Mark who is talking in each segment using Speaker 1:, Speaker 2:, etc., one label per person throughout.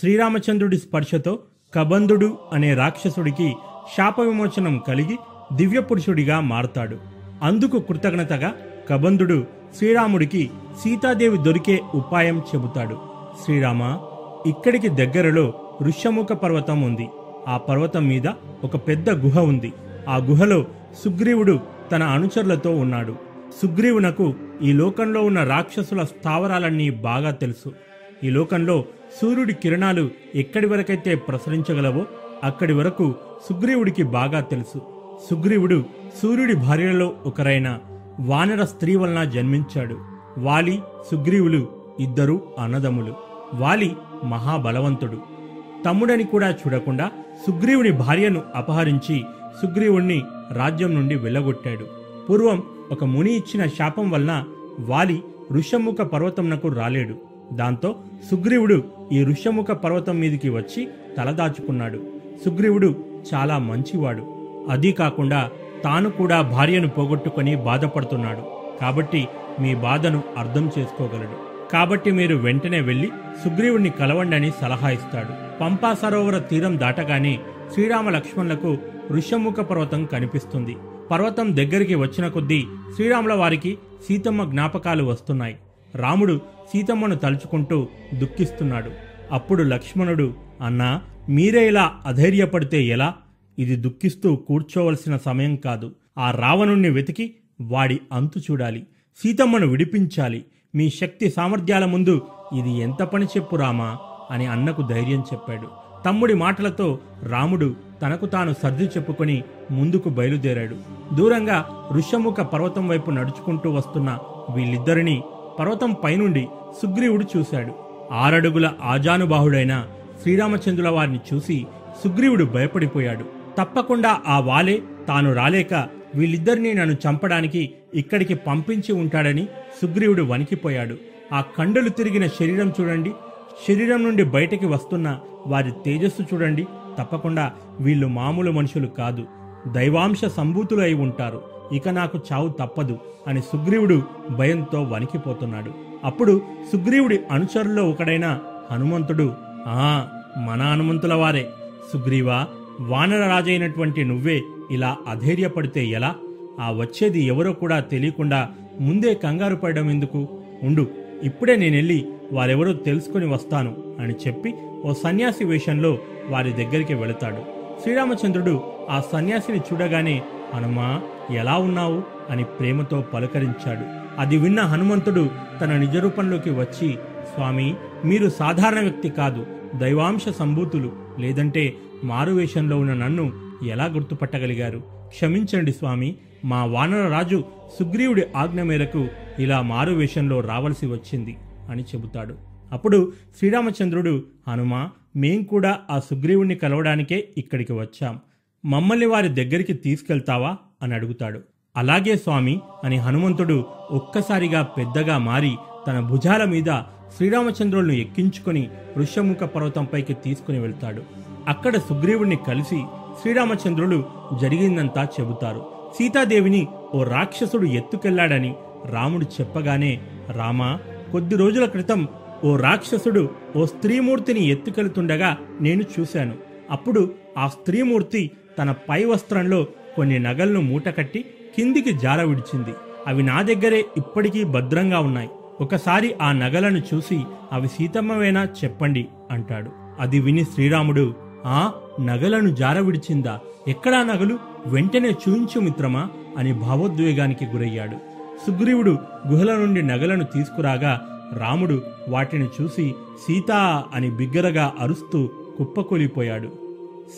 Speaker 1: శ్రీరామచంద్రుడి స్పర్శతో కబంధుడు అనే రాక్షసుడికి శాప విమోచనం కలిగి దివ్య పురుషుడిగా మారతాడు. అందుకు కృతజ్ఞతగా కబంధుడు శ్రీరాముడికి సీతాదేవి దొరికే ఉపాయం చెబుతాడు. శ్రీరామ ఇక్కడికి దగ్గరలో ఋష్యముఖ పర్వతం ఉంది. ఆ పర్వతం మీద ఒక పెద్ద గుహ ఉంది. ఆ గుహలో సుగ్రీవుడు తన అనుచరులతో ఉన్నాడు. సుగ్రీవునకు ఈ లోకంలో ఉన్న రాక్షసుల స్థావరాలన్నీ బాగా తెలుసు. ఈ లోకంలో సూర్యుడి కిరణాలు ఎక్కడి వరకైతే ప్రసరించగలవో అక్కడి వరకు సుగ్రీవుడికి బాగా తెలుసు. సుగ్రీవుడు సూర్యుడి భార్యలలో ఒకరైన వానర స్త్రీ వలన జన్మించాడు. వాలి సుగ్రీవులు ఇద్దరు అన్నదమ్ములు. వాలి మహాబలవంతుడు. తమ్ముడని కూడా చూడకుండా సుగ్రీవుని భార్యను అపహరించి సుగ్రీవుణ్ణి రాజ్యం నుండి వెళ్ళగొట్టాడు. పూర్వం ఒక ముని ఇచ్చిన శాపం వలన వాలి ఋషముఖ పర్వతంనకు రాలేడు. దాంతో సుగ్రీవుడు ఈ ఋష్యముఖ పర్వతం మీదికి వచ్చి తలదాచుకున్నాడు సుగ్రీవుడు చాలా మంచివాడు. అదీ కాకుండా తాను కూడా భార్యను పోగొట్టుకొని బాధపడుతున్నాడు. కాబట్టి మీ బాధను అర్థం చేసుకోగలడు. కాబట్టి మీరు వెంటనే వెళ్ళి సుగ్రీవుణ్ణి కలవండి అని సలహా ఇస్తాడు. పంపా సరోవర తీరం దాటగానే శ్రీరామ లక్ష్మణులకు ఋష్యముఖ పర్వతం కనిపిస్తుంది. పర్వతం దగ్గరికి వచ్చిన కొద్దీ శ్రీరాముల వారికి సీతమ్మ జ్ఞాపకాలు వస్తున్నాయి. రాముడు సీతమ్మను తలుచుకుంటూ దుఃఖిస్తున్నాడు. అప్పుడు లక్ష్మణుడు అన్నా మీరే ఇలా అధైర్యపడితే ఎలా? ఇది దుఃఖిస్తూ కూర్చోవలసిన సమయం కాదు. ఆ రావణుణ్ణి వెతికి వాడి అంతు చూడాలి. సీతమ్మను విడిపించాలి. మీ శక్తి సామర్థ్యాల ముందు ఇది ఎంత పని చెప్పు రామా అని అన్నకు ధైర్యం చెప్పాడు. తమ్ముడి మాటలతో రాముడు తనకు తాను సర్ది చెప్పుకొని ముందుకు బయలుదేరాడు. దూరంగా ఋషముఖ పర్వతం వైపు నడుచుకుంటూ వస్తున్న వీళ్ళిద్దరినీ పర్వతం పైనుండి సుగ్రీవుడు చూశాడు. ఆరడుగుల ఆజానుబాహుడైన శ్రీరామచంద్రుల వారిని చూసి సుగ్రీవుడు భయపడిపోయాడు. తప్పకుండా ఆ వాలే తాను రాలేక వీళ్ళిద్దరినీ నన్ను చంపడానికి ఇక్కడికి పంపించి ఉంటాడని సుగ్రీవుడు వణికిపోయాడు. ఆ కండలు తిరిగిన శరీరం చూడండి. శరీరం నుండి బయటికి వస్తున్న వారి తేజస్సు చూడండి. తప్పకుండా వీళ్ళు మామూలు మనుషులు కాదు. దైవాంశ సంభూతులు అయి ఉంటారు. ఇక నాకు చావు తప్పదు అని సుగ్రీవుడు భయంతో వణికిపోతున్నాడు. అప్పుడు సుగ్రీవుడి అనుచరుల్లో ఒకడైన హనుమంతుడు ఆ మన హనుమంతుల వారే. సుగ్రీవా వానర రాజైనటువంటి నువ్వే ఇలా అధైర్యపడితే ఎలా? ఆ వచ్చేది ఎవరో కూడా తెలియకుండా ముందే కంగారు పడడం ఎందుకు? ఉండు ఇప్పుడే నేనెళ్ళి వారెవరో తెలుసుకుని వస్తాను అని చెప్పి ఓ సన్యాసి వేషంలో వారి దగ్గరికి వెళతాడు. శ్రీరామచంద్రుడు ఆ సన్యాసిని చూడగానే హనుమా ఎలా ఉన్నావు? అని ప్రేమతో పలకరించాడు. అది విన్న హనుమంతుడు తన నిజరూపంలోకి వచ్చి స్వామి మీరు సాధారణ వ్యక్తి కాదు దైవాంశ సంభూతులు. లేదంటే మారువేషంలో ఉన్న నన్ను ఎలా గుర్తుపట్టగలిగారు? క్షమించండి స్వామి మా వానరరాజు సుగ్రీవుడి ఆజ్ఞ మేరకు ఇలా మారువేషంలో రావలసి వచ్చింది అని చెబుతాడు. అప్పుడు శ్రీరామచంద్రుడు హనుమ మేం కూడా ఆ సుగ్రీవుణ్ణి కలవడానికే ఇక్కడికి వచ్చాం. మమ్మల్ని వారి దగ్గరికి తీసుకెళ్తావా? అని అడుగుతాడు. అలాగే స్వామి అని హనుమంతుడు ఒక్కసారిగా పెద్దగా మారి తన భుజాల మీద శ్రీరామచంద్రులను ఎక్కించుకొని ఋష్యముఖ పర్వతంపైకి తీసుకుని వెళ్తాడు. అక్కడ సుగ్రీవుణ్ణి కలిసి శ్రీరామచంద్రుడు జరిగిందంతా చెబుతారు. సీతాదేవిని ఓ రాక్షసుడు ఎత్తుకెళ్ళాడని రాముడు చెప్పగానే రామా కొద్ది రోజుల క్రితం ఓ రాక్షసుడు ఓ స్త్రీమూర్తిని ఎత్తుకెళ్తుండగా నేను చూశాను. అప్పుడు ఆ స్త్రీమూర్తి తన పై వస్త్రంలో కొన్ని నగలను మూటకట్టి కిందికి జార విడిచింది. అవి నా దగ్గరే ఇప్పటికీ భద్రంగా ఉన్నాయి. ఒకసారి ఆ నగలను చూసి అవి సీతమ్మవేనా చెప్పండి అంటాడు. అది విని శ్రీరాముడు ఆ నగలను జార విడిచిందా? ఎక్కడా నగలు? వెంటనే చూయించు మిత్రమా? అని భావోద్వేగానికి గురయ్యాడు. సుగ్రీవుడు గుహల నుండి నగలను తీసుకురాగా రాముడు వాటిని చూసి సీతా అని బిగ్గరగా అరుస్తూ కుప్పకూలిపోయాడు.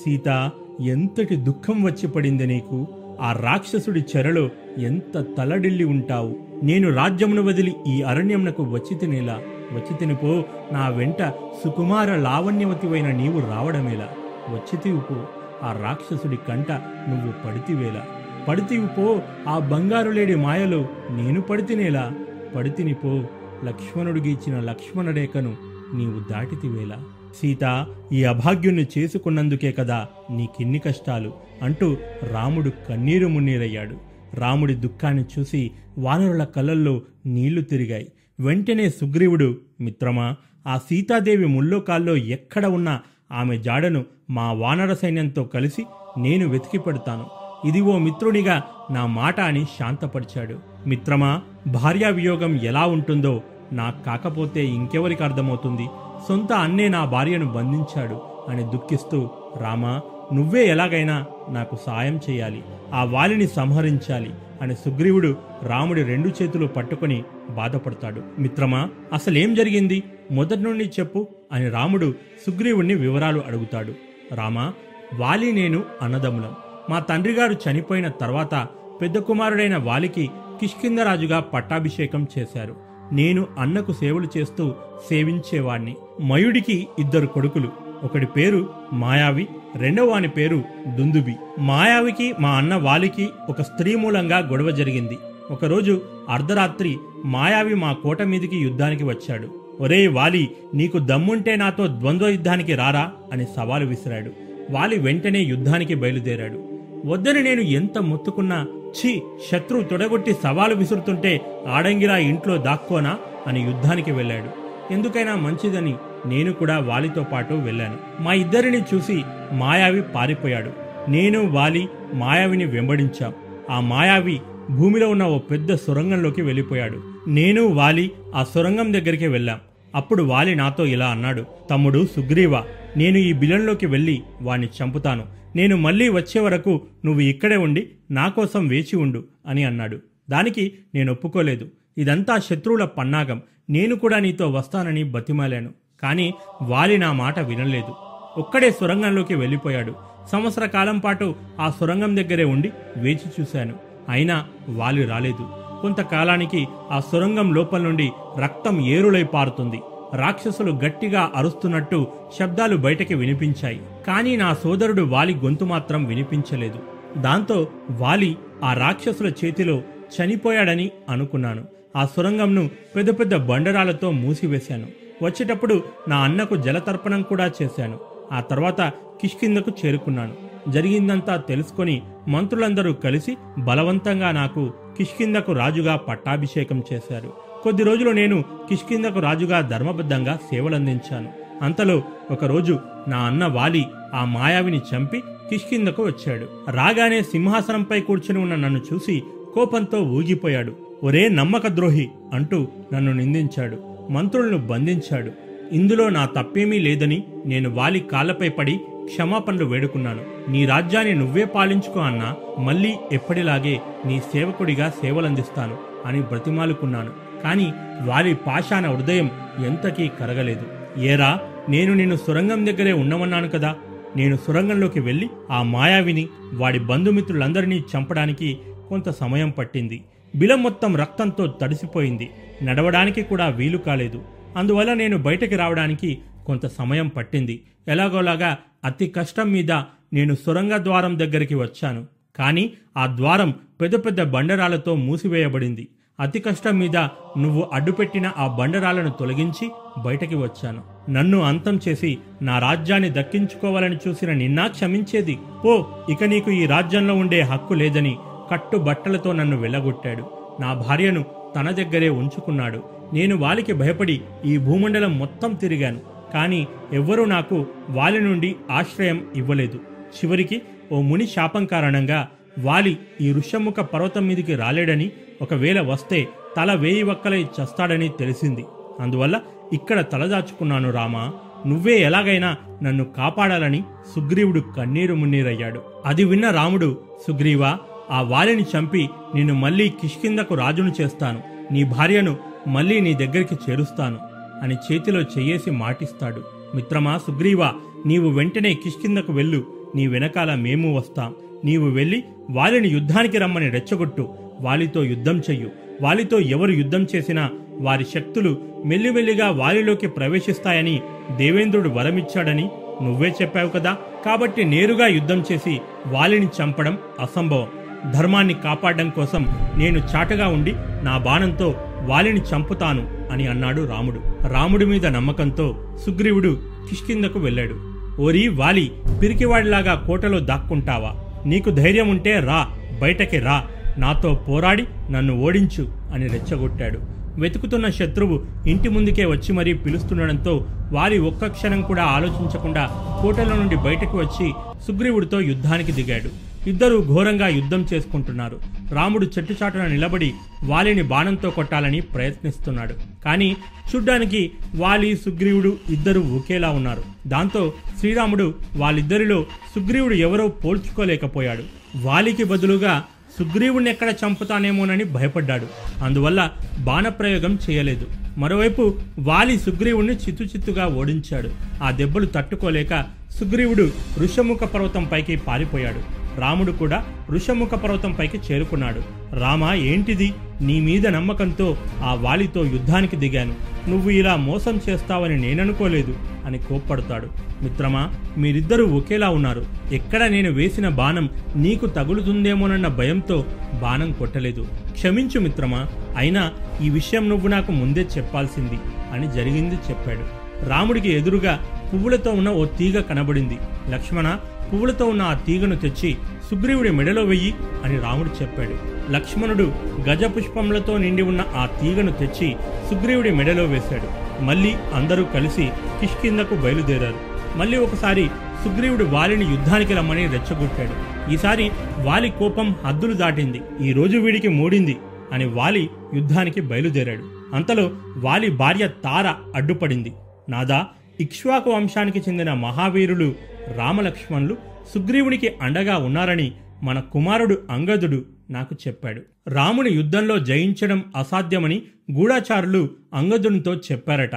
Speaker 1: సీత ఎంతటి దుఃఖం వచ్చి పడింది నీకు? ఆ రాక్షసుడి చెరలో ఎంత తలడిల్లి ఉంటావు? నేను రాజ్యమును వదిలి ఈ అరణ్యమునకు వచ్చితినేలా. వచ్చితినిపో నా వెంట సుకుమార లావణ్యవతివైన నీవు రావడమేలా. వచ్చితివిపో పో ఆ రాక్షసుడి కంట నువ్వు పడితివేలా. పడితివి పో ఆ బంగారు లేడి మాయలో నేను పడితినేలా. పడితిని పో లక్ష్మణుడు గీచిన లక్ష్మణరేఖను నీవు దాటితివేలా. సీత ఈ అభాగ్యుణ్ణి చేసుకున్నందుకే కదా నీకిన్ని కష్టాలు అంటూ రాముడు కన్నీరు మున్నీరయ్యాడు. రాముడి దుఃఖాన్ని చూసి వానరుల కళ్ళల్లో నీళ్ళు తిరిగాయి. వెంటనే సుగ్రీవుడు మిత్రమా ఆ సీతాదేవి ముల్లోకాల్లో ఎక్కడ ఉన్నా ఆమె జాడను మా వానర సైన్యంతో కలిసి నేను వెతికి పెడతాను. ఇది ఓ మిత్రునిగా నా మాట అని శాంతపరిచాడు. మిత్రమా భార్యా వియోగం ఎలా ఉంటుందో నాకు కాకపోతే ఇంకెవరికి అర్థమవుతుంది? సొంత అన్నే నా భార్యను బంధించాడు అని దుఃఖిస్తూ రామా నువ్వే ఎలాగైనా నాకు సాయం చేయాలి ఆ వాలిని సంహరించాలి అని సుగ్రీవుడు రాముడి రెండు చేతులు పట్టుకొని బాధపడతాడు. మిత్రమా అసలేం జరిగింది? మొదటి నుండి చెప్పు అని రాముడు సుగ్రీవుణ్ణి వివరాలు అడుగుతాడు. రామా వాలి నేను అన్నదమ్ములం. మా తండ్రిగారు చనిపోయిన తర్వాత పెద్ద కుమారుడైన వాలికి కిష్కిందరాజుగా పట్టాభిషేకం చేశారు. నేను అన్నకు సేవలు చేస్తూ సేవించేవాణ్ణి. మయుడికి ఇద్దరు కొడుకులు. ఒకడి పేరు మాయావి రెండవవాని పేరు దుందుబి. మాయావికి మా అన్న వాలికి ఒక స్త్రీ మూలంగా గొడవ జరిగింది. ఒకరోజు అర్ధరాత్రి మాయావి మా కోట మీదికి యుద్ధానికి వచ్చాడు. ఒరే వాలి నీకు దమ్ముంటే నాతో ద్వంద్వ యుద్ధానికి రారా? అని సవాలు విసిరాడు. వాలి వెంటనే యుద్ధానికి బయలుదేరాడు. వద్దని నేను ఎంత మొత్తుకున్నా ఛీ శత్రువు తొడగొట్టి సవాలు విసురుతుంటే ఆడంగిరా ఇంట్లో దాక్కోనా? అని యుద్ధానికి వెళ్ళాడు. ఎందుకైనా మంచిదని నేను కూడా వాలితో పాటు వెళ్ళాను. మా ఇద్దరిని చూసి మాయావి పారిపోయాడు. నేను వాలి మాయావిని వెంబడించాం. ఆ మాయావి భూమిలో ఉన్న ఓ పెద్ద సొరంగంలోకి వెళ్ళిపోయాడు. నేను వాలి ఆ సొరంగం దగ్గరికి వెళ్ళాం. అప్పుడు వాలి నాతో ఇలా అన్నాడు తమ్ముడు సుగ్రీవ నేను ఈ బిలంలోకి వెళ్ళి వాణ్ణి చంపుతాను. నేను మళ్ళీ వచ్చే వరకు నువ్వు ఇక్కడే ఉండి నా కోసం వేచి ఉండు అని అన్నాడు. దానికి నేను ఒప్పుకోలేదు. ఇదంతా శత్రువుల పన్నాగం. నేను కూడా నీతో వస్తానని బతిమాలాను. కానీ వాలి నా మాట వినలేదు. ఒక్కడే సొరంగంలోకి వెళ్ళిపోయాడు. సంవత్సర కాలం పాటు ఆ సొరంగం దగ్గరే ఉండి వేచి చూశాను. అయినా వాలి రాలేదు. కొంతకాలానికి ఆ సొరంగం లోపల నుండి రక్తం ఏరులై పారుతుంది. రాక్షసులు గట్టిగా అరుస్తున్నట్టు శబ్దాలు బయటకి వినిపించాయి. కానీ నా సోదరుడు వాలి గొంతు మాత్రం వినిపించలేదు. దాంతో వాలి ఆ రాక్షసుల చేతిలో చనిపోయాడని అనుకున్నాను. ఆ సొరంగంను పెద్ద పెద్ద బండరాలతో మూసివేశాను. వచ్చేటప్పుడు నా అన్నకు జలతర్పణం కూడా చేశాను. ఆ తర్వాత కిష్కిందకు చేరుకున్నాను. జరిగిందంతా తెలుసుకొని మంత్రులందరూ కలిసి బలవంతంగా నాకు కిష్కిందకు రాజుగా పట్టాభిషేకం చేశారు. కొద్ది రోజులు నేను కిష్కిందకు రాజుగా ధర్మబద్ధంగా సేవలందించాను. అంతలో ఒకరోజు నా అన్న వాలి ఆ మాయావిని చంపి కిష్కిందకు వచ్చాడు. రాగానే సింహాసనంపై కూర్చుని ఉన్న నన్ను చూసి కోపంతో ఊగిపోయాడు. ఒరే నమ్మక ద్రోహి అంటూ నన్ను నిందించాడు. మంత్రులను బంధించాడు. ఇందులో నా తప్పేమీ లేదని నేను వాలి కాళ్ళపై పడి క్షమాపణలు వేడుకున్నాను. నీ రాజ్యాన్ని నువ్వే పాలించుకో అన్నా మళ్ళీ ఎప్పటిలాగే నీ సేవకుడిగా సేవలందిస్తాను అని బ్రతిమాలుకున్నాను. కాని వాలి పాషాణ హృదయం ఎంతకీ కరగలేదు. ఏరా నేను నిన్ను సొరంగం దగ్గరే ఉండమన్నాను కదా. నేను సొరంగంలోకి వెళ్ళి ఆ మాయావిని వాడి బంధుమిత్రులందరినీ చంపడానికి కొంత సమయం పట్టింది. బిలం మొత్తం రక్తంతో తడిసిపోయింది. నడవడానికి కూడా వీలు కాలేదు. అందువల్ల నేను బయటకి రావడానికి కొంత సమయం పట్టింది. ఎలాగోలాగా అతి కష్టం మీద నేను సొరంగ ద్వారం దగ్గరికి వచ్చాను. కానీ ఆ ద్వారం పెద్ద పెద్ద బండరాలతో మూసివేయబడింది. అతి కష్టం మీద నువ్వు అడ్డుపెట్టిన ఆ బండరాలను తొలగించి బయటకి వచ్చాను. నన్ను అంతం చేసి నా రాజ్యాన్ని దక్కించుకోవాలని చూసిన నిన్నా క్షమించేది. పో ఇక నీకు ఈ రాజ్యంలో ఉండే హక్కు లేదని కట్టు బట్టలతో నన్ను వెళ్ళగొట్టాడు. నా భార్యను తన దగ్గరే ఉంచుకున్నాడు. నేను వాలికి భయపడి ఈ భూమండలం మొత్తం తిరిగాను. కానీ ఎవ్వరూ నాకు వాలి నుండి ఆశ్రయం ఇవ్వలేదు. చివరికి ఓ ముని శాపం కారణంగా వాలి ఈ ఋషముఖ పర్వతం మీదికి రాలేడని ఒకవేళ వస్తే తల వేయి వక్కలై చస్తాడని తెలిసింది. అందువల్ల ఇక్కడ తలదాచుకున్నాను రామా. నువ్వే ఎలాగైనా నన్ను కాపాడాలని సుగ్రీవుడు కన్నీరు మున్నీరయ్యాడు. అది విన్న రాముడు సుగ్రీవా ఆ వాలిని చంపి నిన్ను మళ్ళీ కిష్కిందకు రాజును చేస్తాను. నీ భార్యను మళ్ళీ నీ దగ్గరికి చేరుస్తాను అని చేతిలో చెయ్యేసి మాటిస్తాడు. మిత్రమా సుగ్రీవా నీవు వెంటనే కిష్కిందకు వెళ్ళు. నీ వెనకాల మేము వస్తాం. నీవు వెళ్ళి వాలిని యుద్ధానికి రమ్మని రెచ్చగొట్టు. వాలితో యుద్ధం చెయ్యు. వాలితో ఎవరు యుద్ధం చేసినా వారి శక్తులు మెల్లిమెల్లిగా వాలిలోకి ప్రవేశిస్తాయని దేవేంద్రుడు వరమిచ్చాడని నువ్వే చెప్పావు కదా. కాబట్టి నేరుగా యుద్ధం చేసి వాలిని చంపడం అసంభవం. ధర్మాన్ని కాపాడడం కోసం నేను చాటగా ఉండి నా బాణంతో వాలిని చంపుతాను అని అన్నాడు రాముడు. రాముడి మీద నమ్మకంతో సుగ్రీవుడు కిష్కిందకు వెళ్ళాడు. ఓరి వాలి పిరికివాడిలాగా కోటలో దాక్కుంటావా? నీకు ధైర్యం ఉంటే రా బయటకి రా. నాతో పోరాడి నన్ను ఓడించు అని రెచ్చగొట్టాడు. వెతుకుతున్న శత్రువు ఇంటి ముందుకే వచ్చి మరీ పిలుస్తుండడంతో వారి ఒక్క క్షణం కూడా ఆలోచించకుండా కోటలో నుండి బయటకు వచ్చి సుగ్రీవుడితో యుద్ధానికి దిగాడు. ఇద్దరూ ఘోరంగా యుద్ధం చేసుకుంటున్నారు. రాముడు చెట్టుచాటున నిలబడి వాలిని బాణంతో కొట్టాలని ప్రయత్నిస్తున్నాడు. కానీ చూడ్డానికి వాలి సుగ్రీవుడు ఇద్దరు ఒకేలా ఉన్నారు. దాంతో శ్రీరాముడు వాళ్ళిద్దరిలో సుగ్రీవుడు ఎవరో పోల్చుకోలేకపోయాడు. వాలికి బదులుగా సుగ్రీవుణ్ణి ఎక్కడ చంపుతానేమోనని భయపడ్డాడు. అందువల్ల బాణప్రయోగం చేయలేదు. మరోవైపు వాలి సుగ్రీవుణ్ణి చిత్తుచిత్తుగా ఓడించాడు. ఆ దెబ్బలు తట్టుకోలేక సుగ్రీవుడు ఋషముఖ పర్వతం పైకి పారిపోయాడు. రాముడు కూడా ఋషముఖ పర్వతంపైకి చేరుకున్నాడు. రామ ఏంటిది? నీ మీద నమ్మకంతో ఆ వాలితో యుద్ధానికి దిగాను. నువ్వు ఇలా మోసం చేస్తావని నేననుకోలేదు అని కోప్పడతాడు. మిత్రమా మీరిద్దరూ ఒకేలా ఉన్నారు. ఎక్కడ నేను వేసిన బాణం నీకు తగులుతుందేమోనన్న భయంతో బాణం కొట్టలేదు. క్షమించు మిత్రమా అయినా ఈ విషయం నువ్వు నాకు ముందే చెప్పాల్సింది అని జరిగింది చెప్పాడు. రాముడికి ఎదురుగా పువ్వులతో ఉన్న ఓ తీగ కనబడింది. లక్ష్మణ పువ్వులతో ఉన్న ఆ తీగను తెచ్చి సుగ్రీవుడి మెడలో వెయ్యి అని రాముడు చెప్పాడు. లక్ష్మణుడు గజపుష్పములతో నిండి ఉన్న ఆ తీగను తెచ్చి సుగ్రీవుడి మెడలో వేశాడు. మళ్ళీ అందరూ కలిసి కిష్కిందకు బయలుదేరారు. మళ్ళీ ఒకసారి సుగ్రీవుడు వాలిని యుద్ధానికి రమ్మని రెచ్చగొట్టాడు. ఈసారి వాలి కోపం హద్దులు దాటింది. ఈ రోజు వీడికి మూడింది అని వాలి యుద్ధానికి బయలుదేరాడు. అంతలో వాలి భార్య తార అడ్డుపడింది. నాదా ఇక్ష్వాకు వంశానికి చెందిన మహావీరులు రామలక్ష్మణులు సుగ్రీవునికి అండగా ఉన్నారని మన కుమారుడు అంగదుడు నాకు చెప్పాడు. రాముని యుద్ధంలో జయించడం అసాధ్యమని గూఢాచారులు అంగదునితో చెప్పారట.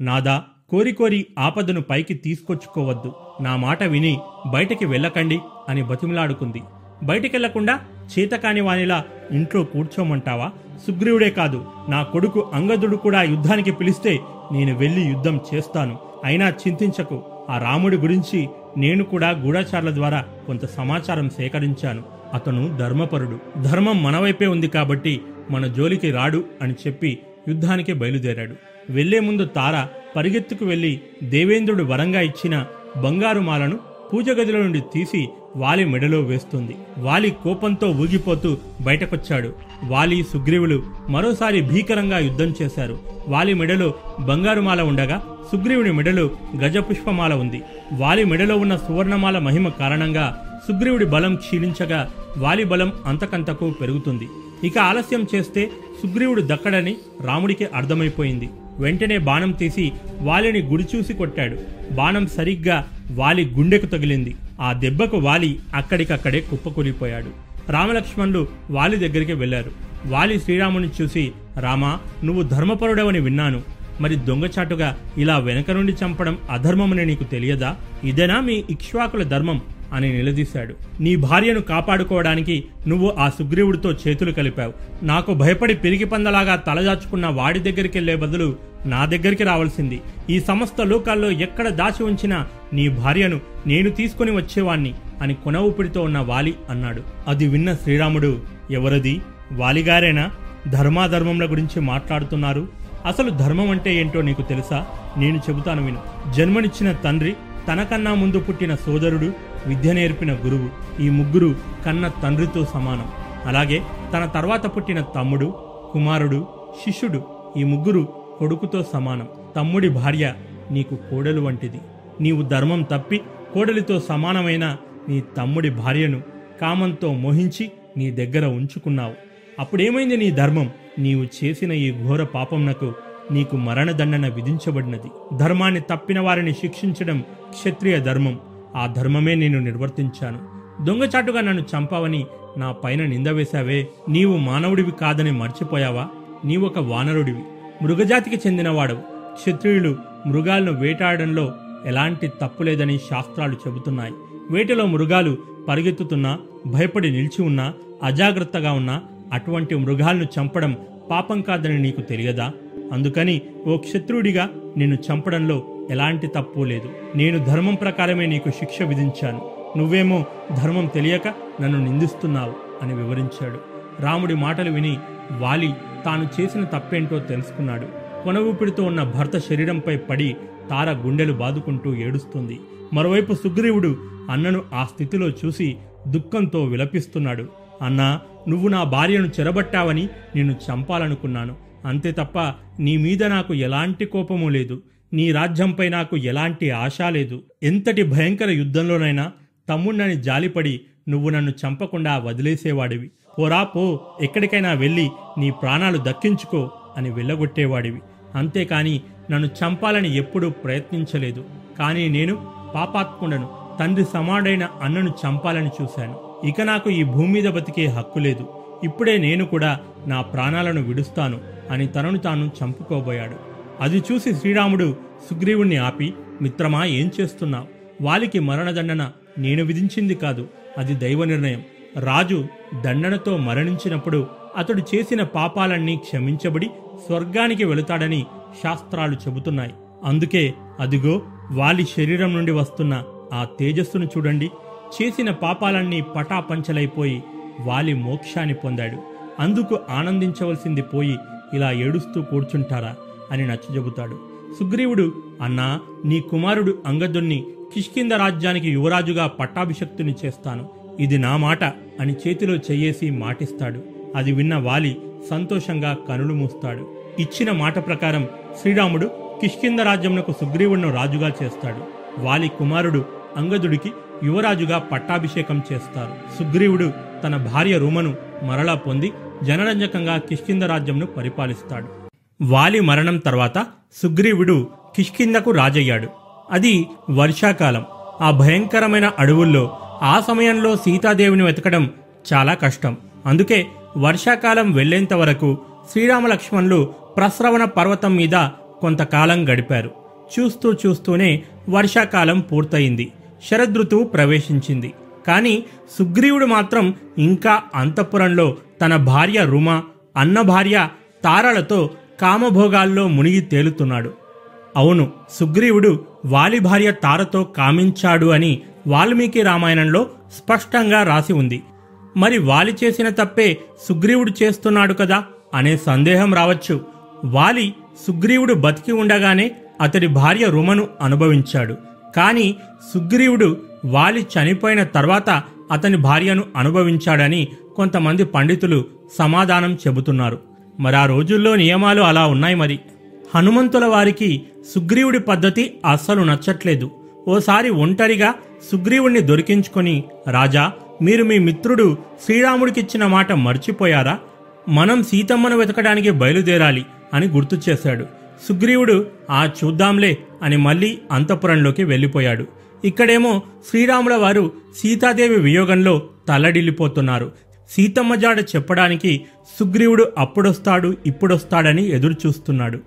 Speaker 1: నాదా కోరి కోరి ఆపదను పైకి తీసుకొచ్చుకోవద్దు. నా మాట విని బయటికి వెళ్ళకండి అని బతిమిలాడుకుంది. బయటికెళ్ళకుండా చేతకాని వానిలా ఇంట్లో కూర్చోమంటావా? సుగ్రీవుడే కాదు నా కొడుకు అంగదుడు కూడా యుద్ధానికి పిలిస్తే నేను వెళ్ళి యుద్ధం చేస్తాను. అయినా చింతించకు. ఆ రాముడి గురించి నేను కూడా గూఢచారుల ద్వారా కొంత సమాచారం సేకరించాను. అతను ధర్మపరుడు. ధర్మం మనవైపే ఉంది కాబట్టి మన జోలికి రాడు అని చెప్పి యుద్ధానికి బయలుదేరాడు. వెళ్ళే ముందు తార పరిగెత్తుకు వెళ్ళి దేవేంద్రుడు వరంగా ఇచ్చిన బంగారు మాలను పూజ గదిలో నుండి తీసి వాలి మెడలో వేస్తుంది. వాలి కోపంతో ఊగిపోతూ బయటకొచ్చాడు. వాలి సుగ్రీవులు మరోసారి భీకరంగా యుద్ధం చేశారు. వాలి మెడలో బంగారుమాల ఉండగా సుగ్రీవుని మెడలో గజపుష్పమాల ఉంది. వాలి మెడలో ఉన్న సువర్ణమాల మహిమ కారణంగా సుగ్రీవుడి బలం క్షీణించగా వాలి బలం అంతకంతకు పెరుగుతుంది. ఇక ఆలస్యం చేస్తే సుగ్రీవుడు దక్కడని రాముడికి అర్థమైపోయింది. వెంటనే బాణం తీసి వాలిని గుడి చూసి కొట్టాడు. బాణం సరిగ్గా వాలి గుండెకు తగిలింది. ఆ దెబ్బకు వాలి అక్కడికక్కడే కుప్పకూలిపోయాడు. రామలక్ష్మణులు వాలి దగ్గరికి వెళ్ళారు వాలి శ్రీరాముని చూసి రామా నువ్వు ధర్మపరుడవని విన్నాను. మరి దొంగచాటుగా ఇలా వెనక నుండి చంపడం అధర్మమని నీకు తెలియదా? ఇదేనా మీ ఇక్ష్వాకుల ధర్మం? అని నిలదీశాడు. నీ భార్యను కాపాడుకోవడానికి నువ్వు ఆ సుగ్రీవుడితో చేతులు కలిపావు. నాకు భయపడి పిరిగి పందలాగా తలదాచుకున్న వాడి దగ్గరికి వెళ్ళే బదులు నా దగ్గరికి రావాల్సింది. ఈ సమస్త లోకాల్లో ఎక్కడ దాచి ఉంచినా నీ భార్యను నేను తీసుకుని వచ్చేవాణ్ణి అని కొన ఊపిడితో ఉన్న వాలి అన్నాడు. అది విన్న శ్రీరాముడు ఎవరది? వాలిగారేనా? ధర్మాధర్మముల గురించి మాట్లాడుతున్నారు? అసలు ధర్మం అంటే ఏంటో నీకు తెలుసా? నేను చెబుతాను విను. జన్మనిచ్చిన తండ్రి తనకన్నా ముందు పుట్టిన సోదరుడు విద్య నేర్పిన గురువు ఈ ముగ్గురు కన్న తండ్రితో సమానం. అలాగే తన తర్వాత పుట్టిన తమ్ముడు కుమారుడు శిష్యుడు ఈ ముగ్గురు కొడుకుతో సమానం. తమ్ముడి భార్య నీకు కోడలు వంటిది. నీవు ధర్మం తప్పి కోడలితో సమానమైన నీ తమ్ముడి భార్యను కామంతో మోహించి నీ దగ్గర ఉంచుకున్నావు. అప్పుడేమైంది నీ ధర్మం? నీవు చేసిన ఈ ఘోర పాపంనకు నీకు మరణదండన విధించబడినది. ధర్మాన్ని తప్పిన వారిని శిక్షించడం క్షత్రియ ధర్మం. ఆ ధర్మమే నేను నిర్వర్తించాను. దొంగచాటుగా నన్ను చంపావని నా పైన నింద వేశావే. నీవు మానవుడివి కాదని మర్చిపోయావా? నీవొక వానరుడివి. మృగజాతికి చెందినవాడవు. క్షత్రియులు మృగాలను వేటాడడంలో ఎలాంటి తప్పు లేదని శాస్త్రాలు చెబుతున్నాయి. వేటలో మృగాలు పరిగెత్తుతున్నా భయపడి నిలిచి ఉన్నా అజాగ్రత్తగా ఉన్నా అటువంటి మృగాలను చంపడం పాపం కాదని నీకు తెలియదా? అందుకని ఓ క్షత్రుడిగా నిన్ను చంపడంలో ఎలాంటి తప్పు లేదు. నేను ధర్మం ప్రకారమే నీకు శిక్ష విధించాను. నువ్వేమో ధర్మం తెలియక నన్ను నిందిస్తున్నావు అని వివరించాడు. రాముడి మాటలు విని వాలి తాను చేసిన తప్పేంటో తెలుసుకున్నాడు. కొన ఊపిడితో ఉన్న భర్త శరీరంపై పడి తార గుండెలు బాదుకుంటూ ఏడుస్తుంది. మరోవైపు సుగ్రీవుడు అన్నను ఆ స్థితిలో చూసి దుఃఖంతో విలపిస్తున్నాడు. అన్నా నువ్వు నా భార్యను చెరబట్టావని నిన్ను చంపాలనుకున్నాను. అంతే తప్ప నీ మీద నాకు ఎలాంటి కోపము లేదు. నీ రాజ్యంపై నాకు ఎలాంటి ఆశ లేదు. ఎంతటి భయంకర యుద్ధంలోనైనా తమ్ముణ్ణని జాలిపడి నువ్వు నన్ను చంపకుండా వదిలేసేవాడివి. పోరా పో. ఎక్కడికైనా వెళ్ళి నీ ప్రాణాలు దక్కించుకో అని వెళ్ళగొట్టేవాడివి. అంతేకాని నన్ను చంపాలని ఎప్పుడూ ప్రయత్నించలేదు. కానీ నేను పాపాత్ముడను తండ్రి సమాడైన అన్నను చంపాలని చూశాను. ఇక నాకు ఈ భూమి మీద బతికే హక్కు లేదు. ఇప్పుడే నేను కూడా నా ప్రాణాలను విడుస్తాను అని తనను తాను చంపుకోబోయాడు. అది చూసి శ్రీరాముడు సుగ్రీవుణ్ణి ఆపి మిత్రమా ఏం చేస్తున్నావు? వాలికి మరణదండన నేను విధించింది కాదు అది దైవ నిర్ణయం. రాజు దండనతో మరణించినప్పుడు అతడు చేసిన పాపాలన్నీ క్షమించబడి స్వర్గానికి వెళుతాడని శాస్త్రాలు చెబుతున్నాయి. అందుకే అదిగో వాలి శరీరం నుండి వస్తున్న ఆ తేజస్సును చూడండి. చేసిన పాపాలన్నీ పటాపంచలైపోయి వాలి మోక్షాన్ని పొందాడు. అందుకు ఆనందించవలసింది పోయి ఇలా ఏడుస్తూ కూర్చుంటారా అని నచ్చజెబుతాడు. సుగ్రీవుడు అన్నా నీ కుమారుడు అంగదుణ్ణి కిష్కింద రాజ్యానికి యువరాజుగా పట్టాభిషక్తుని చేస్తాను. ఇది నా మాట అని చేతిలో చెయ్యేసి మాటిస్తాడు. అది విన్న వాలి సంతోషంగా కనులు మూస్తాడు. ఇచ్చిన మాట ప్రకారం శ్రీరాముడు కిష్కింద రాజ్యమునకు సుగ్రీవుణ్ణి రాజుగా చేస్తాడు. వాలి కుమారుడు అంగదుడికి యువరాజుగా పట్టాభిషేకం చేస్తారు. సుగ్రీవుడు తన భార్య రూమను మరలా పొంది జనరంజకంగా కిష్కింద రాజ్యంను పరిపాలిస్తాడు. వాలి మరణం తర్వాత సుగ్రీవుడు కిష్కిందకు రాజయ్యాడు. అది వర్షాకాలం. ఆ భయంకరమైన అడవుల్లో ఆ సమయంలో సీతాదేవిని వెతకడం చాలా కష్టం. అందుకే వర్షాకాలం వెళ్ళేంత వరకు శ్రీరామలక్ష్మణులు ప్రస్రవణ పర్వతం మీద కొంతకాలం గడిపారు. చూస్తూ చూస్తూనే వర్షాకాలం పూర్తయింది. శరదృతువు ప్రవేశించింది. కానీ సుగ్రీవుడు మాత్రం ఇంకా అంతఃపురంలో తన భార్య రుమ అన్న భార్య తారలతో కామభోగాల్లో మునిగి తేలుతున్నాడు. అవును సుగ్రీవుడు వాలి భార్య తారతో కామించాడు అని వాల్మీకి రామాయణంలో స్పష్టంగా రాసి ఉంది. మరి వాలి చేసిన తప్పే సుగ్రీవుడు చేస్తున్నాడు కదా అనే సందేహం రావచ్చు. వాలి సుగ్రీవుడు బతికి ఉండగానే అతడి భార్య రుమను అనుభవించాడు. కానీ సుగ్రీవుడు వాలి చనిపోయిన తర్వాత అతని భార్యను అనుభవించాడని కొంతమంది పండితులు సమాధానం చెబుతున్నారు. మరి ఆ రోజుల్లో నియమాలు అలా ఉన్నాయి మరి? హనుమంతుల వారికి సుగ్రీవుడి పద్ధతి అస్సలు నచ్చట్లేదు. ఓసారి ఒంటరిగా సుగ్రీవుణ్ణి దొరికించుకొని రాజా మీరు మీ మిత్రుడు శ్రీరాముడికిచ్చిన మాట మర్చిపోయారా? మనం సీతమ్మను వెతకడానికి బయలుదేరాలి అని గుర్తు చేశాడు. సుగ్రీవుడు ఆ చూద్దాంలే అని మళ్ళీ అంతఃపురంలోకి వెళ్ళిపోయాడు. ఇక్కడేమో శ్రీరాముల వారు సీతాదేవి వియోగంలో తల్లడిల్లిపోతున్నారు. సీతమ్మ జాడ చెప్పడానికి సుగ్రీవుడు అప్పుడొస్తాడు ఇప్పుడొస్తాడని ఎదురుచూస్తున్నాడు.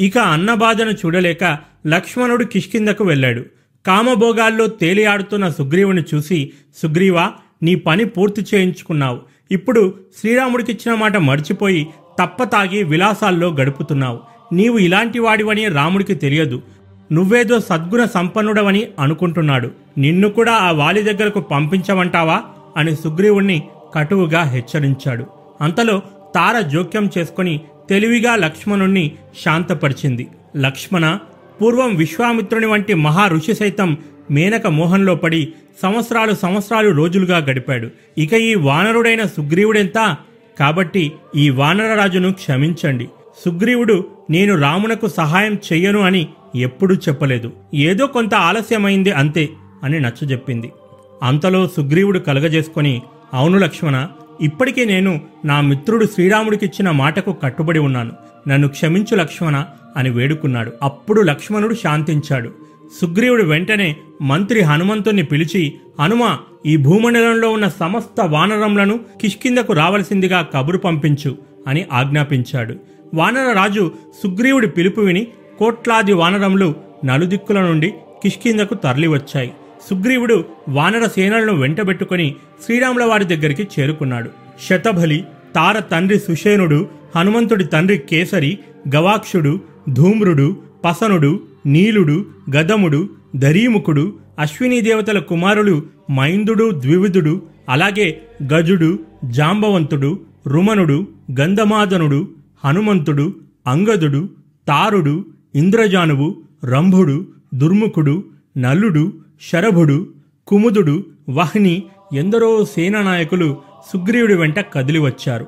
Speaker 1: ఇక అన్నబాధను చూడలేక లక్ష్మణుడు కిష్కిందకు వెళ్ళాడు. కామభోగాల్లో తేలియాడుతున్న సుగ్రీవుని చూసి సుగ్రీవా నీ పని పూర్తి చేయించుకున్నావు. ఇప్పుడు శ్రీరాముడికిచ్చిన మాట మర్చిపోయి తప్పతాగి విలాసాల్లో గడుపుతున్నావు. నీవు ఇలాంటి వాడివని రాముడికి తెలియదు. నువ్వేదో సద్గుణ సంపన్నుడవని అనుకుంటున్నాడు. నిన్ను కూడా ఆ వాలి దగ్గరకు పంపించమంటావా? అని సుగ్రీవుణ్ణి కటువుగా హెచ్చరించాడు. అంతలో తార జోక్యం చేసుకుని తెలివిగా లక్ష్మణుణ్ణి శాంతపరిచింది. లక్ష్మణ పూర్వం విశ్వామిత్రుని వంటి మహా ఋషి సైతం మేనక మోహంలో పడి సంవత్సరాలు సంవత్సరాలు రోజులుగా గడిపాడు. ఇక ఈ వానరుడైన సుగ్రీవుడెంత? కాబట్టి ఈ వానరరాజును క్షమించండి. సుగ్రీవుడు నేను రామునకు సహాయం చెయ్యను అని ఎప్పుడూ చెప్పలేదు. ఏదో కొంత ఆలస్యమైంది అంతే అని నచ్చజెప్పింది అంతలో సుగ్రీవుడు కలగజేసుకొని అవును లక్ష్మణ ఇప్పటికే నేను నా మిత్రుడు శ్రీరాముడికిచ్చిన మాటకు కట్టుబడి ఉన్నాను. నన్ను క్షమించు లక్ష్మణ అని వేడుకున్నాడు. అప్పుడు లక్ష్మణుడు శాంతించాడు. సుగ్రీవుడు వెంటనే మంత్రి హనుమంతుణ్ణి పిలిచి హనుమ ఈ భూమండలంలో ఉన్న సమస్త వానరములను కిష్కిందకు రావలసిందిగా కబురు పంపించు అని ఆజ్ఞాపించాడు. వానర రాజు సుగ్రీవుడి పిలుపు విని కోట్లాది వానరములు నలుదిక్కుల నుండి కిష్కిందకు తరలివచ్చాయి. సుగ్రీవుడు వానర సేనలను వెంటబెట్టుకుని శ్రీరాముల వారి దగ్గరికి చేరుకున్నాడు. శతబలి తార తండ్రి సుషేనుడు హనుమంతుడి తండ్రి కేసరి గవాక్షుడు ధూమ్రుడు పసనుడు నీలుడు గదముడు దరీముఖుడు అశ్వినీ దేవతల కుమారులు మైందుడు ద్వివిధుడు అలాగే గజుడు జాంబవంతుడు రుమనుడు గంధమాదనుడు హనుమంతుడు అంగదుడు తారుడు ఇంద్రజానువు రంభుడు దుర్ముఖుడు నలుడు శరభుడు కుముదుడు వహ్ని ఎందరో సేనానాయకులు సుగ్రీవుడి వెంట కదిలి వచ్చారు.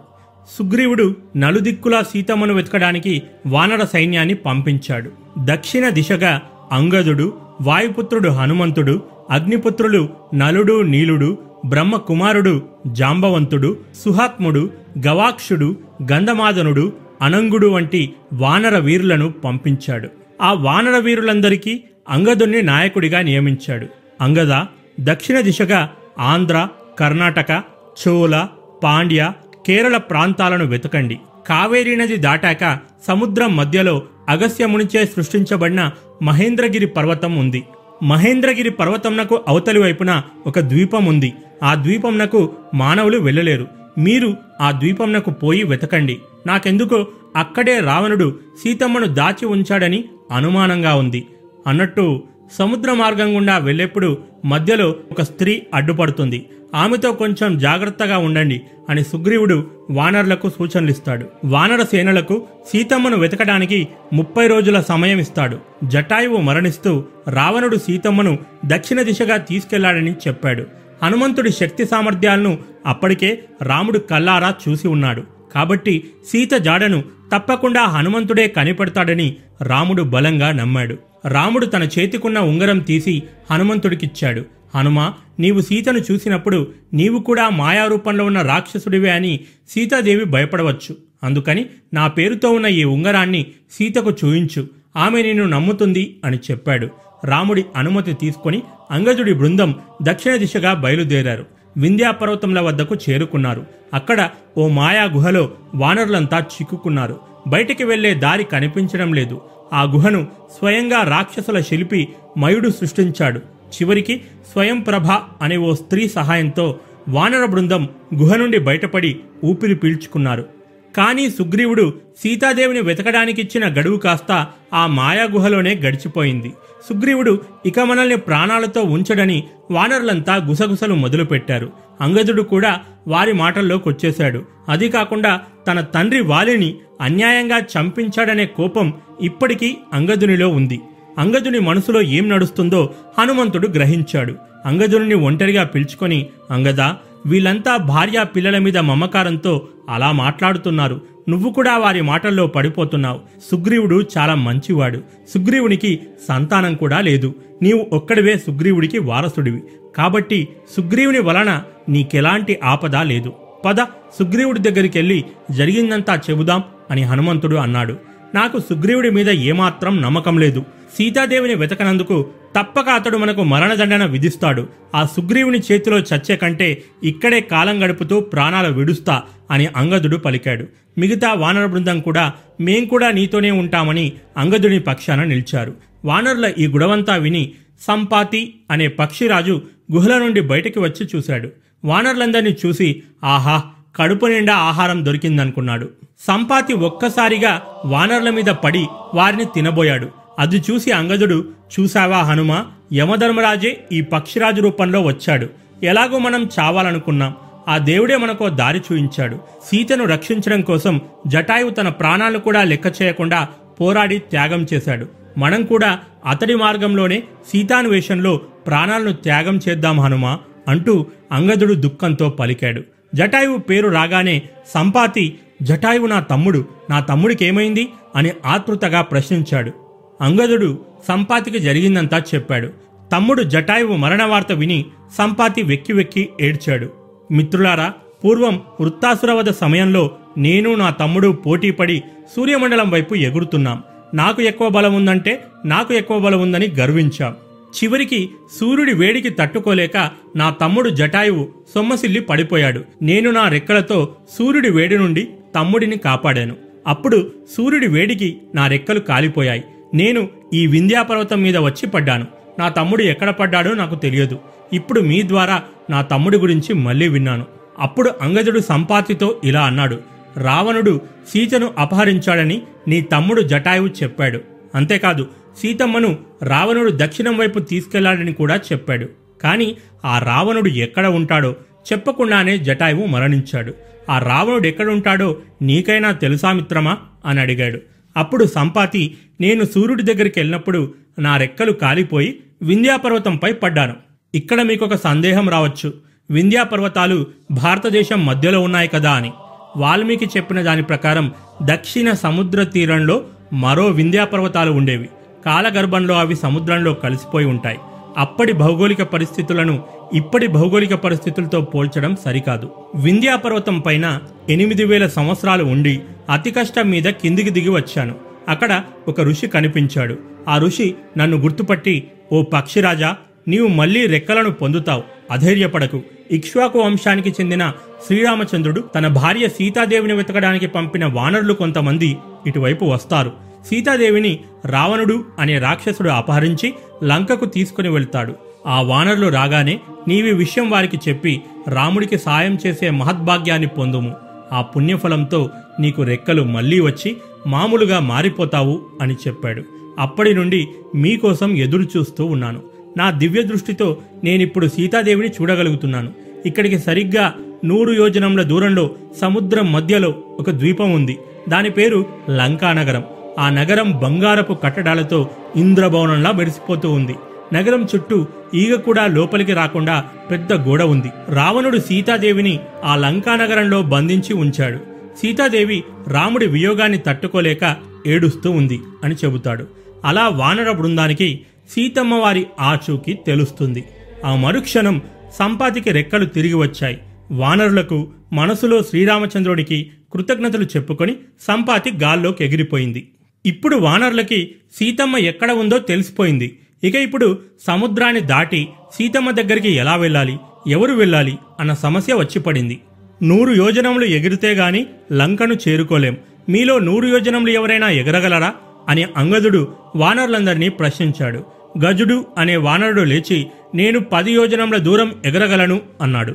Speaker 1: సుగ్రీవుడు నలుదిక్కులా సీతమ్మను వెతకడానికి వానర సైన్యాన్ని పంపించాడు. దక్షిణ దిశగా అంగదుడు వాయుపుత్రుడు హనుమంతుడు అగ్నిపుత్రులు నలుడు నీలుడు బ్రహ్మ కుమారుడు జాంబవంతుడు సుహాత్ముడు గవాక్షుడు గంధమాదనుడు అనంగుడు వంటి వానర వీరులను పంపించాడు. ఆ వానర వీరులందరికీ అంగదుణ్ణి నాయకుడిగా నియమించాడు. అంగద దక్షిణ దిశగా ఆంధ్ర కర్ణాటక చోళ పాండ్య కేరళ ప్రాంతాలను వెతకండి. కావేరీ నది దాటాక సముద్రం మధ్యలో అగస్యమునిచే సృష్టించబడిన మహేంద్రగిరి పర్వతం ఉంది. మహేంద్రగిరి పర్వతంనకు అవతలి వైపున ఒక ద్వీపం ఉంది. ఆ ద్వీపంనకు మానవులు వెళ్ళలేరు. మీరు ఆ ద్వీపంనకు పోయి వెతకండి. నాకెందుకో అక్కడే రావణుడు సీతమ్మను దాచి ఉంచాడని అనుమానంగా ఉంది. అన్నట్టు సముద్ర మార్గం గుండా వెళ్ళేప్పుడు మధ్యలో ఒక స్త్రీ అడ్డుపడుతుంది. ఆమెతో కొంచెం జాగ్రత్తగా ఉండండి అని సుగ్రీవుడు వానరులకు సూచనలిస్తాడు. వానర సేనలకు సీతమ్మను వెతకడానికి ముప్పై రోజుల సమయం ఇస్తాడు. జటాయువు మరణిస్తూ రావణుడు సీతమ్మను దక్షిణ దిశగా తీసుకెళ్ళాడని చెప్పాడు. హనుమంతుడి శక్తి సామర్థ్యాలను అప్పటికే రాముడు కల్లారా చూసి ఉన్నాడు. కాబట్టి సీత జాడను తప్పకుండా హనుమంతుడే కనిపెడతాడని రాముడు బలంగా నమ్మాడు. రాముడు తన చేతికున్న ఉంగరం తీసి హనుమంతుడికిచ్చాడు. హనుమ నీవు సీతను చూసినప్పుడు నీవు కూడా మాయారూపంలో ఉన్న రాక్షసుడివే అని సీతాదేవి భయపడవచ్చు. అందుకని నా పేరుతో ఉన్న ఈ ఉంగరాన్ని సీతకు చూయించు. ఆమె నిన్ను నమ్ముతుంది అని చెప్పాడు. రాముడి అనుమతి తీసుకొని అంగజుడి బృందం దక్షిణ దిశగా బయలుదేరారు. వింధ్యా పర్వతంల వద్దకు చేరుకున్నారు. అక్కడ ఓ మాయా గుహలో వానరులంతా చిక్కుకున్నారు. బయటికి వెళ్ళే దారి కనిపించడం లేదు. ఆ గుహను స్వయంగా రాక్షసుల శిల్పి మయుడు సృష్టించాడు. చివరికి స్వయం ప్రభ అనే ఓ స్త్రీ సహాయంతో వానర బృందం గుహ నుండి బయటపడి ఊపిరి పీల్చుకున్నారు. కానీ సుగ్రీవుడు సీతాదేవిని వెతకడానికిచ్చిన గడువు కాస్త ఆ మాయాగుహలోనే గడిచిపోయింది. సుగ్రీవుడు ఇక మనల్ని ప్రాణాలతో ఉంచడని వానరులంతా గుసగుసలు మొదలుపెట్టారు. అంగదుడు కూడా వారి మాటల్లోకొచ్చేశాడు. అది కాకుండా తన తండ్రి వాలిని అన్యాయంగా చంపించాడనే కోపం ఇప్పటికీ అంగదునిలో ఉంది. అంగదుని మనసులో ఏం నడుస్తుందో హనుమంతుడు గ్రహించాడు. అంగదుని ఒంటరిగా పిలుచుకొని అంగదా వీళ్ళంతా భార్య పిల్లల మీద మమకారంతో అలా మాట్లాడుతున్నారు. నువ్వు కూడా వారి మాటల్లో పడిపోతున్నావు. సుగ్రీవుడు చాలా మంచివాడు. సుగ్రీవునికి సంతానం కూడా లేదు. నీవు ఒక్కడివే సుగ్రీవుడికి వారసుడివి. కాబట్టి సుగ్రీవుని వలన నీకెలాంటి ఆపద లేదు. పద సుగ్రీవుడి దగ్గరికి వెళ్ళి జరిగిందంతా చెబుదాం అని హనుమంతుడు అన్నాడు. నాకు సుగ్రీవుడి మీద ఏమాత్రం నమ్మకం లేదు. సీతాదేవిని వెతకనందుకు తప్పక అతడు మనకు మరణదండన విధిస్తాడు. ఆ సుగ్రీవుని చేతిలో చచ్చే కంటే ఇక్కడే కాలం గడుపుతూ ప్రాణాలు విడుస్తా అని అంగదుడు పలికాడు. మిగతా వానర బృందం కూడా మేం కూడా నీతోనే ఉంటామని అంగదుని పక్షాన నిలిచారు. వానరుల ఈ గుడవంతా విని సంపాతి అనే పక్షిరాజు గుహల నుండి బయటకు వచ్చి చూశాడు. వానరులందరినీ చూసి ఆహా కడుపు నిండా ఆహారం దొరికిందనుకున్నాడు. సంపాతి ఒక్కసారిగా వానరుల మీద పడి వారిని తినబోయాడు. అది చూసి అంగదుడు చూసావా హనుమ యమధర్మరాజే ఈ పక్షిరాజు రూపంలో వచ్చాడు. ఎలాగో మనం చావాలనుకున్నాం. ఆ దేవుడే మనకో దారి చూయించాడు. సీతను రక్షించడం కోసం జటాయువు తన ప్రాణాలను కూడా లెక్క చేయకుండా పోరాడి త్యాగం చేశాడు. మనం కూడా అతడి మార్గంలోనే సీతాన్వేషంలో ప్రాణాలను త్యాగం చేద్దాం హనుమా అంటూ అంగదుడు దుఃఖంతో పలికాడు. జటాయువు పేరు రాగానే సంపాతి జటాయువు నా తమ్ముడు నా తమ్ముడికేమైంది అని ఆతృతగా ప్రశ్నించాడు. అంగదుడు సంపాతికి జరిగిందంతా చెప్పాడు. తమ్ముడు జటాయువు మరణ వార్త విని సంపాతి వెక్కి వెక్కి ఏడ్చాడు. మిత్రులారా పూర్వం వృత్తాసురవద సమయంలో నేను నా తమ్ముడు పోటీపడి సూర్యమండలం వైపు ఎగురుతున్నాం. నాకు ఎక్కువ బలం ఉందంటే నాకు ఎక్కువ బలం ఉందని గర్వించాం. చివరికి సూర్యుడి వేడికి తట్టుకోలేక నా తమ్ముడు జటాయువు సొమ్మసిల్లి పడిపోయాడు. నేను నా రెక్కలతో సూర్యుడి వేడి నుండి తమ్ముడిని కాపాడాను. అప్పుడు సూర్యుడి వేడికి నా రెక్కలు కాలిపోయాయి. నేను ఈ వింధ్యాపర్వతం మీద వచ్చి పడ్డాను. నా తమ్ముడు ఎక్కడ పడ్డాడో నాకు తెలియదు. ఇప్పుడు మీ ద్వారా నా తమ్ముడి గురించి మళ్ళీ విన్నాను. అప్పుడు అంగజుడు సంపాతితో ఇలా అన్నాడు. రావణుడు సీతను అపహరించాడని నీ తమ్ముడు జటాయువు చెప్పాడు. అంతేకాదు సీతమ్మను రావణుడు దక్షిణం వైపు తీసుకెళ్ళాడని కూడా చెప్పాడు. కాని ఆ రావణుడు ఎక్కడ ఉంటాడో చెప్పకుండానే జటాయువు మరణించాడు. ఆ రావణుడు ఎక్కడ ఉంటాడో నీకైనా తెలుసా మిత్రమా? అని అడిగాడు. అప్పుడు సంపాతి నేను సూర్యుడి దగ్గరికి వెళ్ళినప్పుడు నా రెక్కలు కాలిపోయి వింధ్యాపర్వతంపై పడ్డాను. ఇక్కడ మీకొక సందేహం రావచ్చు. వింధ్యా పర్వతాలు భారతదేశం మధ్యలో ఉన్నాయి కదా అని. వాల్మీకి చెప్పిన దాని ప్రకారం దక్షిణ సముద్ర తీరంలో మరో వింధ్యా పర్వతాలు ఉండేవి. కాలగర్భంలో అవి సముద్రంలో కలిసిపోయి ఉంటాయి. అప్పటి భౌగోళిక పరిస్థితులను ఇప్పటి భౌగోళిక పరిస్థితులతో పోల్చడం సరికాదు. వింధ్యా పర్వతం పైన ఎనిమిది వేల సంవత్సరాలు ఉండి అతి కష్టం మీద కిందికి దిగి వచ్చాను. అక్కడ ఒక ఋషి కనిపించాడు. ఆ ఋషి నన్ను గుర్తుపట్టి ఓ పక్షిరాజా నీవు మళ్ళీ రెక్కలను పొందుతావు. అధైర్యపడకు. ఇక్ష్వాకు వంశానికి చెందిన శ్రీరామచంద్రుడు తన భార్య సీతాదేవిని వెతకడానికి పంపిన వానరులు కొంతమంది ఇటువైపు వస్తారు. సీతాదేవిని రావణుడు అనే రాక్షసుడు అపహరించి లంకకు తీసుకుని వెళ్తాడు. ఆ వానరులు రాగానే నీవి విషయం వారికి చెప్పి రాముడికి సాయం చేసే మహద్భాగ్యాన్ని పొందుము. ఆ పుణ్యఫలంతో నీకు రెక్కలు మళ్ళీ వచ్చి మామూలుగా మారిపోతావు అని చెప్పాడు. అప్పటి నుండి మీకోసం ఎదురు చూస్తూ ఉన్నాను. నా దివ్య దృష్టితో నేనిప్పుడు సీతాదేవిని చూడగలుగుతున్నాను. ఇక్కడికి సరిగ్గా నూరు యోజనముల దూరంలో సముద్రం మధ్యలో ఒక ద్వీపం ఉంది. దాని పేరు లంకానగరం. ఆ నగరం బంగారపు కట్టడాలతో ఇంద్రభవనంలా మెరిసిపోతూ ఉంది. నగరం చుట్టూ ఈగ కూడా లోపలికి రాకుండా పెద్ద గోడ ఉంది. రావణుడు సీతాదేవిని ఆ లంకా నగరంలో బంధించి ఉంచాడు. సీతాదేవి రాముడి వియోగాన్ని తట్టుకోలేక ఏడుస్తూ ఉంది అని చెబుతాడు. అలా వానర బృందానికి సీతమ్మ వారి ఆచూకీ తెలుస్తుంది. ఆ మరుక్షణం సంపాతికి రెక్కలు తిరిగి వచ్చాయి. వానరులకు మనసులో శ్రీరామచంద్రుడికి కృతజ్ఞతలు చెప్పుకొని సంపాతి గాల్లోకి ఎగిరిపోయింది. ఇప్పుడు వానరులకి సీతమ్మ ఎక్కడ ఉందో తెలిసిపోయింది. ఇక ఇప్పుడు సముద్రాన్ని దాటి సీతమ్మ దగ్గరికి ఎలా వెళ్ళాలి ఎవరు వెళ్ళాలి అన్న సమస్య వచ్చి పడింది నూరు యోజనములు ఎగిరితే గాని లంకను చేరుకోలేం. మీలో నూరు యోజనములు ఎవరైనా ఎగరగలరా అని అంగదుడు వానరులందరినీ ప్రశ్నించాడు. గజుడు అనే వానరుడు లేచి నేను పది యోజనముల దూరం ఎగరగలను అన్నాడు.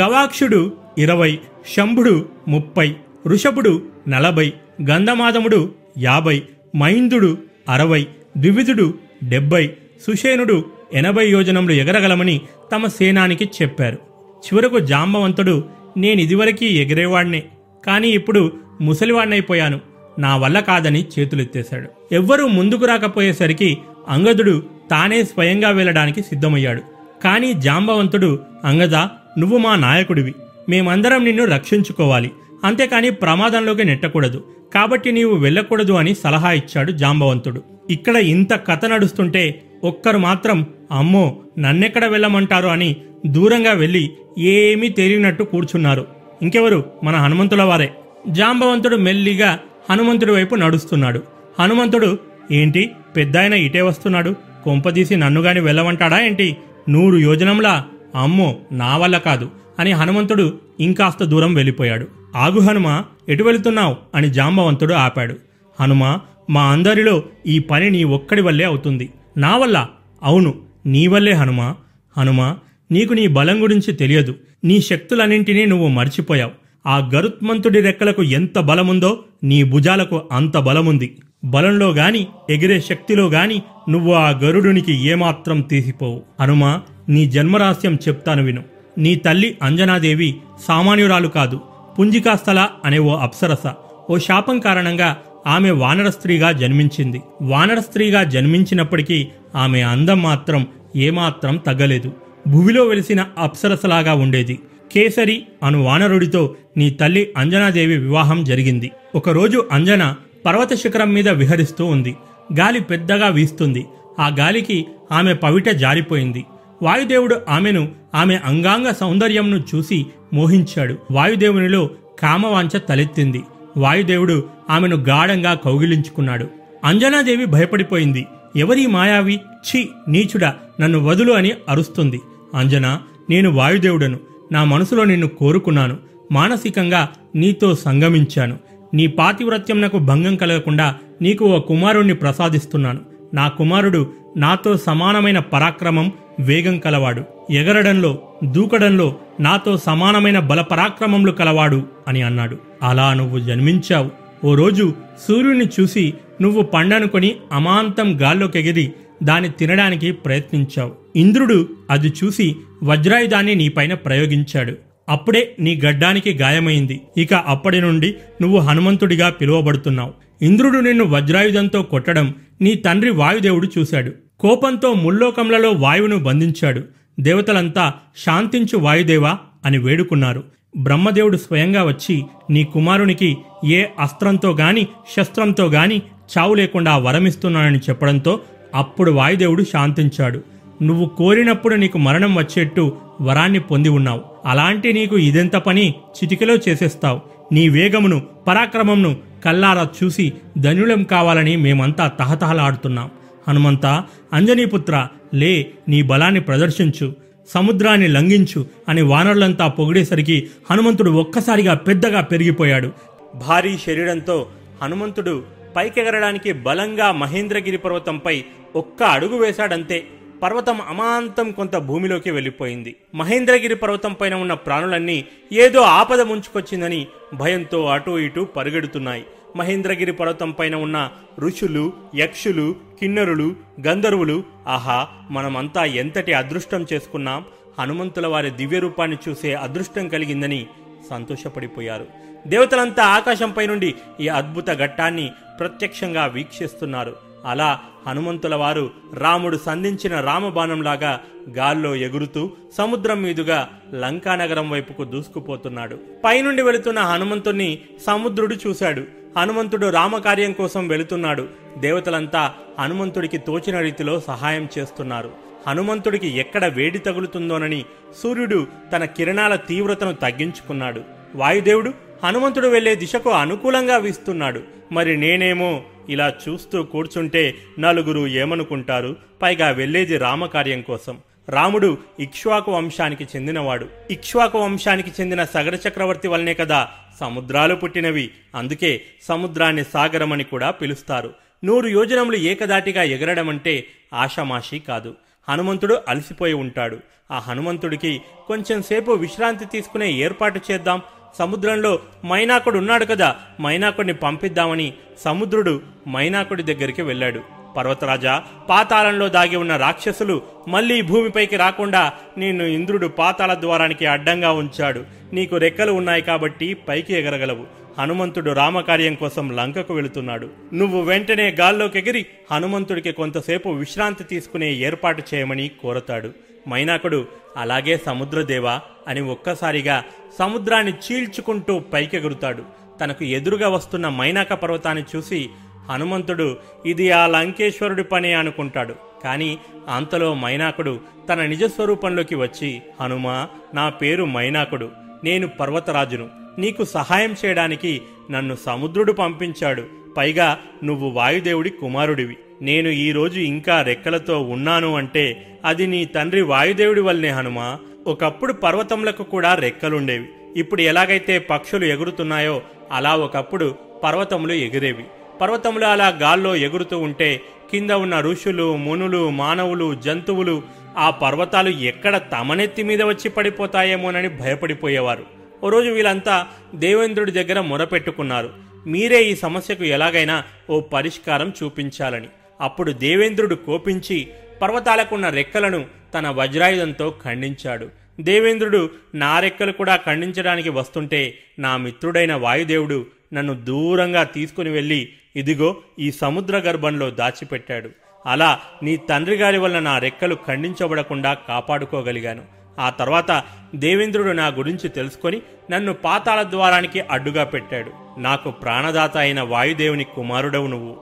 Speaker 1: గవాక్షుడు ఇరవై శంభుడు ముప్పై ఋషభుడు నలభై గంధమాదముడు యాభై మైందుడు అరవై ద్వివిధుడు డెబ్బై సుషేనుడు ఎనభై యోజనములు ఎగరగలమని తమ సేనానికి చెప్పారు. చివరకు జాంబవంతుడు నేనిదివరకీ ఎగిరేవాణ్ణే కానీ ఇప్పుడు ముసలివాణ్ణైపోయాను నా వల్ల కాదని చేతులెత్తేశాడు. ఎవ్వరూ ముందుకు రాకపోయేసరికి అంగదుడు తానే స్వయంగా వెళ్ళడానికి సిద్ధమయ్యాడు. కానీ జాంబవంతుడు అంగద నువ్వు మా నాయకుడివి. మేమందరం నిన్ను రక్షించుకోవాలి. అంతేకాని ప్రమాదంలోకి నెట్టకూడదు. కాబట్టి నీవు వెళ్ళకూడదు అని సలహా ఇచ్చాడు జాంబవంతుడు. ఇక్కడ ఇంత కథ నడుస్తుంటే ఒక్కరు మాత్రం అమ్మో నన్నెక్కడ వెళ్ళమంటారు? అని దూరంగా వెళ్ళి ఏమీ తెలియనట్టు కూర్చున్నారు. ఇంకెవరు? మన హనుమంతుల వారే. జాంబవంతుడు మెల్లిగా హనుమంతుడి వైపు నడుస్తున్నాడు. హనుమంతుడు ఏంటి? పెద్దాయన ఇటే వస్తున్నాడు? కొంపదీసి నన్నుగాని వెళ్ళమంటాడా ఏంటి? నూరు యోజనంలా? అమ్మో నా వల్ల కాదు అని హనుమంతుడు ఇంకాస్త దూరం వెళ్ళిపోయాడు. ఆగు హనుమ ఎటు వెళుతున్నావు? అని జాంబవంతుడు ఆపాడు. హనుమ మా అందరిలో ఈ పని నీ ఒక్కడి వల్లే అవుతుంది. నా వల్ల? అవును నీ వల్లే హనుమ. హనుమ నీకు నీ బలం గురించి తెలియదు. నీ శక్తులన్నింటినీ నువ్వు మర్చిపోయావు. ఆ గరుత్మంతుడి రెక్కలకు ఎంత బలముందో నీ భుజాలకు అంత బలముంది. బలంలో గాని ఎగిరే శక్తిలో గాని నువ్వు ఆ గరుడునికి ఏమాత్రం తీసిపోవు. హనుమ నీ జన్మరహస్యం చెప్తాను విను. నీ తల్లి అంజనాదేవి సామాన్యురాలు కాదు. పుంజికాస్థల అనే ఓ అప్సరస. ఓ శాపం కారణంగా ఆమె వానర స్త్రీగా జన్మించింది. వానర స్త్రీగా జన్మించినప్పటికీ ఆమె అందం మాత్రం ఏమాత్రం తగ్గలేదు. భువిలో వెలిసిన అప్సరసలాగా ఉండేది. కేసరి అను వానరుడితో నీ తల్లి అంజనాదేవి వివాహం జరిగింది. ఒకరోజు అంజన పర్వత శిఖరం మీద విహరిస్తూ ఉంది. గాలి పెద్దగా వీస్తుంది. ఆ గాలికి ఆమె పవిట జారిపోయింది. వాయుదేవుడు ఆమెను ఆమె అంగాంగ సౌందర్యంను చూసి మోహించాడు. వాయుదేవునిలో కామవాంఛ తలెత్తింది. వాయుదేవుడు ఆమెను గాఢంగా కౌగిలించుకున్నాడు. అంజనాదేవి భయపడిపోయింది. ఎవరి మాయావి? ఛీ నీచుడా నన్ను వదులు అని అరుస్తుంది. అంజనా నేను వాయుదేవుడను. నా మనసులో నిన్ను కోరుకున్నాను. మానసికంగా నీతో సంగమించాను. నీ పాతివ్రత్యం నాకు భంగం కలగకుండా నీకు ఓ కుమారుణ్ణి ప్రసాదిస్తున్నాను. నా కుమారుడు నాతో సమానమైన పరాక్రమం వేగం కలవాడు. ఎగరడంలో దూకడంలో నాతో సమానమైన బలపరాక్రమములు కలవాడు అని అన్నాడు. అలా నువ్వు జన్మించావు. ఓ రోజు సూర్యుని చూసి నువ్వు పండనుకొని అమాంతం గాల్లోకెగిరి దాన్ని తినడానికి ప్రయత్నించావు. ఇంద్రుడు అది చూసి వజ్రాయుధాన్ని నీపైన ప్రయోగించాడు. అప్పుడే నీ గడ్డానికి గాయమైంది. ఇక అప్పటి నుండి నువ్వు హనుమంతుడిగా పిలువబడుతున్నావు. ఇంద్రుడు నిన్ను వజ్రాయుధంతో కొట్టడం నీ తండ్రి వాయుదేవుడు చూశాడు. కోపంతో ముల్లోకములలో వాయువును బంధించాడు. దేవతలంతా శాంతించు వాయుదేవా అని వేడుకున్నారు. బ్రహ్మదేవుడు స్వయంగా వచ్చి నీ కుమారునికి ఏ అస్త్రంతో గాని శస్త్రంతో గాని చావు లేకుండా వరమిస్తున్నానని చెప్పడంతో అప్పుడు వాయుదేవుడు శాంతించాడు. నువ్వు కోరినప్పుడు నీకు మరణం వచ్చేట్టు వరాన్ని పొంది ఉన్నావు. అలాంటి నీకు ఇదెంత పని? చిటికలో చేసేస్తావు. నీ వేగమును పరాక్రమంను కల్లారా చూసి ధనులం కావాలని మేమంతా తహతహలాడుతున్నాం. హనుమంత అంజనీపుత్ర లే నీ బలాన్ని ప్రదర్శించు సముద్రాన్ని లంఘించు అని వానరులంతా పొగిడేసరికి హనుమంతుడు ఒక్కసారిగా పెద్దగా పెరిగిపోయాడు. భారీ శరీరంతో హనుమంతుడు పైకెగరడానికి బలంగా మహేంద్రగిరి పర్వతంపై ఒక్క అడుగు వేశాడంతే పర్వతం అమాంతం కొంత భూమిలోకి వెళ్ళిపోయింది. మహేంద్రగిరి పర్వతం పైన ఉన్న ప్రాణులన్నీ ఏదో ఆపద ముంచుకొచ్చిందని భయంతో అటూ ఇటూ పరిగెడుతున్నాయి. మహేంద్రగిరి పర్వతం పైన ఉన్న ఋషులు యక్షులు కిన్నరులు గంధర్వులు ఆహా మనమంతా ఎంతటి అదృష్టం చేసుకున్నాం. హనుమంతుల వారి దివ్య రూపాన్ని చూసే అదృష్టం కలిగిందని సంతోషపడిపోయారు. దేవతలంతా ఆకాశంపై నుండి ఈ అద్భుత ఘట్టాన్ని ప్రత్యక్షంగా వీక్షిస్తున్నారు. అలా హనుమంతుల వారు రాముడు సంధించిన రామబాణంలాగా గాల్లో ఎగురుతూ సముద్రం మీదుగా లంకానగరం వైపుకు దూసుకుపోతున్నాడు. పైనుండి వెళుతున్న హనుమంతుణ్ణి సముద్రుడు చూశాడు. హనుమంతుడు రామకార్యం కోసం వెళుతున్నాడు. దేవతలంతా హనుమంతుడికి తోచిన రీతిలో సహాయం చేస్తున్నారు. హనుమంతుడికి ఎక్కడ వేడి తగులుతుందోనని సూర్యుడు తన కిరణాల తీవ్రతను తగ్గించుకున్నాడు. వాయుదేవుడు హనుమంతుడు వెళ్ళే దిశకు అనుకూలంగా వీస్తున్నాడు. మరి నేనేమో ఇలా చూస్తూ కూర్చుంటే నలుగురు ఏమనుకుంటారు? పైగా వెళ్ళేది రామకార్యం కోసం. రాముడు ఇక్ష్వాకు వంశానికి చెందినవాడు. ఇక్ష్వాకు వంశానికి చెందిన సగర చక్రవర్తి వల్లనే కదా సముద్రాలు పుట్టినవి. అందుకే సముద్రాన్ని సాగరమని కూడా పిలుస్తారు. నూరు యోజనములు ఏకదాటిగా ఎగరడమంటే ఆషామాషీ కాదు. హనుమంతుడు అలసిపోయి ఉంటాడు. ఆ హనుమంతుడికి కొంచెం సేపు విశ్రాంతి తీసుకునే ఏర్పాటు చేద్దాం. సముద్రంలో మైనాకుడు ఉన్నాడు కదా మైనాకుడిని పంపిద్దామని సముద్రుడు మైనాకుడి దగ్గరికి వెళ్ళాడు. పర్వతరాజా పాతాళంలో దాగి ఉన్న రాక్షసులు మళ్ళీ భూమిపైకి రాకుండా నిన్ను ఇంద్రుడు పాతాళ ద్వారానికి అడ్డంగా ఉంచాడు. నీకు రెక్కలు ఉన్నాయి కాబట్టి పైకి ఎగరగలవు. హనుమంతుడు రామకార్యం కోసం లంకకు వెళుతున్నాడు. నువ్వు వెంటనే గాల్లోకి ఎగిరి హనుమంతుడికి కొంతసేపు విశ్రాంతి తీసుకునే ఏర్పాటు చేయమని కోరతాడు. మైనాకుడు అలాగే సముద్రదేవా అని ఒక్కసారిగా సముద్రాన్ని చీల్చుకుంటూ పైకెగురుతాడు. తనకు ఎదురుగా వస్తున్న మైనాక పర్వతాన్ని చూసి హనుమంతుడు ఇది ఆ లంకేశ్వరుడి పని అనుకుంటాడు. కానీ అంతలో మైనాకుడు తన నిజస్వరూపంలోకి వచ్చి హనుమా నా పేరు మైనాకుడు. నేను పర్వతరాజును. నీకు సహాయం చేయడానికి నన్ను సముద్రుడు పంపించాడు. పైగా నువ్వు వాయుదేవుడి కుమారుడివి. నేను ఈరోజు ఇంకా రెక్కలతో ఉన్నాను అంటే అది నీ తండ్రి వాయుదేవుడి వల్లనే హనుమా. ఒకప్పుడు పర్వతములకు కూడా రెక్కలుండేవి. ఇప్పుడు ఎలాగైతే పక్షులు ఎగురుతున్నాయో అలా ఒకప్పుడు పర్వతములు ఎగిరేవి. పర్వతములు అలా గాల్లో ఎగురుతూ ఉంటే కింద ఉన్న ఋషులు మునులు మానవులు జంతువులు ఆ పర్వతాలు ఎక్కడ తమనెత్తి మీద వచ్చి పడిపోతాయేమోనని భయపడిపోయేవారు. ఓ రోజు వీళ్ళంతా దేవేంద్రుడి దగ్గర మొరపెట్టుకున్నారు. మీరే ఈ సమస్యకు ఎలాగైనా ఓ పరిష్కారం చూపించాలని. అప్పుడు దేవేంద్రుడు కోపించి పర్వతాలకున్న రెక్కలను తన వజ్రాయుధంతో ఖండించాడు. దేవేంద్రుడు నా రెక్కలు కూడా ఖండించడానికి వస్తుంటే నా మిత్రుడైన వాయుదేవుడు నన్ను దూరంగా తీసుకుని వెళ్ళి ఇదిగో ఈ సముద్ర గర్భంలో దాచిపెట్టాడు. అలా నీ తండ్రి గారి వల్ల నా రెక్కలు ఖండించబడకుండా కాపాడుకోగలిగాను. ఆ తర్వాత దేవేంద్రుడు నా గురించి తెలుసుకొని నన్ను పాతాళ ద్వారానికి అడ్డుగా పెట్టాడు. నాకు ప్రాణదాత అయిన వాయుదేవుని కుమారుడవు నువ్వు.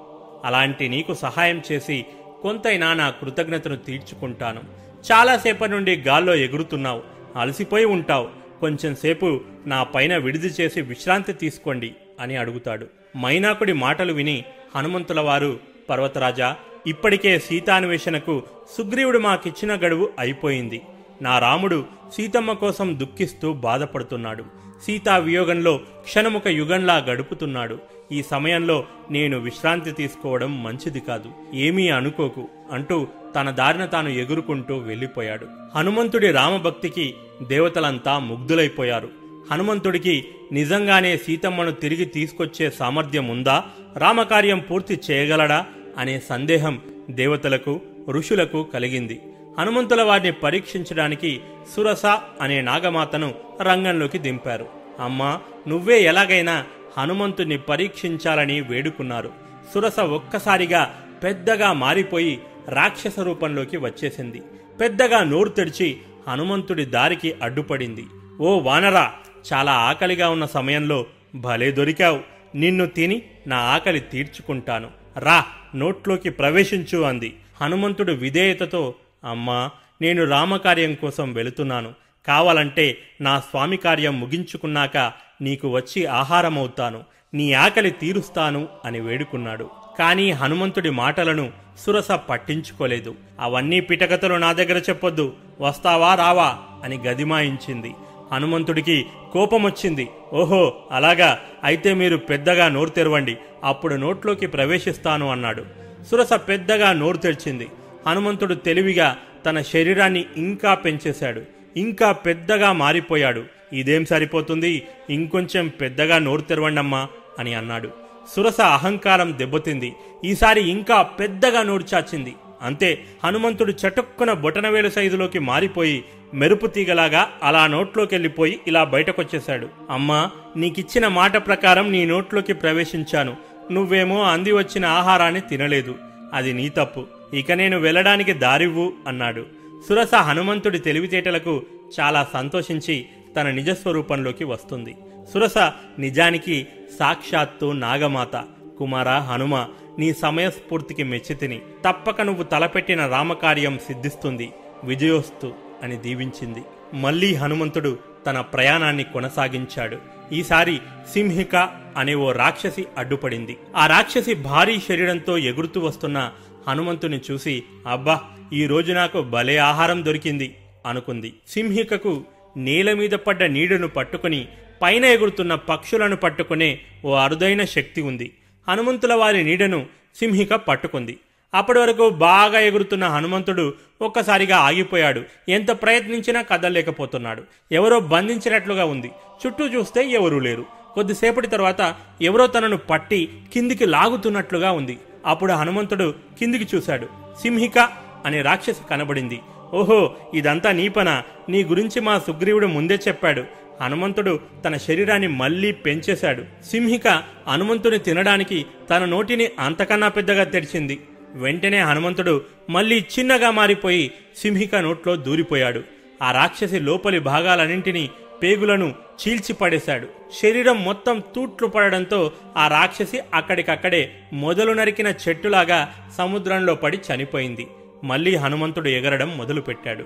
Speaker 1: అలాంటి నీకు సహాయం చేసి కొంతైనా నా కృతజ్ఞతను తీర్చుకుంటాను. చాలాసేపటి నుండి గాల్లో ఎగురుతున్నావు. అలసిపోయి ఉంటావు. కొంచెం సేపు నా పైన విడిది చేసి విశ్రాంతి తీసుకోండి. అని అడుగుతాడు. మైనాకుడి మాటలు విని హనుమంతుల వారు పర్వతరాజా ఇప్పటికే సీతాన్వేషణకు సుగ్రీవుడు మాకిచ్చిన గడువు అయిపోయింది. నా రాముడు సీతమ్మ కోసం దుఃఖిస్తూ బాధపడుతున్నాడు. సీతా వియోగంలో క్షణముక యుగంలా గడుపుతున్నాడు. ఈ సమయంలో నేను విశ్రాంతి తీసుకోవడం మంచిది కాదు. ఏమీ అనుకోకు అంటూ తన దారిన తాను ఎగురుకుంటూ వెళ్ళిపోయాడు. హనుమంతుడి రామభక్తికి దేవతలంతా ముగ్ధులైపోయారు. హనుమంతుడికి నిజంగానే సీతమ్మను తిరిగి తీసుకొచ్చే సామర్థ్యం ఉందా? రామకార్యం పూర్తి చేయగలడా? అనే సందేహం దేవతలకు ఋషులకు కలిగింది. హనుమంతుల వారిని పరీక్షించడానికి సురస అనే నాగమాతను రంగంలోకి దింపారు. అమ్మా నువ్వే ఎలాగైనా హనుమంతుని పరీక్షించాలని వేడుకున్నారు. సురస ఒక్కసారిగా పెద్దగా మారిపోయి రాక్షస రూపంలోకి వచ్చేసింది. పెద్దగా నోరు తెరిచి హనుమంతుడి దారికి అడ్డుపడింది. ఓ వానరా చాలా ఆకలిగా ఉన్న సమయంలో భలే దొరికావు. నిన్ను తిని నా ఆకలి తీర్చుకుంటాను. రా నోట్లోకి ప్రవేశించు అంది. హనుమంతుడు విధేయతతో అమ్మా నేను రామకార్యం కోసం వెళుతున్నాను. కావాలంటే నా స్వామి కార్యం ముగించుకున్నాక నీకు వచ్చి ఆహారమవుతాను. నీ ఆకలి తీరుస్తాను అని వేడుకున్నాడు. కానీ హనుమంతుడి మాటలను సురస పట్టించుకోలేదు. అవన్నీ పిటకతలు నా దగ్గర చెప్పొద్దు. వస్తావా రావా అని గదిమాయించింది. హనుమంతుడికి కోపమొచ్చింది. ఓహో అలాగా. అయితే మీరు పెద్దగా నోరు తెరవండి. అప్పుడు నోట్లోకి ప్రవేశిస్తాను అన్నాడు. సురస పెద్దగా నోరు తెరిచింది. హనుమంతుడు తెలివిగా తన శరీరాన్ని ఇంకా పెంచేశాడు. ఇంకా పెద్దగా మారిపోయాడు. ఇదేం సరిపోతుంది? ఇంకొంచెం పెద్దగా నోరు తెరవండమ్మా అని అన్నాడు. సురస అహంకారం దెబ్బతింది. ఈసారి ఇంకా పెద్దగా నోరు చాచింది. అంతే. హనుమంతుడు చటుక్కున బొటనవేలు సైజులోకి మారిపోయి మెరుపు తీగలాగా అలా నోట్లోకెళ్ళిపోయి ఇలా బయటకొచ్చేశాడు. అమ్మా నీకిచ్చిన మాట ప్రకారం నీ నోట్లోకి ప్రవేశించాను. నువ్వేమో అంది వచ్చిన ఆహారాన్ని తినలేదు. అది నీ తప్పు. ఇక నేను వెళ్ళడానికి దారివ్వు అన్నాడు. సురస హనుమంతుడి తెలివితేటలకు చాలా సంతోషించి తన నిజస్వరూపంలోకి వస్తుంది. సురస నిజానికి సాక్షాత్తు నాగమాత. కుమార హనుమ నీ సమయస్ఫూర్తికి మెచ్చితిని తప్పక నువ్వు తలపెట్టిన రామకార్యం సిద్ధిస్తుంది. విజయోస్తు. అని దీవించింది. మళ్ళీ హనుమంతుడు తన ప్రయాణాన్ని కొనసాగించాడు. ఈసారి సింహిక అనే ఓ రాక్షసి అడ్డుపడింది. ఆ రాక్షసి భారీ శరీరంతో ఎగురుతూ వస్తున్న హనుమంతుని చూసి అబ్బా ఈ రోజు నాకు భలే ఆహారం దొరికింది అనుకుంది. సింహికకు నేల మీద పడ్డ నీడను పట్టుకుని పైన ఎగురుతున్న పక్షులను పట్టుకునే ఓ అరుదైన శక్తి ఉంది. హనుమంతుల వారి నీడను సింహిక పట్టుకుంది. అప్పటి వరకు బాగా ఎగురుతున్న హనుమంతుడు ఒక్కసారిగా ఆగిపోయాడు. ఎంత ప్రయత్నించినా కదలలేకపోతున్నాడు. ఎవరో బంధించినట్లుగా ఉంది. చుట్టూ చూస్తే ఎవరూ లేరు. కొద్దిసేపటి తర్వాత ఎవరో తనను పట్టి కిందికి లాగుతున్నట్లుగా ఉంది. అప్పుడు హనుమంతుడు కిందికి చూశాడు. సింహిక అనే రాక్షసి కనబడింది. ఓహో ఇదంతా నీ పన? నీ గురించి మా సుగ్రీవుడు ముందే చెప్పాడు. హనుమంతుడు తన శరీరాన్ని మళ్ళీ పెంచేశాడు. సింహిక హనుమంతుని తినడానికి తన నోటిని అంతకన్నా పెద్దగా తెరిచింది. వెంటనే హనుమంతుడు మళ్ళీ చిన్నగా మారిపోయి సింహిక నోట్లో దూరిపోయాడు. ఆ రాక్షసి లోపలి భాగాలన్నింటినీ పేగులను చీల్చి పడేశాడు శరీరం మొత్తం తూట్లు పడడంతో ఆ రాక్షసి అక్కడికక్కడే మొదలు నరికిన చెట్టులాగా సముద్రంలో పడి చనిపోయింది. మళ్ళీ హనుమంతుడు ఎగరడం మొదలుపెట్టాడు.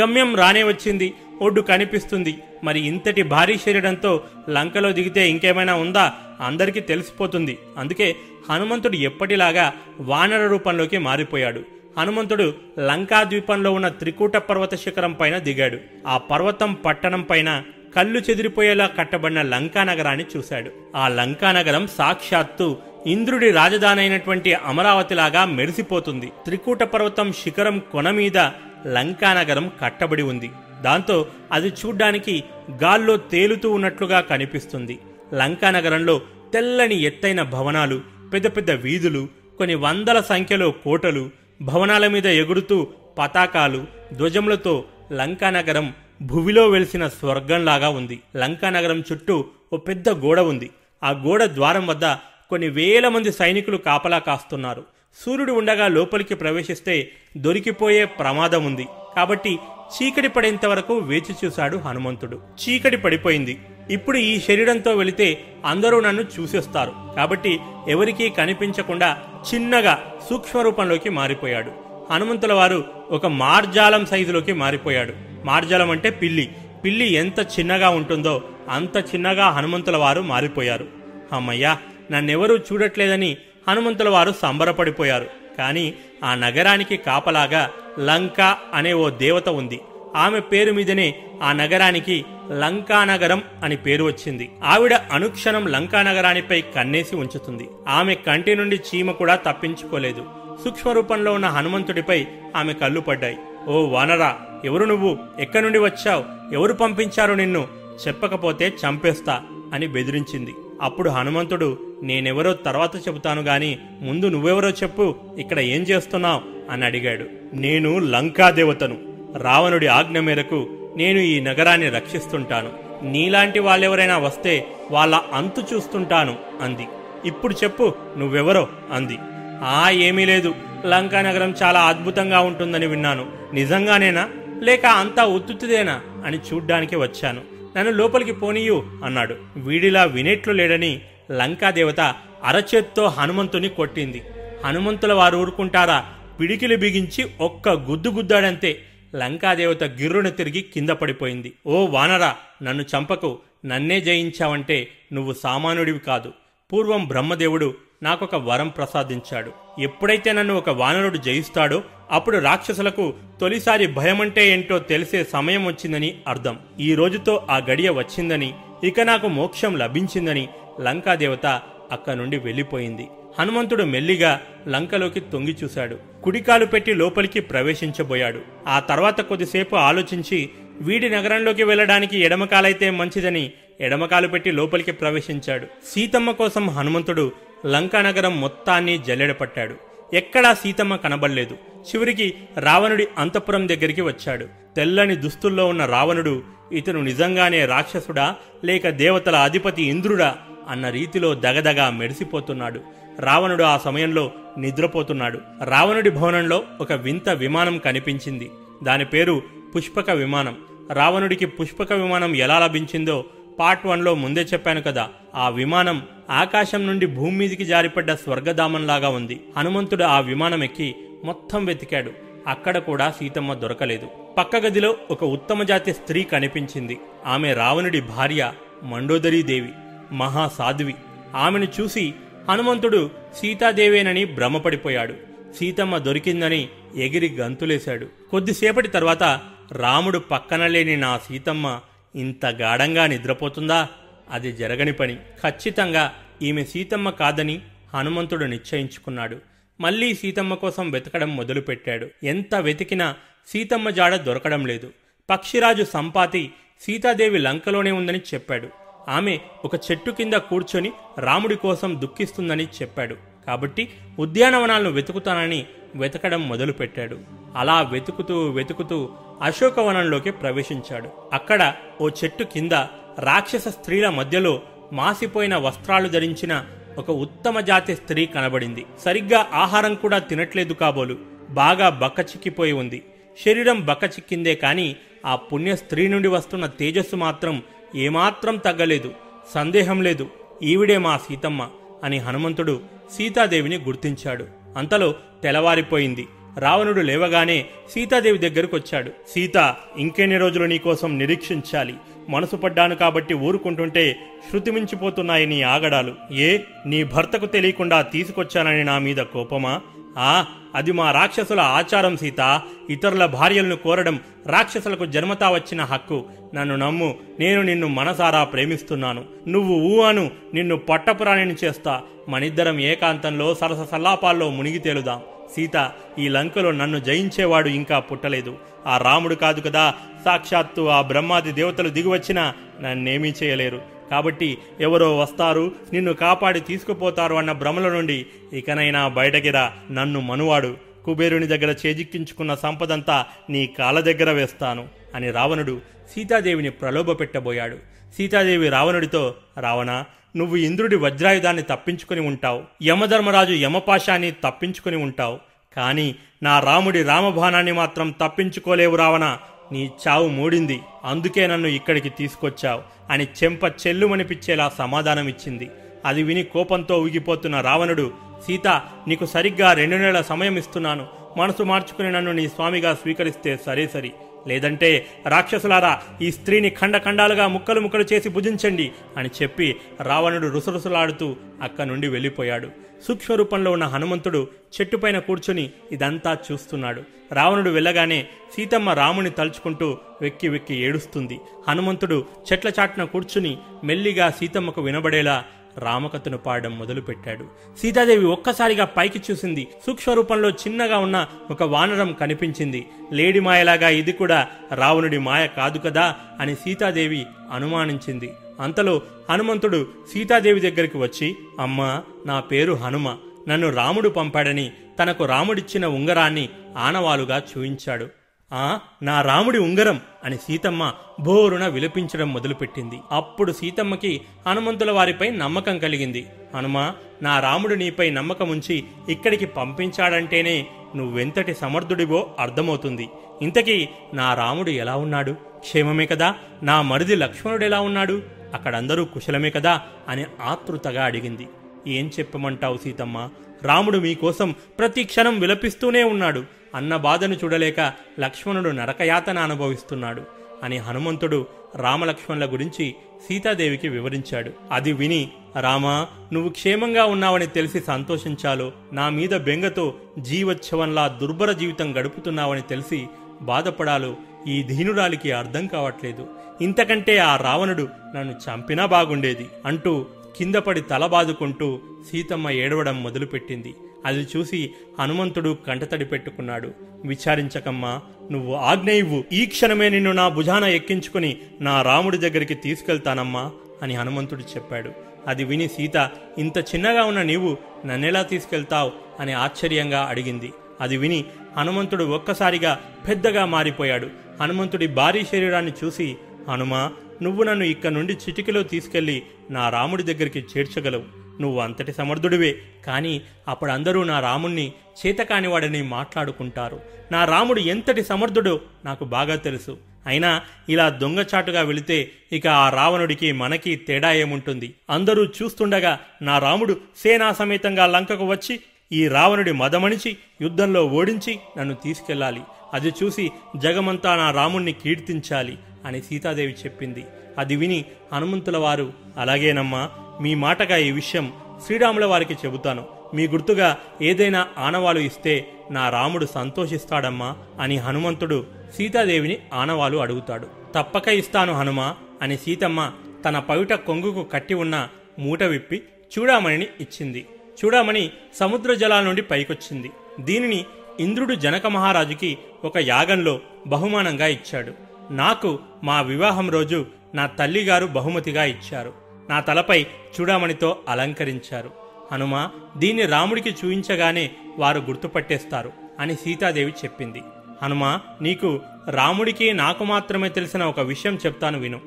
Speaker 1: గమ్యం రానే వచ్చింది. ఒడ్డు కనిపిస్తుంది. మరి ఇంతటి భారీ శరీరంతో లంకలో దిగితే ఇంకేమైనా ఉందా? అందరికీ తెలిసిపోతుంది. అందుకే హనుమంతుడు ఎప్పటిలాగా వానర రూపంలోకి మారిపోయాడు. హనుమంతుడు లంకా ద్వీపంలో ఉన్న త్రికూట పర్వత శిఖరం పైన దిగాడు. ఆ పర్వతం పట్టణం పైన కళ్ళు చెదిరిపోయేలా కట్టబడిన లంకా నగరాన్ని చూశాడు. ఆ లంకా నగరం సాక్షాత్తు ఇంద్రుడి రాజధాని అయినటువంటి అమరావతిలాగా మెరిసిపోతుంది. త్రికూట పర్వతం శిఖరం కొన మీద లంకా నగరం కట్టబడి ఉంది. దాంతో అది చూడ్డానికి గాల్లో తేలుతూ ఉన్నట్లుగా కనిపిస్తుంది. లంకా నగరంలో తెల్లని ఎత్తైన భవనాలు పెద్ద పెద్ద వీధులు కొన్ని వందల సంఖ్యలో కోటలు భవనాల మీద ఎగురుతూ పతాకాలు ధ్వజములతో లంకానగరం భువిలో వెలిసిన స్వర్గంలాగా ఉంది. లంకానగరం చుట్టూ ఓ పెద్ద గోడ ఉంది. ఆ గోడ ద్వారం వద్ద కొన్ని వేల మంది సైనికులు కాపలా కాస్తున్నారు. సూర్యుడు ఉండగా లోపలికి ప్రవేశిస్తే దొరికిపోయే ప్రమాదం ఉంది. కాబట్టి చీకటి పడేంత వరకు వేచి చూశాడు హనుమంతుడు. చీకటి పడిపోయింది. ఇప్పుడు ఈ శరీరంతో వెళితే అందరూ నన్ను చూసేస్తారు. కాబట్టి ఎవరికీ కనిపించకుండా చిన్నగా సూక్ష్మ రూపంలోకి మారిపోయాడు. హనుమంతుల వారు ఒక మార్జాలం సైజులోకి మారిపోయాడు. మార్జాలం అంటే పిల్లి. పిల్లి ఎంత చిన్నగా ఉంటుందో అంత చిన్నగా హనుమంతుల వారు మారిపోయారు. అమ్మయ్యా నన్నెవరూ చూడట్లేదని హనుమంతుల వారు సంబరపడిపోయారు. కానీ ఆ నగరానికి కాపలాగా లంక అనే ఓ దేవత ఉంది. ఆమె పేరు మీదనే ఆ నగరానికి లంకానగరం అని పేరు వచ్చింది. ఆవిడ అనుక్షణం లంకానగరానిపై కన్నేసి ఉంచుతుంది. ఆమె కంటి నుండి చీమ కూడా తప్పించుకోలేదు. సూక్ష్మ రూపంలో ఉన్న హనుమంతుడిపై ఆమె కళ్ళు పడ్డాయి. ఓ వానరా ఎవరు నువ్వు? ఎక్కడి నుండి వచ్చావు? ఎవరు పంపించారు నిన్ను? చెప్పకపోతే చంపేస్తా అని బెదిరించింది. అప్పుడు హనుమంతుడు నేనెవరో తర్వాత చెబుతాను గాని ముందు నువ్వెవరో చెప్పు ఇక్కడ ఏం చేస్తున్నావు? అని అడిగాడు. నేను లంకాదేవతను రావణుడి ఆజ్ఞ మేరకు నేను ఈ నగరాన్ని రక్షిస్తుంటాను. నీలాంటి వాళ్ళెవరైనా వస్తే వాళ్ళ అంతు చూస్తుంటాను అంది. ఇప్పుడు చెప్పు నువ్వెవరో అంది. ఆ ఏమీ లేదు. లంకా నగరం చాలా అద్భుతంగా ఉంటుందని విన్నాను. నిజంగానేనా? లేక అంతా ఉత్తుతిదేనా అని చూడ్డానికి వచ్చాను. నన్ను లోపలికి పోనీయు అన్నాడు. వీడిలా వినేట్లు లేడని లంకాదేవత అరచేత్తో హనుమంతుని కొట్టింది. హనుమంతుల వారు ఊరుకుంటారా? పిడికిలు బిగించి ఒక్క గుద్దు గుద్దాడంతే. లంకాదేవత గిర్రును తిరిగి కింద పడిపోయింది. ఓ వానరా నన్ను చంపకు. నన్నే జయించావంటే నువ్వు సామాన్యుడివి కాదు. పూర్వం బ్రహ్మదేవుడు నాకొక వరం ప్రసాదించాడు. ఎప్పుడైతే నన్ను ఒక వానరుడు జయిస్తాడో అప్పుడు రాక్షసులకు తొలిసారి భయమంటే ఏంటో తెలిసే సమయం వచ్చిందని అర్థం. ఈ రోజుతో ఆ గడియ వచ్చిందని ఇక నాకు మోక్షం లభించిందని లంకాదేవత అక్క నుండి వెళ్ళిపోయింది. హనుమంతుడు మెల్లిగా లంకలోకి తొంగి చూశాడు. కుడికాలు పెట్టి లోపలికి ప్రవేశించబోయాడు. ఆ తర్వాత కొద్దిసేపు ఆలోచించి వీడి నగరంలోకి వెళ్ళడానికి ఎడమకాలైతే మంచిదని ఎడమకాలు పెట్టి లోపలికి ప్రవేశించాడు. సీతమ్మ కోసం హనుమంతుడు లంకా నగరం మొత్తాన్ని జల్లెడపట్టాడు ఎక్కడా సీతమ్మ కనబడలేదు. చివరికి రావణుడి అంతఃపురం దగ్గరికి వచ్చాడు. తెల్లని దుస్తుల్లో ఉన్న రావణుడు ఇతను నిజంగానే రాక్షసుడా లేక దేవతల అధిపతి ఇంద్రుడా అన్న రీతిలో దగదగా మెరిసిపోతున్నాడు. రావణుడు ఆ సమయంలో నిద్రపోతున్నాడు. రావణుడి భవనంలో ఒక వింత విమానం కనిపించింది. దాని పేరు పుష్పక విమానం. రావణుడికి పుష్పక విమానం ఎలా లభించిందో పార్ట్ వన్లో ముందే చెప్పాను కదా. ఆ విమానం ఆకాశం నుండి భూమి మీదికి జారిపడ్డ స్వర్గధామంలాగా ఉంది. హనుమంతుడు ఆ విమానం ఎక్కి మొత్తం వెతికాడు. అక్కడ కూడా సీతమ్మ దొరకలేదు. పక్క గదిలో ఒక ఉత్తమ జాతి స్త్రీ కనిపించింది. ఆమె రావణుడి భార్య మండోదరీదేవి మహాసాధ్వి. ఆమెను చూసి హనుమంతుడు సీతాదేవేనని భ్రమపడిపోయాడు. సీతమ్మ దొరికిందని ఎగిరి గంతులేశాడు. కొద్దిసేపటి తర్వాత రాముడు పక్కన లేని నా సీతమ్మ ఇంత గాఢంగా నిద్రపోతుందా? అది జరగని పని. ఖచ్చితంగా ఈమె సీతమ్మ కాదని హనుమంతుడు నిశ్చయించుకున్నాడు. మళ్ళీ సీతమ్మ కోసం వెతకడం మొదలుపెట్టాడు. ఎంత వెతికినా సీతమ్మ జాడ దొరకడం లేదు. పక్షిరాజు సంపాతి సీతాదేవి లంకలోనే ఉందని చెప్పాడు. ఆమె ఒక చెట్టు కింద కూర్చొని రాముడి కోసం దుఃఖిస్తుందని చెప్పాడు. కాబట్టి ఉద్యానవనాలను వెతుకుతానని వెతకడం మొదలుపెట్టాడు. అలా వెతుకుతూ వెతుకుతూ అశోకవనంలోకి ప్రవేశించాడు. అక్కడ ఓ చెట్టు కింద రాక్షస స్త్రీల మధ్యలో మాసిపోయిన వస్త్రాలు ధరించిన ఒక ఉత్తమ జాతి స్త్రీ కనబడింది. సరిగ్గా ఆహారం కూడా తినట్లేదు కాబోలు. బాగా బక్కచిక్కిపోయి ఉంది. శరీరం బక్కచిక్కిందే కాని ఆ పుణ్య స్త్రీ నుండి వస్తున్న తేజస్సు మాత్రం ఏమాత్రం తగ్గలేదు సందేహం లేదు ఈవిడే మా సీతమ్మ అని హనుమంతుడు సీతాదేవిని గుర్తించాడు. అంతలో తెలవారిపోయింది రావణుడు లేవగానే సీతాదేవి దగ్గరకొచ్చాడు. సీత ఇంకెన్ని రోజులు నీకోసం నిరీక్షించాలి? మనసు పడ్డాను కాబట్టి ఊరుకుంటుంటే శృతిమించిపోతున్నాయి నీ ఆగడాలు. ఏ నీ భర్తకు తెలియకుండా తీసుకొచ్చానని నా మీద కోపమా? ఆ అది మా రాక్షసుల ఆచారం సీత. ఇతరుల భార్యలను కోరడం రాక్షసులకు జన్మతా వచ్చిన హక్కు. నన్ను నమ్ము నేను నిన్ను మనసారా ప్రేమిస్తున్నాను. నువ్వు ఊహను నిన్ను పట్టపురాణిని చేస్తా. మనిద్దరం ఏకాంతంలో సరస సల్లాపాల్లో మునిగి తేలుదాం. సీత ఈ లంకలో నన్ను జయించేవాడు ఇంకా పుట్టలేదు. ఆ రాముడు కాదు కదా సాక్షాత్తు ఆ బ్రహ్మాది దేవతలు దిగివచ్చినా నన్నేమీ చేయలేరు. కాబట్టి ఎవరో వస్తారు నిన్ను కాపాడి తీసుకుపోతారు అన్న భ్రమల నుండి ఇకనైనా బయటకిరా నన్ను మనువాడు. కుబేరుని దగ్గర చేజిక్కించుకున్న సంపదంతా నీ కాళ్ళ దగ్గర వేస్తాను అని రావణుడు సీతాదేవిని ప్రలోభ పెట్టబోయాడు. సీతాదేవి రావణుడితో రావణ నువ్వు ఇంద్రుడి వజ్రాయుధాన్ని తప్పించుకుని ఉంటావు. యమధర్మరాజు యమపాశాన్ని తప్పించుకుని ఉంటావు. కానీ నా రాముడి రామబాణాన్ని మాత్రం తప్పించుకోలేవు రావణ. నీ చావు మూడింది. అందుకే నన్ను ఇక్కడికి తీసుకొచ్చావు అని చెంప చెల్లుమనిపించేలా సమాధానమిచ్చింది. అది విని కోపంతో ఊగిపోతున్న రావణుడు సీత నీకు సరిగ్గా రెండు నెలల సమయం ఇస్తున్నాను మనసు మార్చుకుని నన్ను నీ స్వామిగా స్వీకరిస్తే సరే సరి. లేదంటే రాక్షసులారా ఈ స్త్రీని ఖండఖండాలుగా ముక్కలు ముక్కలు చేసి భుజించండి అని చెప్పి రావణుడు రుసరుసలాడుతూ అక్క నుండి వెళ్ళిపోయాడు. సూక్ష్మ రూపంలో ఉన్న హనుమంతుడు చెట్టుపైన కూర్చుని ఇదంతా చూస్తున్నాడు. రావణుడు వెళ్ళగానే సీతమ్మ రాముని తలుచుకుంటూ వెక్కి వెక్కి ఏడుస్తుంది. హనుమంతుడు చెట్ల చాటున కూర్చుని మెల్లిగా సీతమ్మకు వినబడేలా రామకథను పాడడం మొదలుపెట్టాడు. సీతాదేవి ఒక్కసారిగా పైకి చూసింది. సూక్ష్మ రూపంలో చిన్నగా ఉన్న ఒక వానరం కనిపించింది. లేడి మాయలాగా ఇది కూడా రావణుడి మాయ కాదు కదా అని సీతాదేవి అనుమానించింది. అంతలో హనుమంతుడు సీతాదేవి దగ్గరికి వచ్చి అమ్మా నా పేరు హనుమ. నన్ను రాముడు పంపాడని తనకు రాముడిచ్చిన ఉంగరాన్ని ఆనవాలుగా చూయించాడు. ఆ నా రాముడి ఉంగరం. అని సీతమ్మ బోరున విలపించడం మొదలుపెట్టింది. అప్పుడు సీతమ్మకి హనుమంతుల వారిపై నమ్మకం కలిగింది. హనుమా నా రాముడు నీపై నమ్మకం ఉంచి ఇక్కడికి పంపించాడంటేనే నువ్వెంతటి సమర్థుడివో అర్థమవుతుంది. ఇంతకీ నా రాముడు ఎలా ఉన్నాడు? క్షేమమే కదా? నా మరిది లక్ష్మణుడు ఎలా ఉన్నాడు? అక్కడందరూ కుశలమే కదా? అని ఆతృతగా అడిగింది. ఏం చెప్పమంటావు సీతమ్మ? రాముడు మీకోసం ప్రతి క్షణం విలపిస్తూనే ఉన్నాడు. అన్న బాధను చూడలేక లక్ష్మణుడు నరకయాతన అనుభవిస్తున్నాడు అని హనుమంతుడు రామలక్ష్మణుల గురించి సీతాదేవికి వివరించాడు. అది విని రామా నువ్వు క్షేమంగా ఉన్నావని తెలిసి సంతోషించాలో నా మీద బెంగతో జీవోత్సవంలా దుర్భర జీవితం గడుపుతున్నావని తెలిసి బాధపడాలో ఈ దీనురాలికి అర్థం కావట్లేదు. ఇంతకంటే ఆ రావణుడు నన్ను చంపినా బాగుండేది అంటూ కిందపడి తల బాదుకుంటూ సీతమ్మ ఏడవడం మొదలుపెట్టింది. అది చూసి హనుమంతుడు కంటతడి పెట్టుకున్నాడు. విచారించకమ్మా నువ్వు ఆజ్ఞ ఇవ్వు. ఈ క్షణమే నిన్ను నా భుజాన ఎక్కించుకుని నా రాముడి దగ్గరికి తీసుకెళ్తానమ్మా అని హనుమంతుడు చెప్పాడు. అది విని సీత ఇంత చిన్నగా ఉన్న నీవు నన్నెలా తీసుకెళ్తావు అని ఆశ్చర్యంగా అడిగింది. అది విని హనుమంతుడు ఒక్కసారిగా పెద్దగా మారిపోయాడు. హనుమంతుడి భారీ శరీరాన్ని చూసి హనుమా నువ్వు నన్ను ఇక్కడ నుండి చిటికలో తీసుకెళ్ళి నా రాముడి దగ్గరికి చేర్చగలవు. నువ్వు అంతటి సమర్థుడివే. కానీ అప్పుడు అందరూ నా రాముణ్ణి చేతకానివాడని మాట్లాడుకుంటారు. నా రాముడు ఎంతటి సమర్థుడో నాకు బాగా తెలుసు. అయినా ఇలా దొంగచాటుగా వెళితే ఇక ఆ రావణుడికి మనకి తేడా ఏముంటుంది? అందరూ చూస్తుండగా నా రాముడు సేనా సమేతంగా లంకకు వచ్చి ఈ రావణుడి మదమణిచి యుద్ధంలో ఓడించి నన్ను తీసుకెళ్ళాలి. అది చూసి జగమంతా నా రాముణ్ణి కీర్తించాలి అని సీతాదేవి చెప్పింది. అది విని హనుమంతుల వారు అలాగేనమ్మా మీ మాటగా ఈ విషయం శ్రీరాముల వారికి చెబుతాను. మీ గుర్తుగా ఏదైనా ఆనవాలు ఇస్తే నా రాముడు సంతోషిస్తాడమ్మా అని హనుమంతుడు సీతాదేవిని ఆనవాలు అడుగుతాడు. తప్పక ఇస్తాను హనుమా అని సీతమ్మ తన పవిట కొంగుకు కట్టి ఉన్న మూట విప్పి చూడామణిని ఇచ్చింది. చూడామణి సముద్ర జలాల నుండి పైకొచ్చింది. దీనిని ఇంద్రుడు జనక మహారాజుకి ఒక యాగంలో బహుమానంగా ఇచ్చాడు. నాకు మా వివాహం రోజు నా తల్లిగారు బహుమతిగా ఇచ్చారు. నా తలపై చూడమణితో అలంకరించారు. హనుమ దీన్ని రాముడికి చూయించగానే వారు గుర్తుపట్టేస్తారు అని సీతాదేవి చెప్పింది. హనుమ నీకు రాముడికి నాకు మాత్రమే తెలిసిన ఒక విషయం చెప్తాను విను.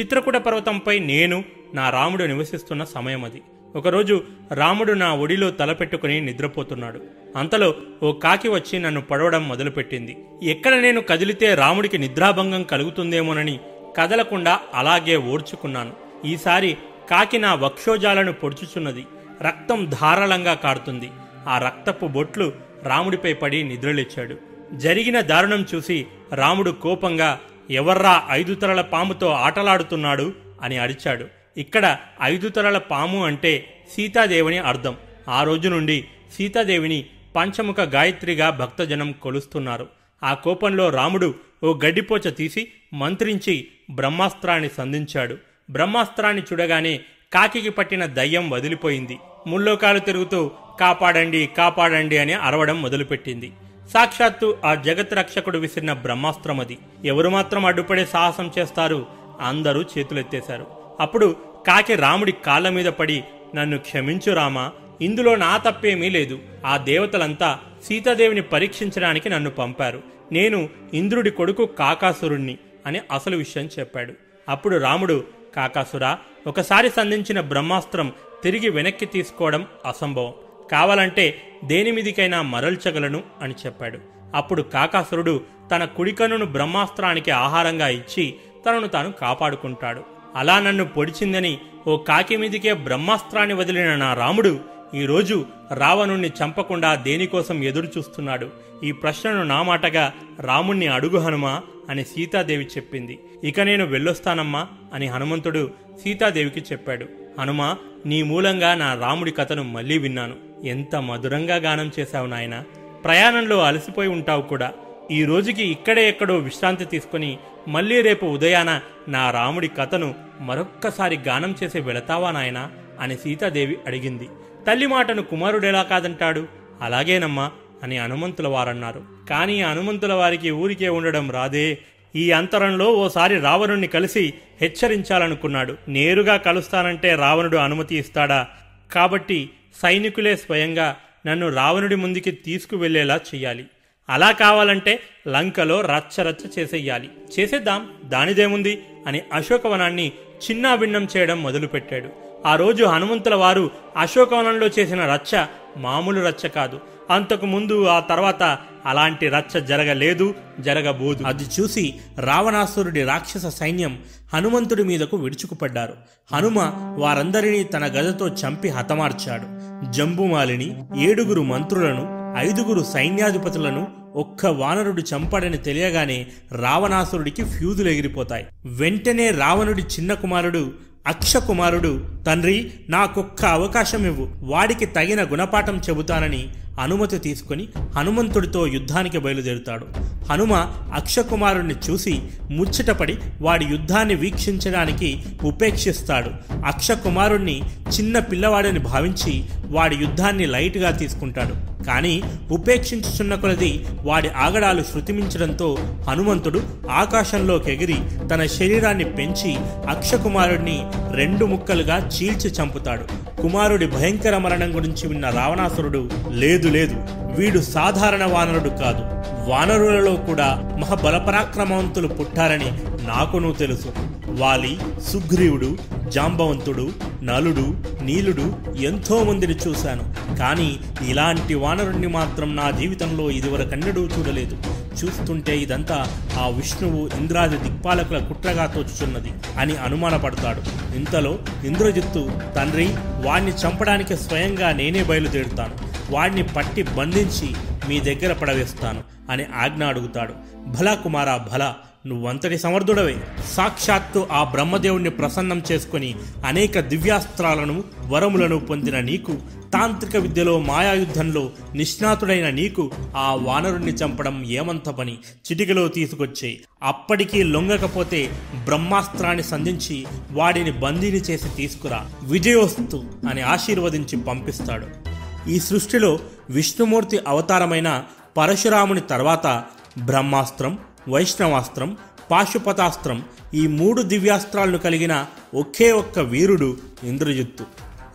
Speaker 1: చిత్రకూట పర్వతంపై నేను నా రాముడు నివసిస్తున్న సమయం అది ఒకరోజు రాముడు నా ఒడిలో తలపెట్టుకుని నిద్రపోతున్నాడు. అంతలో ఓ కాకి వచ్చి నన్ను పడవడం మొదలుపెట్టింది. ఎక్కడ నేను కదిలితే రాముడికి నిద్రాభంగం కలుగుతుందేమోనని కదలకుండా అలాగే ఓర్చుకున్నాను. ఈసారి కాకి నా వక్షోజాలను పొడుచుచున్నది. రక్తం ధారాళంగా కారుతుంది. ఆ రక్తపు బొట్లు రాముడిపై పడి నిద్రలేచాడు. జరిగిన దారుణం చూసి రాముడు కోపంగా ఎవర్రా ఐదు తరల పాముతో ఆటలాడుతున్నాడు? అని అరిచాడు. ఇక్కడ ఐదు తరల పాము అంటే సీతాదేవిని అర్థం. ఆ రోజు నుండి సీతాదేవిని పంచముఖ గాయత్రిగా భక్తజనం కొలుస్తున్నారు. ఆ కోపంలో రాముడు ఓ గడ్డిపోచ తీసి మంత్రించి బ్రహ్మాస్త్రాన్ని సంధించాడు. బ్రహ్మాస్త్రాన్ని చూడగానే కాకికి పట్టిన దయ్యం వదిలిపోయింది. ముల్లోకాలు తిరుగుతూ కాపాడండి కాపాడండి అని అరవడం మొదలుపెట్టింది. సాక్షాత్తు ఆ జగత్ రక్షకుడు విసిరిన బ్రహ్మాస్త్రం అది. ఎవరు మాత్రం అడ్డుపడే సాహసం చేస్తారు? అందరూ చేతులెత్తేశారు. అప్పుడు కాకి రాముడి కాళ్ళ మీద పడి నన్ను క్షమించు రామా ఇందులో నా తప్పేమీ లేదు. ఆ దేవతలంతా సీతాదేవిని పరీక్షించడానికి నన్ను పంపారు. నేను ఇంద్రుడి కొడుకు కాకాసురుణ్ణి. అని అసలు విషయం చెప్పాడు. అప్పుడు రాముడు కాకాసురా ఒకసారి సంధించిన బ్రహ్మాస్త్రం తిరిగి వెనక్కి తీసుకోవడం అసంభవం. కావాలంటే దేని మీదికైనా మరల్చగలను అని చెప్పాడు. అప్పుడు కాకాసురుడు తన కుడికన్నును బ్రహ్మాస్త్రానికి ఆహారంగా ఇచ్చి తనను తాను కాపాడుకుంటాడు. అలా నన్ను పొడిచిందని ఓ కాకి మీదికే బ్రహ్మాస్త్రాన్ని వదిలిన నా రాముడు ఈరోజు రావణుణ్ణి చంపకుండా దేనికోసం ఎదురుచూస్తున్నాడు? ఈ ప్రశ్నను నా మాటగా రాముణ్ణి అడుగు హనుమా అని సీతాదేవి చెప్పింది. ఇక నేను వెళ్ళొస్తానమ్మా అని హనుమంతుడు సీతాదేవికి చెప్పాడు. హనుమా నీ మూలంగా నా రాముడి కథను మళ్ళీ విన్నాను. ఎంత మధురంగా గానం చేశావు నాయన. ప్రయాణంలో అలసిపోయి ఉంటావు కూడా. ఈ రోజుకి ఇక్కడే ఎక్కడో విశ్రాంతి తీసుకుని మళ్ళీ రేపు ఉదయాన నా రాముడి కథను మరొక్కసారి గానం చేసి వెళతావా నాయనా అని సీతాదేవి అడిగింది. తల్లి మాటను కుమారుడెలా కాదంటాడు? అలాగేనమ్మా అని హనుమంతుల వారన్నారు. కానీ హనుమంతుల వారికి ఊరికే ఉండడం రాదే. ఈ అంతరంలో ఓసారి రావణుణ్ణి కలిసి హెచ్చరించాలనుకున్నాడు. నేరుగా కలుస్తానంటే రావణుడు అనుమతి ఇస్తాడా? కాబట్టి సైనికులే స్వయంగా నన్ను రావణుడి ముందుకి తీసుకువెళ్ళేలా చెయ్యాలి. అలా కావాలంటే లంకలో రచ్చరచ్చ చేసేయాలి. చేసేద్దాం దానిదేముంది? అని అశోకవనాన్ని చిన్నాభిన్నం చేయడం మొదలుపెట్టాడు. ఆ రోజు హనుమంతుల వారు అశోకవనంలో చేసిన రచ్చ మామూలు రచ్చ కాదు. అంతకు ముందు ఆ తర్వాత అలాంటి రచ్చ జరగలేదు జరగబోదు. అది చూసి రావణాసురుడి రాక్షస సైన్యం హనుమంతుడి మీదకు విడుచుకుపడ్డారు. హనుమ వారందరినీ తన గదతో చంపి హతమార్చాడు. జంబుమాలిని ఏడుగురు మంత్రులను ఐదుగురు సైన్యాధిపతులను ఒక్క వానరుడు చంపాడని తెలియగానే రావణాసురుడికి ఫ్యూజులు ఎగిరిపోతాయి వెంటనే రావణుడి చిన్న కుమారుడు అక్షకుమారుడు తండ్రి నాకొక్క అవకాశం ఇవ్వు. వాడికి తగిన గుణపాఠం చెబుతానని అనుమతి తీసుకుని హనుమంతుడితో యుద్ధానికి బయలుదేరుతాడు. హనుమ అక్షకుమారుణ్ణి చూసి ముచ్చటపడి వాడి యుద్ధాన్ని వీక్షించడానికి ఉపేక్షిస్తాడు. అక్షకుమారుణ్ణి చిన్న పిల్లవాడని భావించి వాడి యుద్ధాన్ని లైట్గా తీసుకుంటాడు. కానీ ఉపేక్షించుచున్న కొలది వాడి ఆగడాలు శృతిమించడంతో హనుమంతుడు ఆకాశంలోకి ఎగిరి తన శరీరాన్ని పెంచి అక్షకుమారుడిని రెండు ముక్కలుగా చీల్చి చంపుతాడు. కుమారుడి భయంకర మరణం గురించి విన్న రావణాసురుడు లేదు లేదు. వీడు సాధారణ వానరుడు కాదు. వానరులలో కూడా మహాబలపరాక్రమవంతులు పుట్టారని నాకును తెలుసు. వాలి సుగ్రీవుడు జాంబవంతుడు నలుడు నీలుడు ఎంతో మందిని చూశాను. కానీ ఇలాంటి వానరుణ్ణి మాత్రం నా జీవితంలో ఇదివరకన్నడూ చూడలేదు. చూస్తుంటే ఇదంతా ఆ విష్ణువు ఇంద్రాది దిక్పాలకుల కుట్రగా తోచుచున్నది అని అనుమానపడతాడు. ఇంతలో ఇంద్రజిత్తు తండ్రి వాణ్ణి చంపడానికి స్వయంగా నేనే బయలుదేరుతాను. వాడిని పట్టి బంధించి మీ దగ్గర పడవేస్తాను అని ఆజ్ఞ అడుగుతాడు. భలా కుమారా భల నువ్వంతటి సమర్థుడవే. సాక్షాత్తు ఆ బ్రహ్మదేవుణ్ణి ప్రసన్నం చేసుకుని అనేక దివ్యాస్త్రాలను వరములను పొందిన నీకు తాంత్రిక విద్యలో మాయాయుద్ధంలో నిష్ణాతుడైన నీకు ఆ వానరుణ్ణి చంపడం ఏమంత పని? చిటికలో తీసుకొచ్చే అప్పటికీ లొంగకపోతే బ్రహ్మాస్త్రాన్ని సంధించి వాడిని బందీని చేసి తీసుకురా. విజయోస్తు అని ఆశీర్వదించి పంపిస్తాడు. ఈ సృష్టిలో విష్ణుమూర్తి అవతారమైన పరశురాముని తర్వాత బ్రహ్మాస్త్రం వైష్ణవాస్త్రం పాశుపతాస్త్రం ఈ మూడు దివ్యాస్త్రాలను కలిగిన ఒకే ఒక్క వీరుడు ఇంద్రజిత్తు.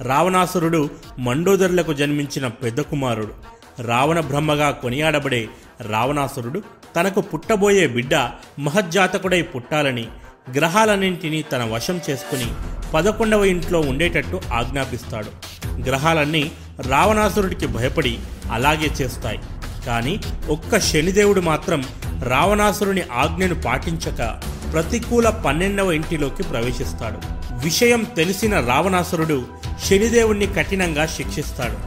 Speaker 1: రావణాసురుడు మండోదరులకు జన్మించిన పెద్ద కుమారుడు. రావణ బ్రహ్మగా కొనియాడబడే రావణాసురుడు తనకు పుట్టబోయే బిడ్డ మహజ్జాతకుడై పుట్టాలని గ్రహాలన్నింటినీ తన వశం చేసుకుని పదకొండవ ఇంట్లో ఉండేటట్టు ఆజ్ఞాపిస్తాడు. గ్రహాలన్నీ రావణాసురుడికి భయపడి అలాగే చేస్తాయి. కానీ ఒక్క శనిదేవుడు మాత్రం రావణాసురుని ఆజ్ఞను పాటించక ప్రతికూల పన్నెండవ ఇంటిలోకి ప్రవేశిస్తాడు. విషయం తెలిసిన రావణాసురుడు శనిదేవుణ్ణి కఠినంగా శిక్షిస్తాడు.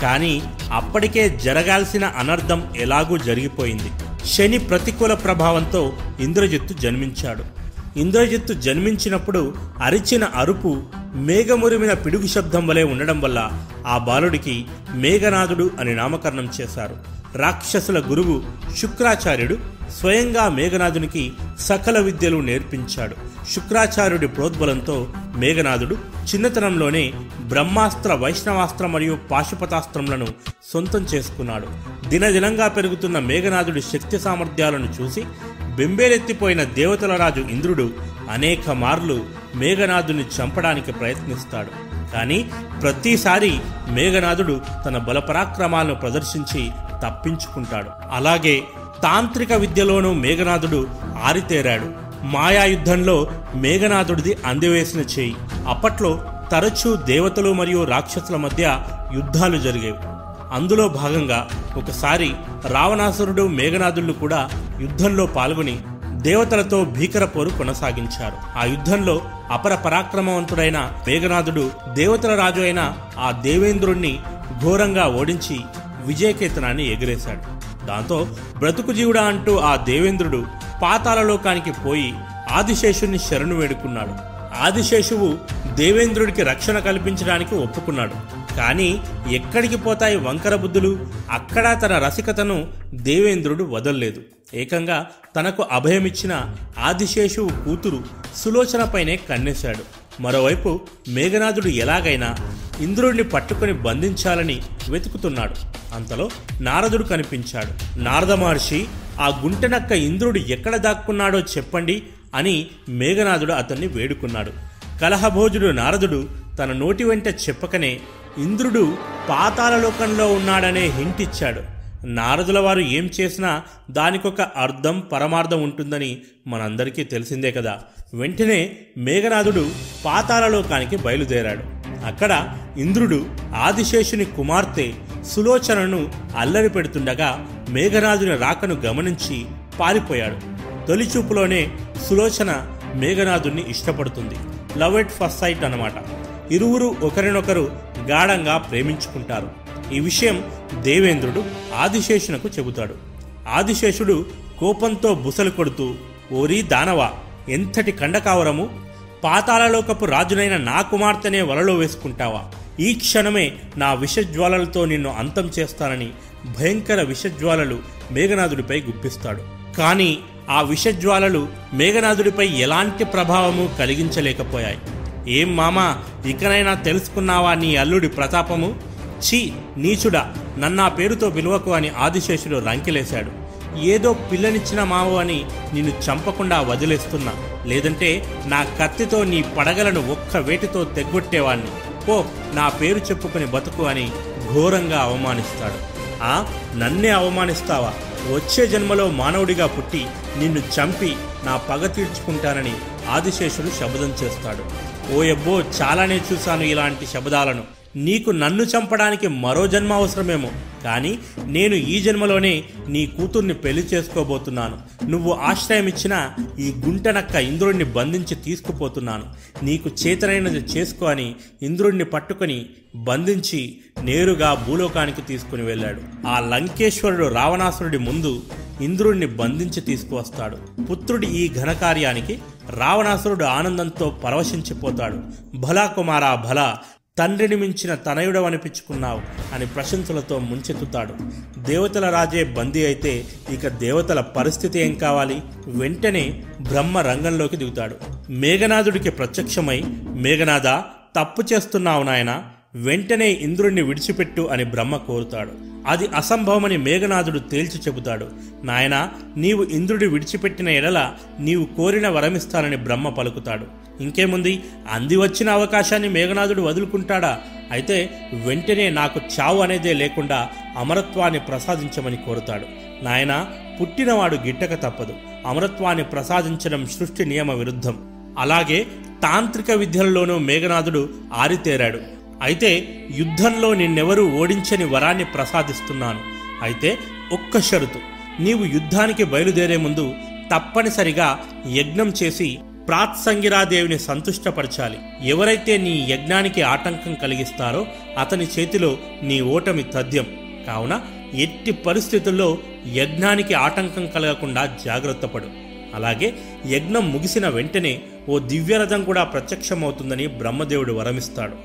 Speaker 1: కానీ అప్పటికే జరగాల్సిన అనర్థం ఎలాగూ జరిగిపోయింది. శని ప్రతికూల ప్రభావంతో ఇంద్రజిత్తు జన్మించాడు. ఇంద్రజిత్తు జన్మించినప్పుడు అరిచిన అరుపు మేఘమురిమిన పిడుగు శబ్దం వలె ఉండడం వల్ల ఆ బాలుడికి మేఘనాథుడు అని నామకరణం చేశారు. రాక్షసుల గురువు శుక్రాచార్యుడు స్వయంగా మేఘనాథునికి సకల విద్యలు నేర్పించాడు. శుక్రాచార్యుడి ప్రోద్బలంతో మేఘనాథుడు చిన్నతనంలోనే బ్రహ్మాస్త్ర వైష్ణవాస్త్ర మరియు పాశుపతాస్త్రములను సొంతం చేసుకున్నాడు. దినదినంగా పెరుగుతున్న మేఘనాథుడి శక్తి సామర్థ్యాలను చూసి బెంబేలెత్తిపోయిన దేవతల రాజు ఇంద్రుడు అనేక మార్లు మేఘనాథుని చంపడానికి ప్రయత్నిస్తాడు. కానీ ప్రతిసారి మేఘనాథుడు తన బలపరాక్రమాలను ప్రదర్శించి తప్పించుకుంటాడు. అలాగే తాంత్రిక విద్యలోనూ మేఘనాథుడు ఆరితేరాడు. మాయాయుద్ధంలో మేఘనాథుడిది అందివేసిన చేయి. అప్పట్లో తరచూ దేవతలు మరియు రాక్షసుల మధ్య యుద్ధాలు జరిగేవి. అందులో భాగంగా ఒకసారి రావణాసురుడు మేఘనాథుళ్ళు కూడా యుద్ధంలో పాల్గొని దేవతలతో భీకర పోరు కొనసాగించారు. ఆ యుద్ధంలో అపర పరాక్రమవంతుడైన మేఘనాథుడు దేవతల రాజు అయిన ఆ దేవేంద్రుణ్ణి ఘోరంగా ఓడించి విజయకేతనాన్ని ఎగిరేశాడు. దాంతో బ్రతుకు జీవుడా అంటూ ఆ దేవేంద్రుడు పాతాళలోకానికి పోయి ఆదిశేషుని శరణు వేడుకున్నాడు. ఆదిశేషువు దేవేంద్రుడికి రక్షణ కల్పించడానికి ఒప్పుకున్నాడు. కానీ ఎక్కడికి పోతాయి వంకర బుద్ధులు? అక్కడ తన రసికతను దేవేంద్రుడు వదల్లేదు. ఏకంగా తనకు అభయమిచ్చిన ఆదిశేషువు కూతురు సులోచనపైనే కన్నేశాడు. మరోవైపు మేఘనాథుడు ఎలాగైనా ఇంద్రుడిని పట్టుకొని బంధించాలని వెతుకుతున్నాడు. అంతలో నారదుడు కనిపించాడు. నారద మహర్షి ఆ గుంటనక్క ఇంద్రుడు ఎక్కడ దాక్కున్నాడో చెప్పండి అని మేఘనాథుడు అతన్ని వేడుకున్నాడు. కలహభోజుడు నారదుడు తన నోటి వెంట చెప్పకనే ఇంద్రుడు పాతాళలోకంలో ఉన్నాడనే హింట్ ఇచ్చాడు. నారదుల వారు ఏం చేసినా దానికొక అర్థం పరమార్థం ఉంటుందని మనందరికీ తెలిసిందే కదా. వెంటనే మేఘనాథుడు పాతాళలోకానికి బయలుదేరాడు. అక్కడ ఇంద్రుడు ఆదిశేషుని కుమార్తె సులోచనను అల్లరి పెడుతుండగా మేఘనాథుని రాకను గమనించి పారిపోయాడు. తొలిచూపులోనే సులోచన మేఘనాథుణ్ణి ఇష్టపడుతుంది. లవ్ ఎట్ ఫస్ట్ సైట్ అన్నమాట. ఇరువురు ఒకరినొకరు గాఢంగా ప్రేమించుకుంటారు. ఈ విషయం దేవేంద్రుడు ఆదిశేషునకు చెబుతాడు. ఆదిశేషుడు కోపంతో బుసలు కొడుతూ ఓరి దానవా ఎంతటి కండకావరము? పాతాళలోకపు రాజునైన నా కుమార్తెనే వలలో వేసుకుంటావా? ఈ క్షణమే నా విషజ్వాలలతో నిన్ను అంతం చేస్తానని భయంకర విషజ్వాలలు మేఘనాథుడిపై గుప్పిస్తాడు. కానీ ఆ విషజ్వాలలు మేఘనాథుడిపై ఎలాంటి ప్రభావము కలిగించలేకపోయాయి. ఏం మామా ఇకనైనా తెలుసుకున్నావా నీ అల్లుడి ప్రతాపము? ఛీ నీచుడా నన్నా పేరుతో పిలువకు అని ఆదిశేషుడు రంకెలేశాడు. ఏదో పిల్లనిచ్చిన మావు అని నిన్ను చంపకుండా వదిలేస్తున్నా. లేదంటే నా కత్తితో నీ పడగలను ఒక్క వేటితో తెగ్గొట్టేవాణ్ణి. పో నా పేరు చెప్పుకుని బతుకు అని ఘోరంగా అవమానిస్తాడు. ఆ నన్నే అవమానిస్తావా? వచ్చే జన్మలో మానవుడిగా పుట్టి నిన్ను చంపి నా పగ తీర్చుకుంటానని ఆదిశేషుడు శబదం చేస్తాడు. ఓయబ్బో చాలానే చూశాను ఇలాంటి శబదాలను నీకు నన్ను చంపడానికి మరో జన్మ అవసరమేమో. కానీ నేను ఈ జన్మలోనే నీ కూతుర్ని పెళ్ళి చేసుకోబోతున్నాను. నువ్వు ఆశ్రయం ఇచ్చిన ఈ గుంటనక్క ఇంద్రుణ్ణి బంధించి తీసుకుపోతున్నాను. నీకు చేతనైనది చేసుకో అని ఇంద్రుణ్ణి పట్టుకొని బంధించి నేరుగా భూలోకానికి తీసుకుని వెళ్ళాడు. ఆ లంకేశ్వరుడు రావణాసురుడి ముందు ఇంద్రుణ్ణి బంధించి తీసుకువస్తాడు. పుత్రుడి ఈ ఘనకార్యానికి రావణాసురుడు ఆనందంతో పరవశించిపోతాడు. భలా కుమారా భలా తండ్రిని మించిన తనయుడవనిపించుకున్నావు అని ప్రశంసలతో ముంచెత్తుతాడు. దేవతల రాజే బందీ అయితే ఇక దేవతల పరిస్థితి ఏం కావాలి? వెంటనే బ్రహ్మ రంగంలోకి దిగుతాడు. మేఘనాథుడికి ప్రత్యక్షమై మేఘనాథ తప్పు చేస్తున్నావు నాయన వెంటనే ఇంద్రుణ్ణి విడిచిపెట్టు అని బ్రహ్మ కోరుతాడు. అది అసంభవమని మేఘనాథుడు తేల్చి చెబుతాడు. నాయనా నీవు ఇంద్రుడి విడిచిపెట్టిన ఎడల నీవు కోరిన వరమిస్తానని బ్రహ్మ పలుకుతాడు. ఇంకేముంది? అంది వచ్చిన అవకాశాన్ని మేఘనాథుడు వదులుకుంటాడా? అయితే వెంటనే నాకు చావు అనేదే లేకుండా అమరత్వాన్ని ప్రసాదించమని కోరుతాడు. నాయన పుట్టినవాడు గిట్టక తప్పదు. అమరత్వాన్ని ప్రసాదించడం సృష్టి నియమ విరుద్ధం. అలాగే తాంత్రిక విద్యల్లోనూ మేఘనాథుడు ఆరితేరాడు. అయితే యుద్ధంలో నిన్నెవరూ ఓడించని వరాన్ని ప్రసాదిస్తున్నాను. అయితే ఒక్క షరతు. నీవు యుద్ధానికి బయలుదేరే ముందు తప్పనిసరిగా యజ్ఞం చేసి ప్రాత్సంగిరాదేవిని సంతుష్టపరచాలి. ఎవరైతే నీ యజ్ఞానికి ఆటంకం కలిగిస్తారో అతని చేతిలో నీ ఓటమి తథ్యం. కావున ఎట్టి పరిస్థితుల్లో యజ్ఞానికి ఆటంకం కలగకుండా జాగ్రత్తపడు అలాగే యజ్ఞం ముగిసిన వెంటనే ఓ దివ్యరథం కూడా ప్రత్యక్షమవుతుందని బ్రహ్మదేవుడు వరమిస్తాడు.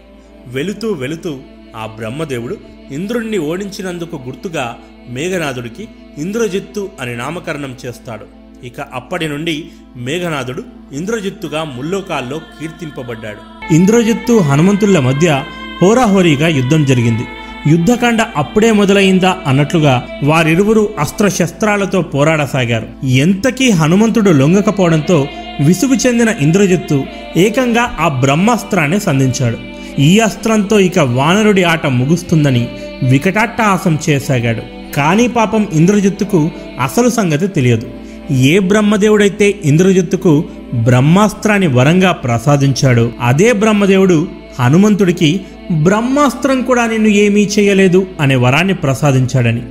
Speaker 1: వెళుతూ వెళుతూ ఆ బ్రహ్మదేవుడు ఇంద్రుణ్ణి ఓడించినందుకు గుర్తుగా మేఘనాథుడికి ఇంద్రజిత్తు అని నామకరణం చేస్తాడు. ఇక అప్పటి నుండి మేఘనాథుడు ఇంద్రజిత్తుగా ముల్లోకాల్లో కీర్తింపబడ్డాడు. ఇంద్రజిత్తు హనుమంతుల మధ్య హోరాహోరీగా యుద్ధం జరిగింది. యుద్ధకాండ అప్పుడే మొదలైందా అన్నట్లుగా వారిరువురు అస్త్రశస్త్రాలతో పోరాడసాగారు. ఎంతకీ హనుమంతుడు లొంగకపోవడంతో విసుగు చెందిన ఇంద్రజిత్తు ఏకంగా ఆ బ్రహ్మాస్త్రాన్ని సంధించాడు. ఈ అస్త్రంతో ఇక వానరుడి ఆట ముగుస్తుందని వికటాట్టహాసం చేసాగాడు. కానీ పాపం ఇంద్రజిత్తుకు అసలు సంగతి తెలియదు. ఏ బ్రహ్మదేవుడైతే ఇంద్రజిత్తుకు బ్రహ్మాస్త్రాన్ని వరంగా ప్రసాదించాడో అదే బ్రహ్మదేవుడు హనుమంతుడికి బ్రహ్మాస్త్రం కూడా నిన్ను ఏమీ చేయలేదు అనే వరాన్ని ప్రసాదించాడని.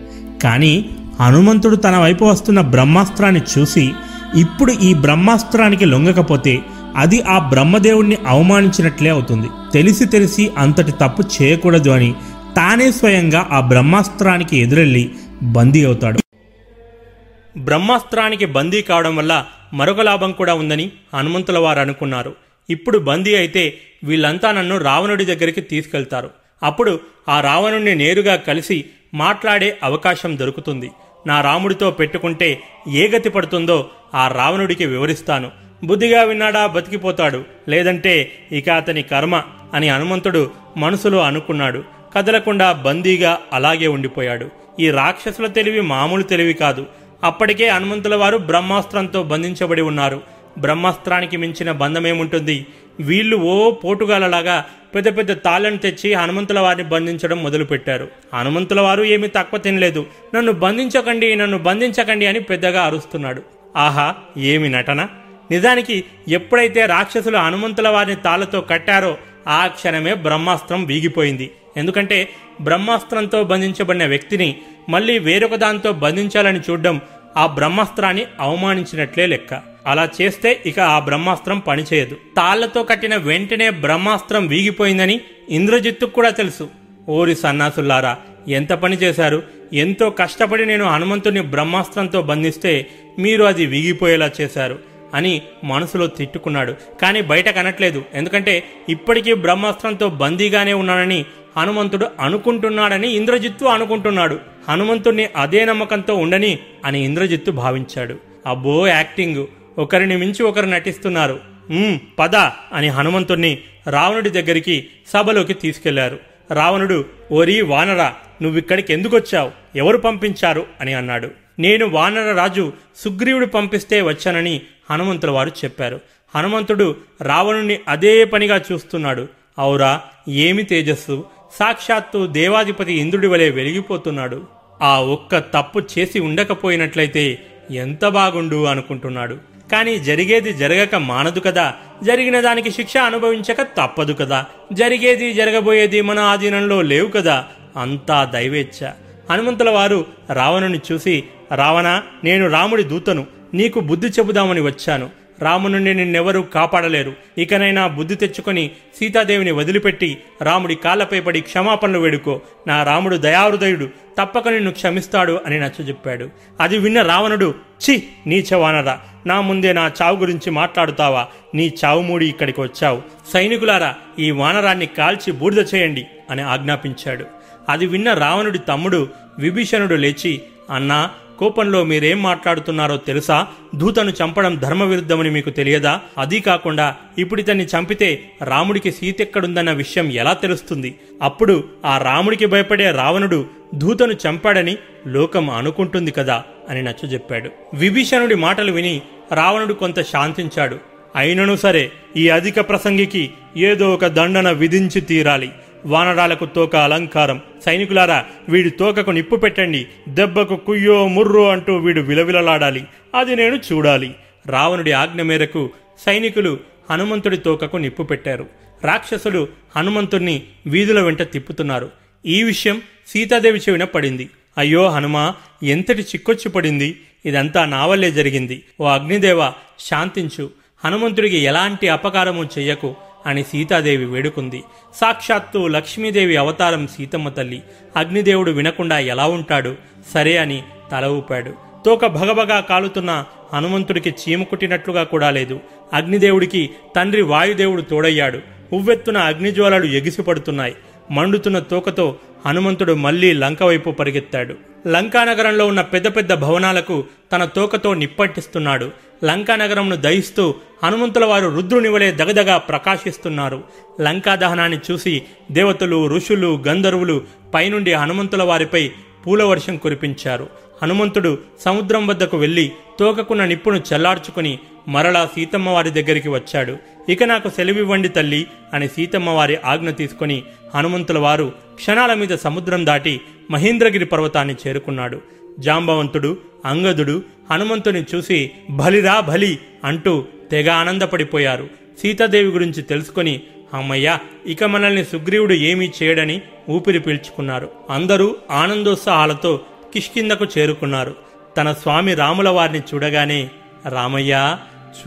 Speaker 1: కానీ హనుమంతుడు తన వైపు వస్తున్న బ్రహ్మాస్త్రాన్ని చూసి ఇప్పుడు ఈ బ్రహ్మాస్త్రానికి లొంగకపోతే అది ఆ బ్రహ్మదేవుణ్ణి అవమానించినట్లే అవుతుంది. తెలిసి తెలిసి అంతటి తప్పు చేయకూడదు అని తానే స్వయంగా ఆ బ్రహ్మాస్త్రానికి ఎదురెళ్ళి బందీ అవుతాడు. బ్రహ్మాస్త్రానికి బందీ కావడం వల్ల మరొక లాభం కూడా ఉందని హనుమంతుల వారు అనుకున్నారు. ఇప్పుడు బందీ అయితే వీళ్ళంతా నన్ను రావణుడి దగ్గరికి తీసుకెళ్తారు. అప్పుడు ఆ రావణుణ్ణి నేరుగా కలిసి మాట్లాడే అవకాశం దొరుకుతుంది. నా రాముడితో పెట్టుకుంటే ఏ గతి పడుతుందో ఆ రావణుడికి వివరిస్తాను. బుద్ధిగా విన్నాడా బతికిపోతాడు. లేదంటే ఇక అతని కర్మ అని హనుమంతుడు మనసులో అనుకున్నాడు. కదలకుండా బందీగా అలాగే ఉండిపోయాడు. ఈ రాక్షసుల తెలివి మామూలు తెలివి కాదు. అప్పటికే హనుమంతుల వారు బ్రహ్మాస్త్రంతో బంధించబడి ఉన్నారు. బ్రహ్మాస్త్రానికి మించిన బంధమేముంటుంది? వీళ్ళు ఓ పోటుగాలలాగా పెద్ద పెద్ద తాళ్ళను తెచ్చి హనుమంతుల వారిని బంధించడం మొదలుపెట్టారు. హనుమంతుల వారు ఏమీ తక్కువ తినలేదు. నన్ను బంధించకండి నన్ను బంధించకండి అని పెద్దగా అరుస్తున్నాడు. ఆహా ఏమి నటన? నిజానికి ఎప్పుడైతే రాక్షసులు హనుమంతుల వారిని తాళ్ళతో కట్టారో ఆ క్షణమే బ్రహ్మాస్త్రం వీగిపోయింది. ఎందుకంటే బ్రహ్మాస్త్రంతో బంధించబడిన వ్యక్తిని మళ్ళీ వేరొక దాంతో బంధించాలని చూడడం ఆ బ్రహ్మాస్త్రాన్ని అవమానించినట్లే లెక్క. అలా చేస్తే ఇక ఆ బ్రహ్మాస్త్రం పనిచేయదు. తాళ్ళతో కట్టిన వెంటనే బ్రహ్మాస్త్రం వీగిపోయిందని ఇంద్రజిత్తుకు కూడా తెలుసు. ఓరి సన్నాసుల్లారా ఎంత పని చేశారు? ఎంతో కష్టపడి నేను హనుమంతుని బ్రహ్మాస్త్రంతో బంధిస్తే మీరు అది వీగిపోయేలా చేశారు అని మనసులో తిట్టుకున్నాడు. కానీ బయట కనట్లేదు. ఎందుకంటే ఇప్పటికీ బ్రహ్మాస్త్రంతో బందీగానే ఉన్నానని హనుమంతుడు అనుకుంటున్నాడని ఇంద్రజిత్తు అనుకుంటున్నాడు. హనుమంతుణ్ణి అదే నమ్మకంతో ఉండని అని ఇంద్రజిత్తు భావించాడు. అబ్బో యాక్టింగ్. ఒకరిని మించి ఒకరు నటిస్తున్నారు. పద అని హనుమంతుణ్ణి రావణుడి దగ్గరికి సభలోకి తీసుకెళ్ళారు. రావణుడు ఓరీ వానరా నువ్విక్కడికి ఎందుకొచ్చావు? ఎవరు పంపించారు? అని అన్నాడు. నేను వానర రాజు సుగ్రీవుడు పంపిస్తే వచ్చానని హనుమంతుల వారు చెప్పారు. హనుమంతుడు రావణుణ్ణి అదే పనిగా చూస్తున్నాడు. ఔరా ఏమి తేజస్సు? సాక్షాత్తు దేవాధిపతి ఇంద్రుడి వలె వెలిగిపోతున్నాడు. ఆ ఒక్క తప్పు చేసి ఉండకపోయినట్లయితే ఎంత బాగుండు అనుకుంటున్నాడు. కానీ జరిగేది జరగక మానదు కదా. జరిగిన దానికి శిక్ష అనుభవించక తప్పదు కదా. జరిగేది జరగబోయేది మన ఆధీనంలో లేవు కదా. అంతా దైవేచ్ఛ. హనుమంతుల వారు రావణుని చూసి రావణ నేను రాముడి దూతను. నీకు బుద్ధి చెబుదామని వచ్చాను. రామునుండి నిన్నెవరూ కాపాడలేరు. ఇకనైనా బుద్ధి తెచ్చుకొని సీతాదేవిని వదిలిపెట్టి రాముడి కాళ్ళపై పడి క్షమాపణలు వేడుకో. నా రాముడు దయాహృదయుడు తప్పక నిన్ను క్షమిస్తాడు అని నచ్చజెప్పాడు. అది విన్న రావణుడు చి నీచవానరా నా ముందే నా చావు గురించి మాట్లాడుతావా? నీ చావు మూడి ఇక్కడికి వచ్చావు. సైనికులారా ఈ వానరాన్ని కాల్చి బూడిద చేయండి అని ఆజ్ఞాపించాడు. అది విన్న రావణుడి తమ్ముడు విభీషణుడు లేచి అన్నా కోపంలో మీరేం మాట్లాడుతున్నారో తెలుసా? దూతను చంపడం ధర్మవిరుద్ధమని మీకు తెలియదా? అదీ కాకుండా ఇప్పుడితన్ని చంపితే రాముడికి సీతెక్కడుందన్న విషయం ఎలా తెలుస్తుంది? అప్పుడు ఆ రాముడికి భయపడే రావణుడు దూతను చంపాడని లోకం అనుకుంటుంది కదా అని నచ్చజెప్పాడు. విభీషణుడి మాటలు విని రావణుడు కొంత శాంతించాడు. అయినను సరే ఈ అధిక ప్రసంగికి ఏదో ఒక దండన విధించి తీరాలి. వానరాలకు తోక అలంకారం. సైనికులారా వీడి తోకకు నిప్పు పెట్టండి. దెబ్బకు కుయ్యో ముర్రో అంటూ వీడు విలవిలలాడాలి. అది నేను చూడాలి. రావణుడి ఆజ్ఞ మేరకు సైనికులు హనుమంతుడి తోకకు నిప్పు పెట్టారు. రాక్షసులు హనుమంతుణ్ణి వీధుల వెంట తిప్పుతున్నారు. ఈ విషయం సీతాదేవి చెవిన పడింది. అయ్యో హనుమా ఎంతటి చిక్కొచ్చి పడింది. ఇదంతా నావల్లే జరిగింది. ఓ అగ్నిదేవ శాంతించు. హనుమంతుడికి ఎలాంటి అపకారము చెయ్యకు. అని సీతాదేవి వేడుకుంది. సాక్షాత్తు లక్ష్మీదేవి అవతారం సీతమ్మ తల్లి. అగ్నిదేవుడు వినకుండా ఎలా ఉంటాడు? సరే అని తల ఊపాడు. తోక భగభగా కాలుతున్న హనుమంతుడికి చీమ కుట్టినట్లుగా కూడా లేదు. అగ్నిదేవుడికి తండ్రి వాయుదేవుడు తోడయ్యాడు. ఉవ్వెత్తున అగ్నిజ్వాలలు ఎగిసిపడుతున్నాయి. మండుతున్న తోకతో హనుమంతుడు మళ్ళీ లంక వైపు పరిగెత్తాడు. లంకానగరంలో ఉన్న పెద్ద పెద్ద భవనాలకు తన తోకతో నిప్పట్టిస్తున్నాడు లంకానగరంను దహిస్తూ హనుమంతుల వారు రుద్రునివలే దగదగా ప్రకాశిస్తున్నారు. లంకా దహనాన్ని చూసి దేవతలు ఋషులు గంధర్వులు పైనుండి హనుమంతుల వారిపై పూలవర్షం కురిపించారు. హనుమంతుడు సముద్రం వద్దకు వెళ్ళి తోకకున్న నిప్పును చల్లార్చుకుని మరలా సీతమ్మవారి దగ్గరికి వచ్చాడు. ఇక నాకు సెలవివ్వండి తల్లి అని సీతమ్మవారి ఆజ్ఞ తీసుకుని హనుమంతుల వారు క్షణాల మీద సముద్రం దాటి మహేంద్రగిరి పర్వతాన్ని చేరుకున్నాడు. జాంబవంతుడు అంగదుడు హనుమంతుని చూసి బలిరా బలి అంటూ తెగ ఆనందపడిపోయారు. సీతాదేవి గురించి తెలుసుకొని అమ్మయ్య ఇక మనల్ని సుగ్రీవుడు ఏమీ చేయడని ఊపిరి పీల్చుకున్నారు. అందరూ ఆనందోత్సాహాలతో కిష్కిందకు చేరుకున్నారు. తన స్వామి రాముల వారిని చూడగానే రామయ్య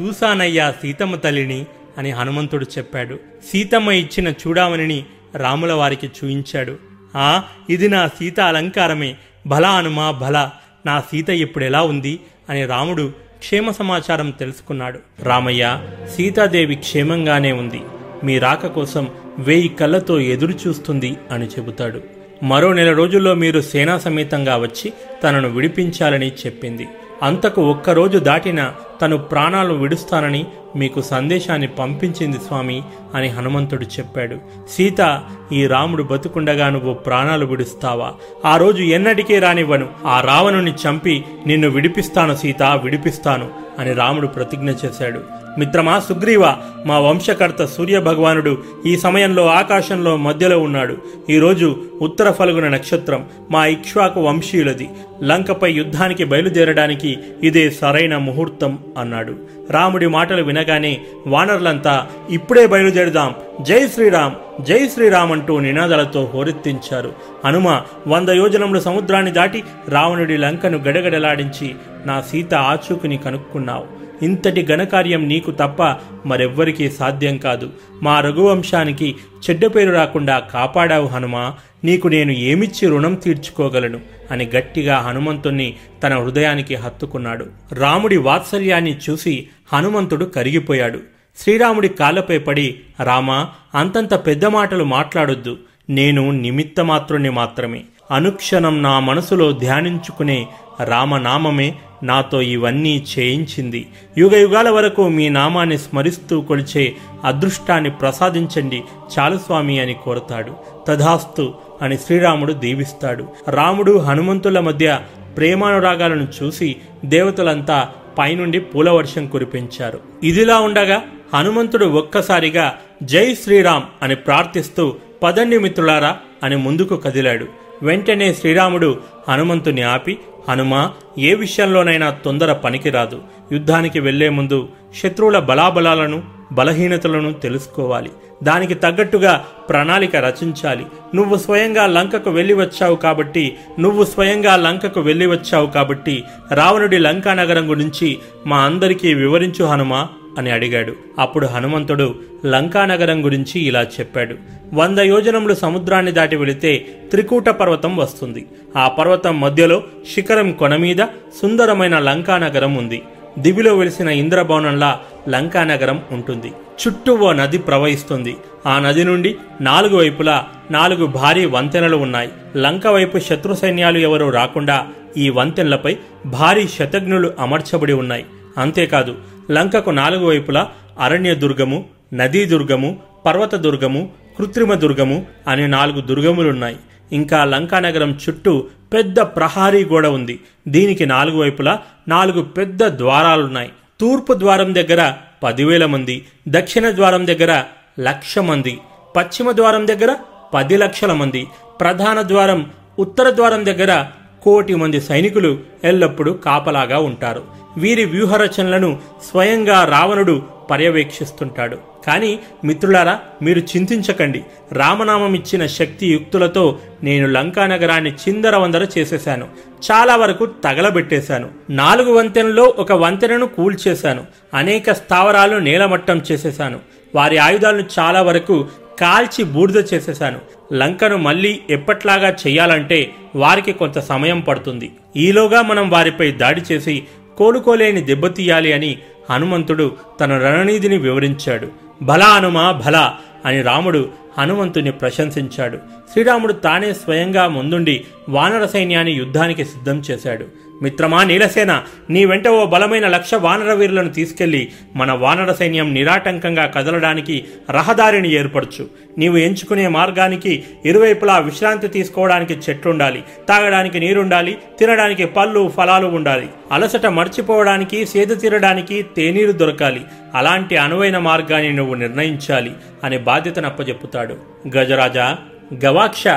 Speaker 1: చూశానయ్యా సీతమ్మ తల్లిని అని హనుమంతుడు చెప్పాడు. సీతమ్మ ఇచ్చిన చూడామణిని రాముల వారికి చూయించాడు. ఆ ఇది నా సీత అలంకారమే. భల అనుమా భల నా సీత ఇప్పుడెలా ఉంది? అని రాముడు క్షేమ సమాచారం తెలుసుకున్నాడు. రామయ్య సీతాదేవి క్షేమంగానే ఉంది. మీ రాక కోసం వేయి కళ్ళతో ఎదురు చూస్తుంది అని చెబుతాడు. మరో నెల రోజుల్లో మీరు సేనా సమేతంగా వచ్చి తనను విడిపించాలని చెప్పింది. అంతకు ఒక్కరోజు దాటిన తను ప్రాణాలు విడుస్తానని మీకు సందేశాన్ని పంపించింది స్వామి అని హనుమంతుడు చెప్పాడు. సీత ఈ రాముడు బతుకుండగా నువ్వు ప్రాణాలు విడుస్తావా? ఆ రోజు ఎన్నటికీ రానివ్వను. ఆ రావణుని చంపి నిన్ను విడిపిస్తాను సీత విడిపిస్తాను అని రాముడు ప్రతిజ్ఞ చేశాడు. మిత్రమా సుగ్రీవ మా వంశకర్త సూర్య భగవానుడు ఈ సమయంలో ఆకాశంలో మధ్యలో ఉన్నాడు. ఈరోజు ఉత్తర ఫలుగున నక్షత్రం మా ఇక్ష్వాకు వంశీయులది. లంకపై యుద్ధానికి బయలుదేరడానికి ఇదే సరైన ముహూర్తం అన్నాడు. రాముడి మాటలు వినగానే వానరులంతా ఇప్పుడే బయలుదేరుదాం. జై శ్రీరామ్ జై శ్రీరామ్ అంటూ నినాదాలతో హోరెత్తించారు. హనుమ వంద యోజనములు సముద్రాన్ని దాటి రావణుడి లంకను గడగడలాడించి నా సీత ఆచూకుని కనుక్కున్నావు. ఇంతటి ఘనకార్యం నీకు తప్ప మరెవ్వరికీ సాధ్యం కాదు. మా రఘువంశానికి చెడ్డ పేరు రాకుండా కాపాడావు హనుమా. నీకు నేను ఏమిచ్చి రుణం తీర్చుకోగలను? అని గట్టిగా హనుమంతుణ్ణి తన హృదయానికి హత్తుకున్నాడు. రాముడి వాత్సల్యాన్ని చూసి హనుమంతుడు కరిగిపోయాడు. శ్రీరాముడి కాళ్ళపై పడి రామా అంతంత పెద్ద మాటలు మాట్లాడొద్దు. నేను నిమిత్తమాత్రుని మాత్రమే. అనుక్షణం నా మనసులో ధ్యానించుకునే రామనామమే నాతో ఇవన్నీ చేయించింది. యుగ యుగాల వరకు మీ నామాన్ని స్మరిస్తూ కొలిచే అదృష్టాన్ని ప్రసాదించండి చాలు స్వామి అని కోరతాడు. తథాస్తు అని శ్రీరాముడు దీవిస్తాడు. రాముడు హనుమంతుల మధ్య ప్రేమానురాగాలను చూసి దేవతలంతా పైనుండి పూలవర్షం కురిపించారు. ఇదిలా ఉండగా హనుమంతుడు ఒక్కసారిగా జై శ్రీరామ్ అని ప్రార్థిస్తూ పదండి మిత్రులారా అని ముందుకు కదిలాడు. వెంటనే శ్రీరాముడు హనుమంతుని ఆపి హనుమా ఏ విషయంలోనైనా తొందర పనికిరాదు. యుద్ధానికి వెళ్ళే ముందు శత్రువుల బలాబలాలను బలహీనతలను తెలుసుకోవాలి. దానికి తగ్గట్టుగా ప్రణాళిక రచించాలి. నువ్వు స్వయంగా లంకకు వెళ్ళి వచ్చావు కాబట్టి నువ్వు స్వయంగా లంకకు వెళ్ళి వచ్చావు కాబట్టి రావణుడి లంకా నగరం గురించి మా అందరికీ వివరించు హనుమా. అని అడిగాడు. అప్పుడు హనుమంతుడు లంకానగరం గురించి ఇలా చెప్పాడు. వంద యోజనములు సముద్రాన్ని దాటి వెళితే త్రికూట పర్వతం వస్తుంది. ఆ పర్వతం మధ్యలో శిఖరం కొన మీద సుందరమైన లంకానగరం ఉంది. దివిలో వెలిసిన ఇంద్రభవనంలా లంకానగరం ఉంటుంది. చుట్టూ ఓ నది ప్రవహిస్తుంది. ఆ నది నుండి నాలుగు వైపులా నాలుగు భారీ వంతెనలు ఉన్నాయి. లంక వైపు శత్రు సైన్యాలు ఎవరూ రాకుండా ఈ వంతెనలపై భారీ శతజ్ఞులు అమర్చబడి ఉన్నాయి. అంతేకాదు లంకకు నాలుగు వైపులా అరణ్య దుర్గము నదీ దుర్గము పర్వత దుర్గము కృత్రిమ దుర్గము అనే నాలుగు దుర్గములున్నాయి. ఇంకా లంకానగరం చుట్టూ పెద్ద ప్రహారీ గోడ ఉంది. దీనికి నాలుగు వైపులా నాలుగు పెద్ద ద్వారాలున్నాయి. తూర్పు ద్వారం దగ్గర పదివేల మంది దక్షిణ ద్వారం దగ్గర లక్ష మంది పశ్చిమ ద్వారం దగ్గర పది లక్షల మంది ప్రధాన ద్వారం ఉత్తర ద్వారం దగ్గర కోటి మంది సైనికులు ఎల్లప్పుడూ కాపలాగా ఉంటారు. వీరి వ్యూహరచనలను స్వయంగా రావణుడు పర్యవేక్షిస్తుంటాడు. కానీ మిత్రులారా మీరు చింతించకండి. రామనామం ఇచ్చిన శక్తి యుక్తులతో నేను లంకా నగరాన్ని చిందరవందర చేసేశాను. చాలా వరకు తగలబెట్టేశాను. నాలుగు వంతెనలో ఒక వంతెనను కూల్చేశాను. అనేక స్థావరాలు నేలమట్టం చేసేశాను. వారి ఆయుధాలను చాలా వరకు కాల్చి బూడిద చేసేశాను. లంకను మళ్ళీ ఎప్పట్లాగా చేయాలంటే వారికి కొంత సమయం పడుతుంది. ఈలోగా మనం వారిపై దాడి చేసి కోలుకోలేని దెబ్బతీయాలి అని హనుమంతుడు తన రణనీతిని వివరించాడు. భల హనుమా భల అని రాముడు హనుమంతుని ప్రశంసించాడు. శ్రీరాముడు తానే స్వయంగా ముందుండి వానర సైన్యాన్ని యుద్ధానికి సిద్ధం చేశాడు. మిత్రమా నీలసేన నీ వెంట ఓ బలమైన లక్ష వానర వీరులను తీసుకెళ్ళి మన వానర సైన్యం నిరాటంకంగా కదలడానికి రహదారిని ఏర్పరచు నీవు ఎంచుకునే మార్గానికి ఇరువైపులా విశ్రాంతి తీసుకోవడానికి చెట్లుండాలి తాగడానికి నీరుండాలి తినడానికి పళ్ళు ఫలాలు ఉండాలి. అలసట మర్చిపోవడానికి సేద తీరడానికి తేనీరు దొరకాలి. అలాంటి అనువైన మార్గాన్ని నువ్వు నిర్ణయించాలి అనే బాధ్యతను అప్పజెప్పుతాడు. గజరాజా గవాక్ష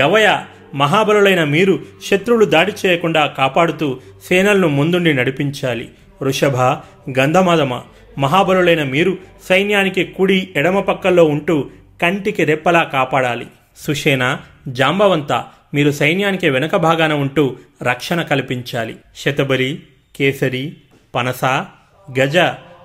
Speaker 1: గవయ మహాబలులైన మీరు శత్రువులు దాడి చేయకుండా కాపాడుతూ సేనలను ముందుండి నడిపించాలి. వృషభ గంధమాదమ మహాబలులైన మీరు సైన్యానికి కుడి ఎడమ పక్కల్లో ఉంటూ కంటికి రెప్పలా కాపాడాలి. సుషేన జాంబవంత మీరు సైన్యానికి వెనక భాగాన ఉంటూ రక్షణ కల్పించాలి. శతబరి కేసరి పనస గజ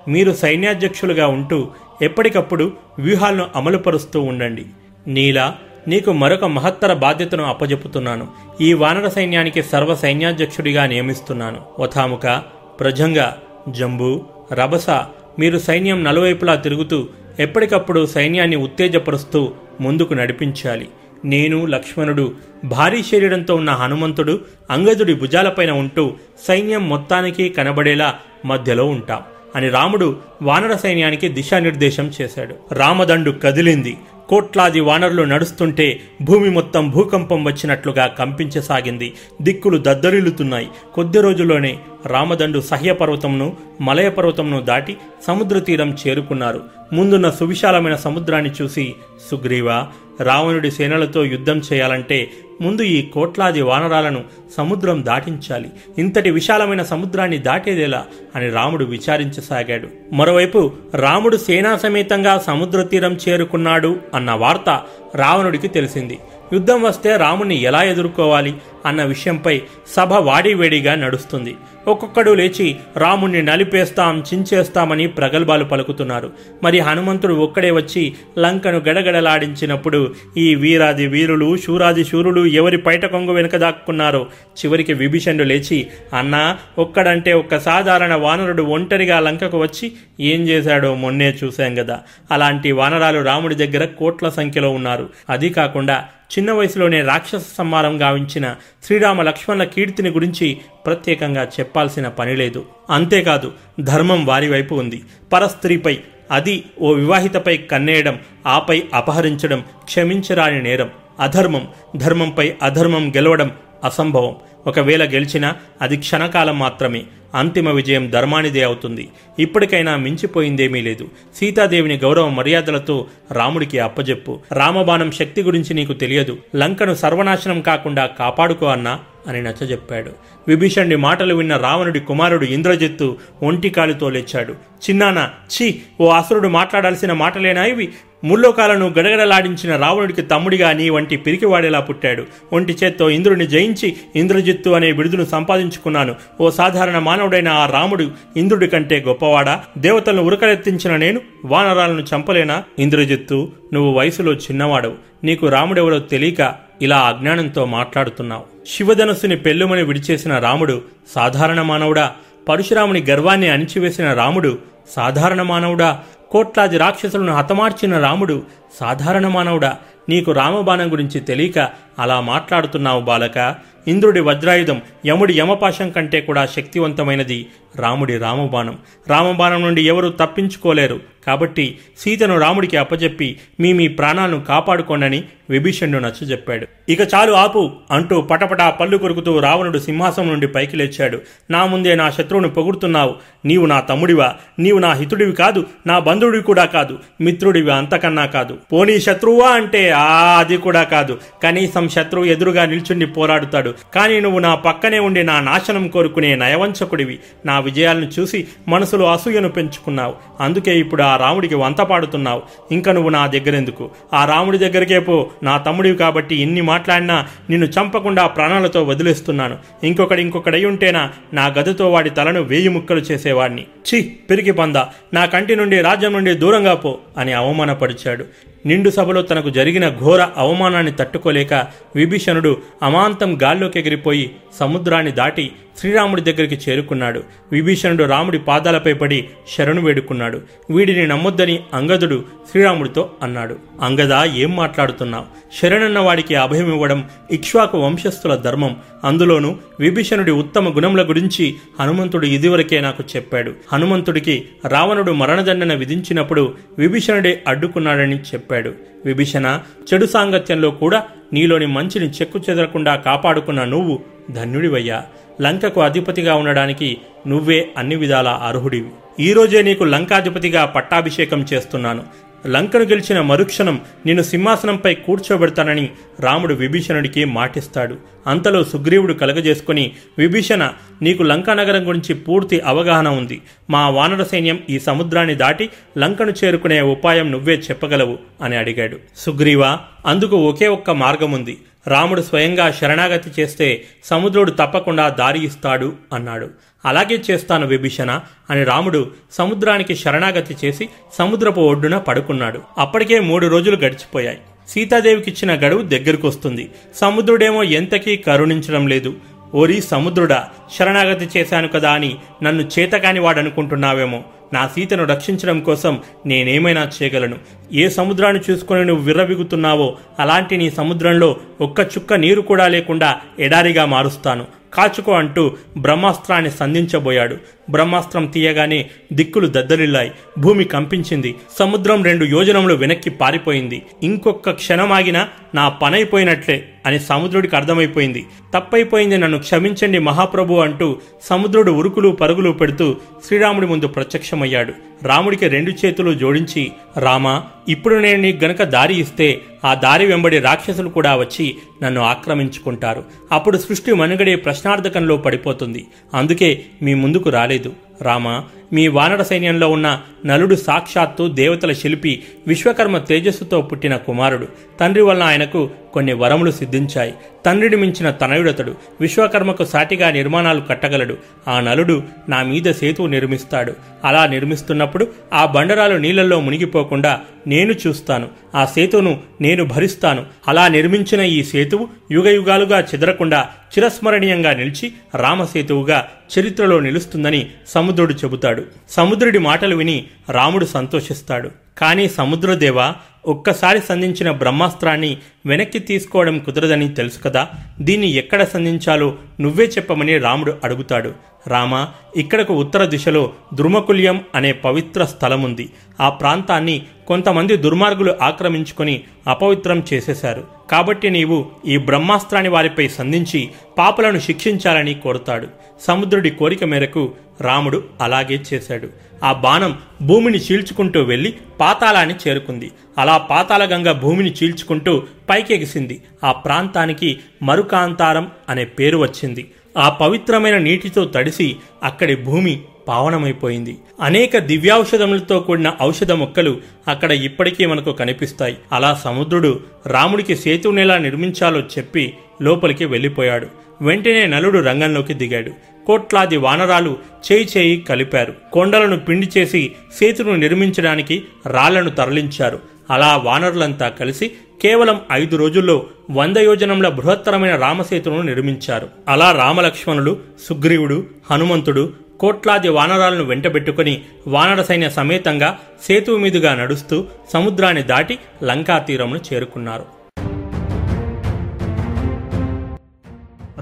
Speaker 1: మీరు సైన్యాధ్యక్షులుగా ఉంటూ ఎప్పటికప్పుడు వ్యూహాలను అమలుపరుస్తూ ఉండండి. నీల నీకు మరొక మహత్తర బాధ్యతను అప్పజెప్పుతున్నాను. ఈ వానర సైన్యానికి సర్వ సైన్యాధ్యక్షుడిగా నియమిస్తున్నాను. ఒథాముక ప్రజంగ జంబు రభస మీరు సైన్యం నలువైపులా తిరుగుతూ ఎప్పటికప్పుడు సైన్యాన్ని ఉత్తేజపరుస్తూ ముందుకు నడిపించాలి. నేను లక్ష్మణుడు భారీ శరీరంతో ఉన్న హనుమంతుడు అంగదుడి భుజాలపైన ఉంటూ సైన్యం మొత్తానికి కనబడేలా మధ్యలో ఉంటాం అని రాముడు వానర సైన్యానికి దిశానిర్దేశం చేశాడు. రామదండు కదిలింది. కోట్లాది వానరులు నడుస్తుంటే భూమి మొత్తం భూకంపం వచ్చినట్లుగా కంపించసాగింది. దిక్కులు దద్దరిల్లుతున్నాయి. కొద్ది రోజుల్లోనే రామదండు సహ్య పర్వతంను మలయ పర్వతంను దాటి సముద్ర తీరం చేరుకున్నారు. ముందున్న సువిశాలమైన సముద్రాన్ని చూసి సుగ్రీవ రావణుడి సేనలతో యుద్ధం చేయాలంటే ముందు ఈ కోట్లాది వానరాలను సముద్రం దాటించాలి. ఇంతటి విశాలమైన సముద్రాన్ని దాటేదేలా అని రాముడు విచారించసాగాడు. మరోవైపు రాముడు సేనా సమేతంగా సముద్ర తీరం చేరుకున్నాడు అన్న వార్త రావణుడికి తెలిసింది. యుద్ధం వస్తే రాముణ్ణి ఎలా ఎదుర్కోవాలి? అన్న విషయంపై సభ వాడివేడిగా నడుస్తుంది. ఒక్కొక్కడు లేచి రాముణ్ణి నలిపేస్తాం చించేస్తామని ప్రగల్భాలు పలుకుతున్నారు. మరి హనుమంతుడు ఒక్కడే వచ్చి లంకను గడగడలాడించినప్పుడు ఈ వీరాది వీరులు శూరాది శూరులు ఎవరి పైట కొంగు వెనుక దాక్కున్నారో చివరికి విభీషణుడు లేచి అన్నా ఒక్కడంటే ఒక్క సాధారణ వానరుడు ఒంటరిగా లంకకు వచ్చి ఏం చేశాడో మొన్నే చూశాం కదా అలాంటి వానరాలు రాముడి దగ్గర కోట్ల సంఖ్యలో ఉన్నారు. అది కాకుండా చిన్న వయసులోనే రాక్షస సంహారం గావించిన శ్రీరామ లక్ష్మణుల కీర్తిని గురించి ప్రత్యేకంగా చెప్పాల్సిన పని లేదు. అంతేకాదు ధర్మం వారి వైపు ఉంది. పరస్త్రీపై అది ఓ వివాహితపై కన్నేయడం ఆపై అపహరించడం క్షమించరాని నేరం. అధర్మం ధర్మంపై అధర్మం గెలవడం అసంభవం. ఒకవేళ గెలిచినా అది క్షణకాలం మాత్రమే. అంతిమ విజయం ధర్మానిదే అవుతుంది. ఇప్పటికైనా మించిపోయిందేమీ లేదు. సీతాదేవిని గౌరవ మర్యాదలతో రాముడికి అప్పజెప్పు. రామబాణం శక్తి గురించి నీకు తెలియదు. లంకను సర్వనాశనం కాకుండా కాపాడుకో అన్నా. అని నచ్చజెప్పాడు. విభీషణుడి మాటలు విన్న రావణుడి కుమారుడు ఇంద్రజిత్తు ఒంటికాలితో లేచాడు. చిన్నాన ఛీ ఓ అసురుడు మాట్లాడాల్సిన మాటలేనా ఇవి? ముల్లోకాలను గడగడలాడించిన రావణుడికి తమ్ముడిగా నీ వంటి పిరికివాడేలా పుట్టాడు. ఒంటి చేత్తో ఇంద్రుడిని జయించి ఇంద్రజిత్తు అనే బిడుదును సంపాదించుకున్నాను. ఓ సాధారణ మానవుడైన ఆ రాముడు ఇంద్రుడి కంటే గొప్పవాడా? దేవతలను ఉరకలెత్తించిన నేను వానరాలను చంపలేనా? ఇంద్రజిత్తు నువ్వు వయసులో చిన్నవాడవు. నీకు రాముడెవరో తెలియక ఇలా అజ్ఞానంతో మాట్లాడుతున్నావు. శివధనుస్సుని పెళ్ళుమని విడిచేసిన రాముడు సాధారణ మానవుడా. పరశురాముని గర్వాన్ని అణిచివేసిన రాముడు సాధారణ మానవుడా. కోట్లాది రాక్షసులను హతమార్చిన రాముడు సాధారణ మానవుడా. నీకు రామబాణం గురించి తెలియక అలా మాట్లాడుతున్నావు బాలక. ఇంద్రుడి వజ్రాయుధం యముడి యమపాశం కంటే కూడా శక్తివంతమైనది. రాముడి రామబాణం. రామబాణం నుండి ఎవరూ తప్పించుకోలేరు. కాబట్టి సీతను రాముడికి అప్పచెప్పి మీ మీ ప్రాణాలను కాపాడుకోండని విభీషణుడు నచ్చజెప్పాడు. ఇక చాలు ఆపు అంటూ పటపటా పళ్ళు కొరుకుతూ రావణుడు సింహాసం నుండి పైకి లేచాడు. నా ముందే నా శత్రువును పొగుడుతున్నావు. నీవు నా తమ్ముడివా? నీవు నా హితుడివి కాదు నా బంధుడివి కూడా కాదు మిత్రుడివి అంతకన్నా కాదు. పోనీ శత్రువా అంటే ఆ అది కూడా కాదు. కనీసం శత్రువు ఎదురుగా నిల్చుండి పోరాడుతాడు. కానీ నువ్వు నా పక్కనే ఉండి నా నాశనం కోరుకునే నయవంచకుడివి. నా విజయాలను చూసి మనసులో అసూయను పెంచుకున్నావు. అందుకే ఇప్పుడు ఆ రాముడికి వంత పాడుతున్నావు. ఇంకా నువ్వు నా దగ్గరెందుకు? ఆ రాముడి దగ్గరికే పో. నా తమ్ముడివి కాబట్టి ఎన్ని మాట్లాడినా నిన్ను చంపకుండా ప్రాణాలతో వదిలేస్తున్నాను. ఇంకొకడి ఇంకొకడై ఉంటేనా నా గదితో వాడి తలను వేయి ముక్కలు చేసేవాడిని ఛీ పిరికి పంద. నా కంటి నుండి రాజ్యం నుండి దూరంగా పో అని అవమానపరిచాడు. నిండు సభలో తనకు జరిగిన ఘోర అవమానాన్ని తట్టుకోలేక విభీషణుడు అమాంతం గాల్లోకి ఎగిరిపోయి సముద్రాన్ని దాటి శ్రీరాముడి దగ్గరికి చేరుకున్నాడు. విభీషణుడు రాముడి పాదాలపై పడి శరణు వేడుకున్నాడు. వీడిని నమ్మొద్దని అంగదుడు శ్రీరాముడితో అన్నాడు. అంగద ఏం మాట్లాడుతున్నావు? శరణన్న వాడికి అభయం ఇవ్వడం ఇక్ష్వాకు వంశస్థుల ధర్మం. అందులోనూ విభీషణుడి ఉత్తమ గుణముల గురించి హనుమంతుడు ఇదివరకే నాకు చెప్పాడు. హనుమంతుడికి రావణుడు మరణదండన విధించినప్పుడు విభీషణుడే అడ్డుకున్నాడని చెప్పాడు. విభీషణ చెడు సాంగత్యంలో కూడా నీలోని మంచిని చెక్కు చెదరకుండా కాపాడుకున్న నువ్వు ధన్యుడివయ్యా. లంకకు అధిపతిగా ఉండడానికి నువ్వే అన్ని విధాల అర్హుడివి. ఈరోజే నీకు లంకాధిపతిగా పట్టాభిషేకం చేస్తున్నాను. లంకను గెలిచిన మరుక్షణం నిన్ను సింహాసనంపై కూర్చోబెడతానని రాముడు విభీషణుడికి మాటిస్తాడు. అంతలో సుగ్రీవుడు కలగజేసుకుని విభీషణ నీకు లంకా నగరం గురించి పూర్తి అవగాహన ఉంది. మా వానర సైన్యం ఈ సముద్రాన్ని దాటి లంకను చేరుకునే ఉపాయం నువ్వే చెప్పగలవు అని అడిగాడు. సుగ్రీవా అందుకు ఒకే ఒక్క మార్గం ఉంది రాముడు స్వయంగా శరణాగతి చేస్తే సముద్రుడు తప్పకుండా దారి ఇస్తాడు అన్నాడు. అలాగే చేస్తాను విభీషణ అని రాముడు సముద్రానికి శరణాగతి చేసి సముద్రపు ఒడ్డున పడుకున్నాడు. అప్పటికే మూడు రోజులు గడిచిపోయాయి. సీతాదేవికిచ్చిన గడువు దగ్గరకొస్తుంది. సముద్రుడేమో ఎంతకీ కరుణించడం లేదు. ఓరి సముద్రుడా శరణాగతి చేశాను కదా అని నన్ను చేతకాని వాడనుకుంటున్నావేమో నా సీతను రక్షించడం కోసం నేనేమైనా చేయగలను? ఏ సముద్రాన్ని చూసుకొని నువ్వు విర్రవిగుతున్నావో అలాంటి నీ సముద్రంలో ఒక్క చుక్క నీరు కూడా లేకుండా ఎడారిగా మారుస్తాను. కాచుకో అంటూ బ్రహ్మాస్త్రాన్ని సంధించబోయాడు. బ్రహ్మాస్త్రం తీయగానే దిక్కులు దద్దరిల్లాయి. భూమి కంపించింది. సముద్రం రెండు యోజనములు వెనక్కి పారిపోయింది. ఇంకొక క్షణమాగినా నా పనైపోయినట్లే. అని సముద్రుడికి అర్థమైపోయింది. తప్పైపోయింది నన్ను క్షమించండి మహాప్రభు అంటూ సముద్రుడు ఉరుకులు పరుగులు పెడుతూ శ్రీరాముడి ముందు ప్రత్యక్షమయ్యాడు. రాముడికి రెండు చేతులు జోడించి రామా ఇప్పుడు నేను నీకు గనక దారి ఇస్తే ఆ దారి వెంబడి రాక్షసులు కూడా వచ్చి నన్ను ఆక్రమించుకుంటారు. అప్పుడు సృష్టి మనుగడే ప్రశ్నార్థకంలో పడిపోతుంది. అందుకే మీ ముందుకు రాలేదు. రామా మీ వానర సైన్యంలో ఉన్న నలుడు సాక్షాత్తు దేవతల శిల్పి విశ్వకర్మ తేజస్సుతో పుట్టిన కుమారుడు. తండ్రి వల్ల ఆయనకు కొన్ని వరములు సిద్ధించాయి. తండ్రిని మించిన తనయుడతడు. విశ్వకర్మకు సాటిగా నిర్మాణాలు కట్టగలడు. ఆ నలుడు నా మీద సేతువు నిర్మిస్తాడు. అలా నిర్మిస్తున్నప్పుడు ఆ బండరాలు నీళ్ళలో మునిగిపోకుండా నేను చూస్తాను. ఆ సేతువును నేను భరిస్తాను. అలా నిర్మించిన ఈ సేతువు యుగయుగాలుగా చెదరకుండా చిరస్మరణీయంగా నిలిచి రామసేతువుగా చరిత్రలో నిలుస్తుందని సముద్రుడు చెబుతాడు. సముద్రుడి మాటలు విని రాముడు సంతోషిస్తాడు. కానీ సముద్రదేవ ఒక్కసారి సంధించిన బ్రహ్మాస్త్రాన్ని వెనక్కి తీసుకోవడం కుదరదని తెలుసు కదా. దీన్ని ఎక్కడ సంధించాలో నువ్వే చెప్పమని రాముడు అడుగుతాడు. రామ ఇక్కడకు ఉత్తర దిశలో దుర్మకుల్యం అనే పవిత్ర స్థలముంది. ఆ ప్రాంతాన్ని కొంతమంది దుర్మార్గులు ఆక్రమించుకొని అపవిత్రం చేసేశారు. కాబట్టి నీవు ఈ బ్రహ్మాస్త్రాన్ని వారిపై సంధించి పాపలను శిక్షించాలని కోరుతాడు. సముద్రుడి కోరిక మేరకు రాముడు అలాగే చేశాడు. ఆ బాణం భూమిని చీల్చుకుంటూ వెళ్ళి పాతాళాన్ని చేరుకుంది. అలా పాతాళగంగ భూమిని చీల్చుకుంటూ పైకెగిసింది. ఆ ప్రాంతానికి మరుకాంతారం అనే పేరు వచ్చింది. ఆ పవిత్రమైన నీటితో తడిసి అక్కడి భూమి పావనమైపోయింది. అనేక దివ్యౌషధములతో కూడిన ఔషధ మొక్కలు అక్కడ ఇప్పటికీ మనకు కనిపిస్తాయి. అలా సముద్రుడు రాముడికి సేతువునెలా నిర్మించాలో చెప్పి లోపలికి వెళ్ళిపోయాడు. వెంటనే నలుడు రంగంలోకి దిగాడు. కోట్లాది వానరాలు చేయి చేయి కలిపారు. కొండలను పిండి చేసి సేతును నిర్మించడానికి రాళ్ళను తరలించారు. అలా వానరులంతా కలిసి కేవలం ఐదు రోజుల్లో వంద యోజనంల బృహత్తరమైన రామసేతును నిర్మించారు. అలా రామలక్ష్మణులు సుగ్రీవుడు హనుమంతుడు కోట్లాది వానరాలను వెంటబెట్టుకుని వానర సైన్య సమేతంగా సేతువు మీదుగా నడుస్తూ సముద్రాన్ని దాటి లంకా తీరమును చేరుకున్నారు.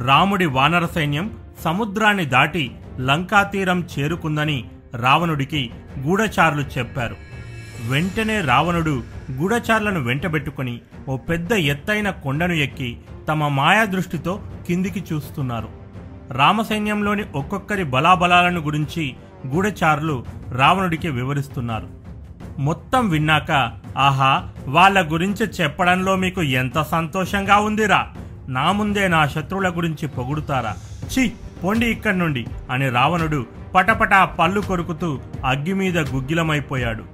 Speaker 1: రాముడి వానర సైన్యం సముద్రాన్ని దాటి లంకా తీరం చేరుకుందని రావణుడికి గూఢచారులు చెప్పారు. వెంటనే రావణుడు గూఢచారులను వెంటబెట్టుకుని ఓ పెద్ద ఎత్తైన కొండను ఎక్కి తమ మాయా దృష్టితో కిందికి చూస్తున్నారు. రామసైన్యంలోని ఒక్కొక్కరి బలాబలాలను గురించి గూఢచారులు రావణుడికి వివరిస్తున్నారు. మొత్తం విన్నాక ఆహా వాళ్ళ గురించి చెప్పడంలో మీకు ఎంత సంతోషంగా ఉందిరా? నా ముందే నా శత్రువుల గురించి పొగుడుతారా? ఛీ! పొండి ఇక్కడి నుండి అని రావణుడు పటపటా పళ్ళు కొరుకుతూ అగ్గి మీద గుగ్గిలమైపోయాడు.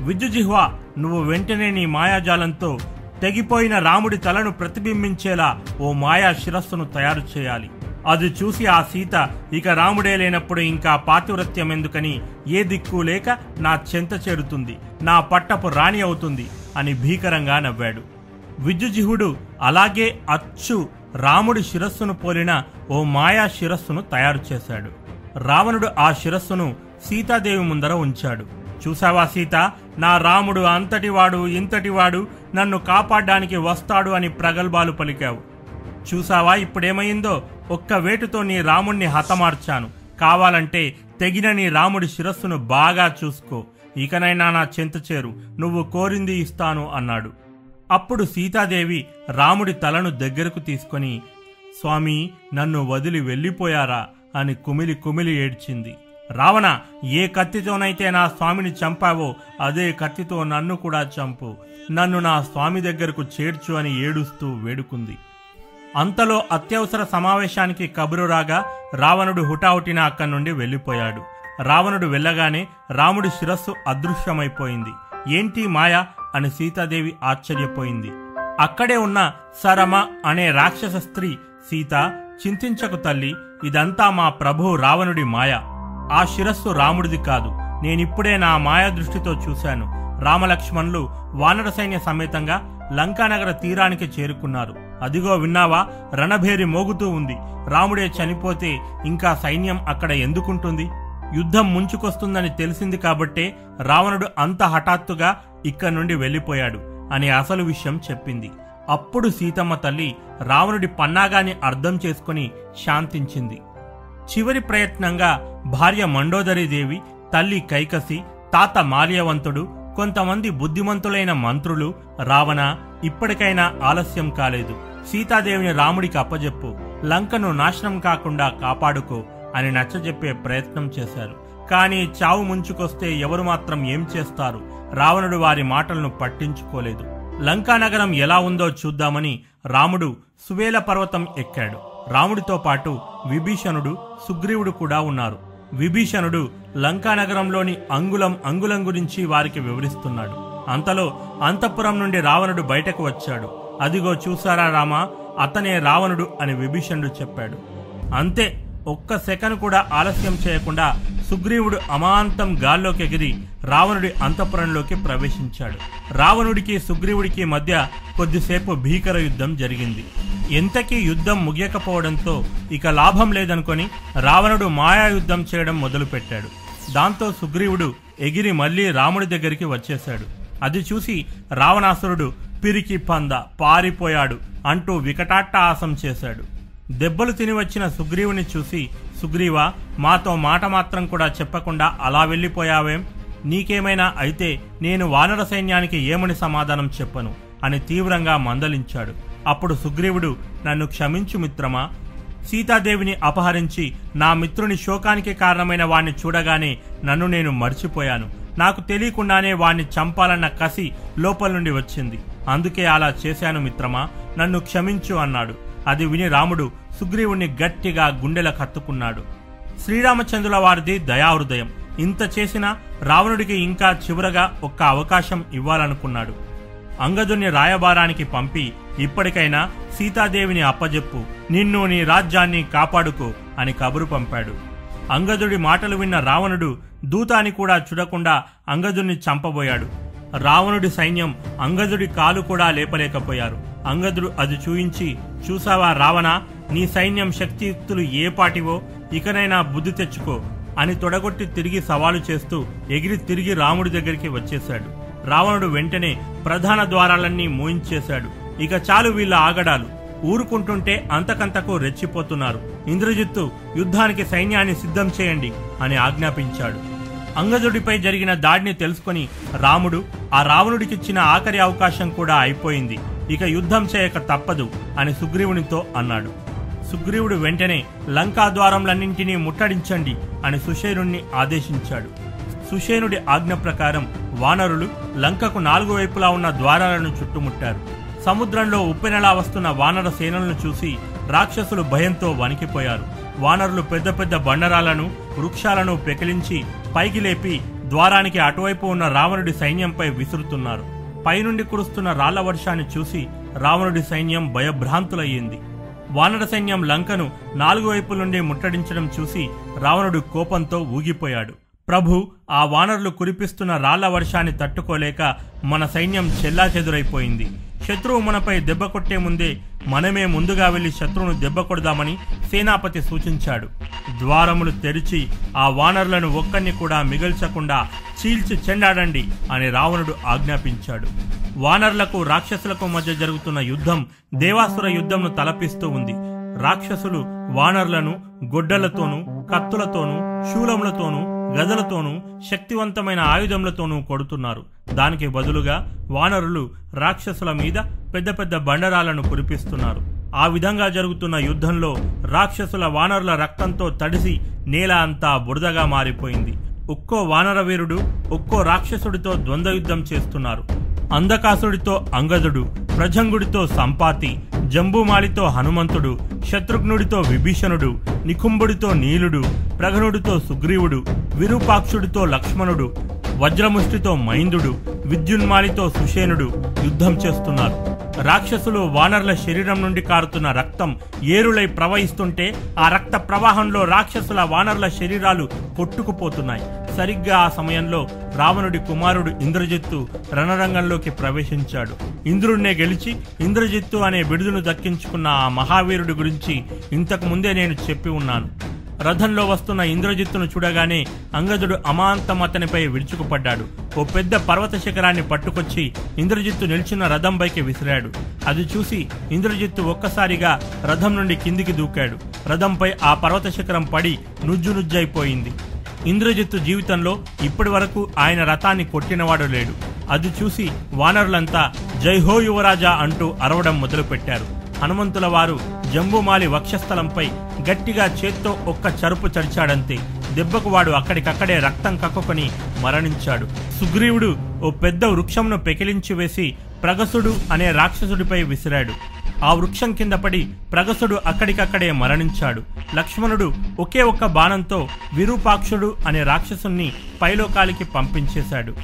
Speaker 1: విద్యుజిహ్వ నువ్వు వెంటనే నీ మాయాజాలంతో తెగిపోయిన రాముడి తలను ప్రతిబింబించేలా ఓ మాయా శిరస్సును తయారు చేయాలి. అది చూసి ఆ సీత ఇక రాముడే లేనప్పుడు ఇంకా పాతివ్రత్యం ఎందుకని ఏ దిక్కు లేక నా చెంత చేరుతుంది నా పట్టపు రాణి అవుతుంది అని భీకరంగా నవ్వాడు. విద్యుజిహుడు అలాగే అచ్చు రాముడి శిరస్సును పోలిన ఓ మాయా శిరస్సును తయారు చేశాడు. రావణుడు ఆ శిరస్సును సీతాదేవి ముందర ఉంచాడు. చూసావా సీత? నా రాముడు అంతటివాడు ఇంతటివాడు నన్ను కాపాడ్డానికి వస్తాడు అని ప్రగల్భాలు పలికావు. చూసావా ఇప్పుడేమైందో? ఒక్క వేటుతో నీ రాముణ్ణి హతమార్చాను. కావాలంటే తెగిన నీ రాముడి శిరస్సును బాగా చూసుకో. ఇకనైనా నా చెంత చేరు. నువ్వు కోరింది ఇస్తాను అన్నాడు. అప్పుడు సీతాదేవి రాముడి తలను దగ్గరకు తీసుకొని స్వామి నన్ను వదిలి వెళ్ళిపోయారా? అని కుమిలి కుమిలి ఏడ్చింది. రావణ ఏ కత్తితోనైతే నా స్వామిని చంపావో అదే కత్తితో నన్ను కూడా చంపు. నన్ను నా స్వామి దగ్గరకు చేర్చు అని ఏడుస్తూ వేడుకుంది. అంతలో అత్యవసర సమావేశానికి కబురు రాగా రావణుడు హుటాహుటిన అక్కడి నుండి వెళ్ళిపోయాడు. రావణుడు వెళ్ళగానే రాముడి శిరస్సు అదృశ్యమైపోయింది. ఏంటి మాయ? అని సీతాదేవి ఆశ్చర్యపోయింది. అక్కడే ఉన్న సరమ అనే రాక్షస స్త్రీ సీత చింతించకు తల్లి ఇదంతా మా ప్రభువు రావణుడి మాయ. ఆ శిరస్సు రాముడిది కాదు. నేనిప్పుడే నా మాయా దృష్టితో చూశాను. రామలక్ష్మణులు వానర సైన్య సమేతంగా లంకానగర తీరానికి చేరుకున్నారు. అదిగో విన్నావా రణభేరి మోగుతూ ఉంది. రాముడే చనిపోతే ఇంకా సైన్యం అక్కడ ఎందుకుంటుంది? యుద్ధం ముంచుకొస్తుందని తెలిసింది కాబట్టే రావణుడు అంత హఠాత్తుగా ఇక్కడి నుండి వెళ్ళిపోయాడు అని అసలు విషయం చెప్పింది. అప్పుడు సీతమ్మ తల్లి రావణుడి పన్నాగాన్ని అర్థం చేసుకుని శాంతించింది. చివరి ప్రయత్నంగా భార్య మండోదరీదేవి తల్లి కైకసి తాత మాల్యవంతుడు కొంతమంది బుద్ధిమంతులైన మంత్రులు రావణ ఇప్పటికైనా ఆలస్యం కాలేదు. సీతాదేవిని రాముడికి అప్పజెప్పు లంకను నాశనం కాకుండా కాపాడుకో అని నచ్చజెప్పే ప్రయత్నం చేశారు. కానీ చావు ముంచుకొస్తే ఎవరు మాత్రం ఏం చేస్తారు? రావణుడు వారి మాటలను పట్టించుకోలేదు. లంకా నగరం ఎలా ఉందో చూద్దామని రాముడు సువేల పర్వతం ఎక్కాడు. రాముడితో పాటు విభీషణుడు సుగ్రీవుడు కూడా ఉన్నారు. విభీషణుడు లంకా నగరంలోని అంగుళం అంగుళం గురించి వారికి వివరిస్తున్నాడు. అంతలో అంతఃపురం నుండి రావణుడు బయటకు వచ్చాడు. అదిగో చూసారా రామా అతనే రావణుడు అని విభీషణుడు చెప్పాడు. అంతే ఒక్క సెకను కూడా ఆలస్యం చేయకుండా సుగ్రీవుడు అమాంతం గాల్లోకి ఎగిరి రావణుడి అంతఃపురంలోకి ప్రవేశించాడు. రావణుడికి సుగ్రీవుడికి మధ్య కొద్దిసేపు భీకర యుద్ధం జరిగింది. ఎంతకీ యుద్ధం ముగియకపోవడంతో ఇక లాభం లేదనుకొని రావణుడు మాయా యుద్ధం చేయడం మొదలుపెట్టాడు. దాంతో సుగ్రీవుడు ఎగిరి మళ్ళీ రాముడి దగ్గరికి వచ్చేశాడు. అది చూసి రావణాసురుడు పిరికి పంద పారిపోయాడు అంటూ వికటాట్టహాసం చేశాడు. దెబ్బలు తిని వచ్చిన సుగ్రీవుని చూసి సుగ్రీవా మాతో మాట మాత్రం కూడా చెప్పకుండా అలా వెళ్ళిపోయావేం? నీకేమైనా అయితే నేను వానర సైన్యానికి ఏమని సమాధానం చెప్పను? అని తీవ్రంగా మందలించాడు. అప్పుడు సుగ్రీవుడు నన్ను క్షమించు మిత్రమా? సీతాదేవిని అపహరించి నా మిత్రుని శోకానికి కారణమైన వాణ్ణి చూడగానే నన్ను నేను మర్చిపోయాను. నాకు తెలియకుండానే వాణ్ణి చంపాలన్న కసి లోపల నుండి వచ్చింది. అందుకే అలా చేశాను మిత్రమా? నన్ను క్షమించు అన్నాడు. అది విని రాముడు సుగ్రీవుణ్ణి గట్టిగా గుండెల కత్తుకున్నాడు. శ్రీరామచంద్రుల వారిది దయాహృదయం. ఇంత చేసినా రావణుడికి ఇంకా చివరగా ఒక్క అవకాశం ఇవ్వాలనుకున్నాడు. అంగదుని రాయబారానికి పంపి ఇప్పటికైనా సీతాదేవిని అప్పజెప్పు నిన్ను నీ రాజ్యాన్ని కాపాడుకో అని కబురు పంపాడు. అంగదుడి మాటలు విన్న రావణుడు దూతాని కూడా చూడకుండా అంగదుణ్ణి చంపబోయాడు. రావణుడి సైన్యం అంగదుడి కాలు కూడా లేపలేకపోయారు. అంగదుడు అది చూయించి చూసావా రావణ నీ సైన్యం శక్తియుక్తులు ఏ పాటివో ఇకనైనా బుద్ధి తెచ్చుకో అని తొడగొట్టి తిరిగి సవాలు చేస్తూ ఎగిరి తిరిగి రాముడి దగ్గరికి వచ్చేశాడు. రావణుడు వెంటనే ప్రధాన ద్వారాలన్నీ మూయించేశాడు. ఇక చాలు వీళ్ళ ఆగడాలు. ఊరుకుంటుంటే అంతకంతకు రెచ్చిపోతున్నారు. ఇంద్రజిత్తు యుద్ధానికి సైన్యాన్ని సిద్ధం చేయండి అని ఆజ్ఞాపించాడు. అంగదుడిపై జరిగిన దాడిని తెలుసుకొని రాముడు ఆ రావణుడికిచ్చిన ఆఖరి అవకాశం కూడా అయిపోయింది. ఇక యుద్ధం చేయక తప్పదు అని సుగ్రీవునితో అన్నాడు. సుగ్రీవుడు వెంటనే లంకా ద్వారంలన్నింటినీ ముట్టడించండి అని సుషేనుణ్ణి ఆదేశించాడు. సుషేనుడి ఆజ్ఞ ప్రకారం వానరులు లంకకు నాలుగు వైపులా ఉన్న ద్వారాలను చుట్టుముట్టారు. సముద్రంలో ఉప్పెనలా వస్తున్న వానర సేనలను చూసి రాక్షసులు భయంతో వణికిపోయారు. వానరులు పెద్ద పెద్ద బండరాలను వృక్షాలను పెకిలించి పైకి లేపి ద్వారానికి అటువైపు ఉన్న రావణుడి సైన్యంపై విసురుతున్నారు. పైనుండి కురుస్తున్న రాళ్ళ వర్షాన్ని చూసి రావణుడి సైన్యం భయభ్రాంతులయ్యింది. వానర సైన్యం లంకను నాలుగు వైపుల నుండి ముట్టడించడం చూసి రావణుడు కోపంతో ఊగిపోయాడు. ప్రభు ఆ వానరులు కురిపిస్తున్న రాళ్ళ వర్షాన్ని తట్టుకోలేక మన సైన్యం చెల్లాచెదురైపోయింది. శత్రువు మనపై దెబ్బ కొట్టే ముందే మనమే ముందుగా వెళ్ళి శత్రువును దెబ్బ కొడదామని సేనాపతి సూచించాడు. ద్వారములు తెరిచి ఆ వానరులను ఒక్కరిని కూడా మిగల్చకుండా చీల్చి చెండాడండి అని రావణుడు ఆజ్ఞాపించాడు. వానరులకు రాక్షసులకు మధ్య జరుగుతున్న యుద్ధం దేవాసుర యుద్ధంను తలపిస్తూ ఉంది. రాక్షసులు వానరులను గొడ్డలతోనూ కత్తులతోనూ శూలములతోనూ గదలతోనూ శక్తివంతమైన ఆయుధములతోనూ కొడుతున్నారు. దానికి బదులుగా వానరులు రాక్షసుల మీద పెద్ద పెద్ద బండరాలను కురిపిస్తున్నారు. ఆ విధంగా జరుగుతున్న యుద్ధంలో రాక్షసుల వానరుల రక్తంతో తడిసి నేల అంతా బురదగా మారిపోయింది. ఒక్కో వానర వీరుడు ఒక్కో రాక్షసుడితో ద్వంద్వ యుద్ధం చేస్తున్నారు. అంధకాసుడితో అంగదుడు ప్రజంగుడితో సంపాతి జంబుమాలితో హనుమంతుడు శత్రుఘ్నుడితో విభీషణుడు నికుంభుడితో నీలుడు ప్రఘనుడితో సుగ్రీవుడు విరూపాక్షుడితో లక్ష్మణుడు వజ్రముష్టితో మైందుడు విద్యున్మాలితో సుషేనుడు యుద్ధం చేస్తున్నారు. రాక్షసులు వానరుల శరీరం నుండి కారుతున్న రక్తం ఏరులై ప్రవహిస్తుంటే ఆ రక్త ప్రవాహంలో రాక్షసుల వానరుల శరీరాలు కొట్టుకుపోతున్నాయి. సరిగ్గా ఆ సమయంలో రావణుడి కుమారుడు ఇంద్రజిత్తు రణరంగంలోకి ప్రవేశించాడు. ఇంద్రుడినే గెలిచి ఇంద్రజిత్తు అనే బిడుదును దక్కించుకున్న ఆ మహావీరుడి గురించి ఇంతకు ముందే నేను చెప్పి ఉన్నాను. రథంలో వస్తున్న ఇంద్రజిత్తును చూడగానే అంగదుడు అమాంతం అతనిపై విరుచుకుపడ్డాడు. ఓ పెద్ద పర్వత శిఖరాన్ని పట్టుకొచ్చి ఇంద్రజిత్తు నిల్చున్న రథంపైకి విసిరాడు. అది చూసి ఇంద్రజిత్తు ఒక్కసారిగా రథం నుండి కిందికి దూకాడు. రథంపై ఆ పర్వత శిఖరం పడి నుజ్జు నుజ్జైపోయింది. ఇంద్రజిత్తు జీవితంలో ఇప్పటి వరకు ఆయన రథాన్ని కొట్టినవాడు లేడు. అది చూసి వానరులంతా జైహో యువరాజా అంటూ అరవడం మొదలుపెట్టారు. హనుమంతుల వారు జంబుమాలి వక్షస్థలంపై గట్టిగా చేత్తో ఒక్క చరుపు చరిచాడంతే. దెబ్బకు వాడు అక్కడికక్కడే రక్తం కక్కుకొని మరణించాడు. సుగ్రీవుడు ఓ పెద్ద వృక్షంను పెకిలించి వేసి ప్రగసుడు అనే రాక్షసుడిపై విసిరాడు. ఆ వృక్షం కింద పడి ప్రగసుడు అక్కడికక్కడే మరణించాడు. లక్ష్మణుడు ఒకే ఒక్క బాణంతో విరూపాక్షుడు అనే రాక్షసుణ్ణి పైలోకాలికి పంపించేశాడు.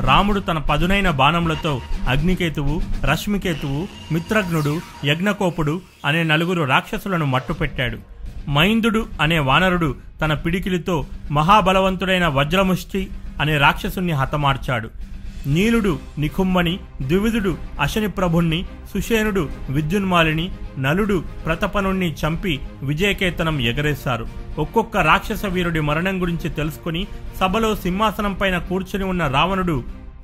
Speaker 1: రాముడు తన పదునైన బాణములతో అగ్నికేతువు రశ్మికేతువు మిత్రజ్ఞుడు యజ్ఞకోపుడు అనే నలుగురు రాక్షసులను మట్టుపెట్టాడు. మైందుడు అనే వానరుడు తన పిడికిలితో మహాబలవంతుడైన వజ్రముష్టి అనే రాక్షసుణ్ణి హతమార్చాడు. నీలుడు నిఖుమ్మని ద్వివిధుడు అశని ప్రభుణ్ణి సుషేనుడు విద్యున్మాలిని నలుడు ప్రతపనుణ్ణి చంపి విజయకేతనం ఎగరేశారు. ఒక్కొక్క రాక్షస వీరుడి మరణం గురించి తెలుసుకుని సభలో సింహాసనం పైన కూర్చుని ఉన్న రావణుడు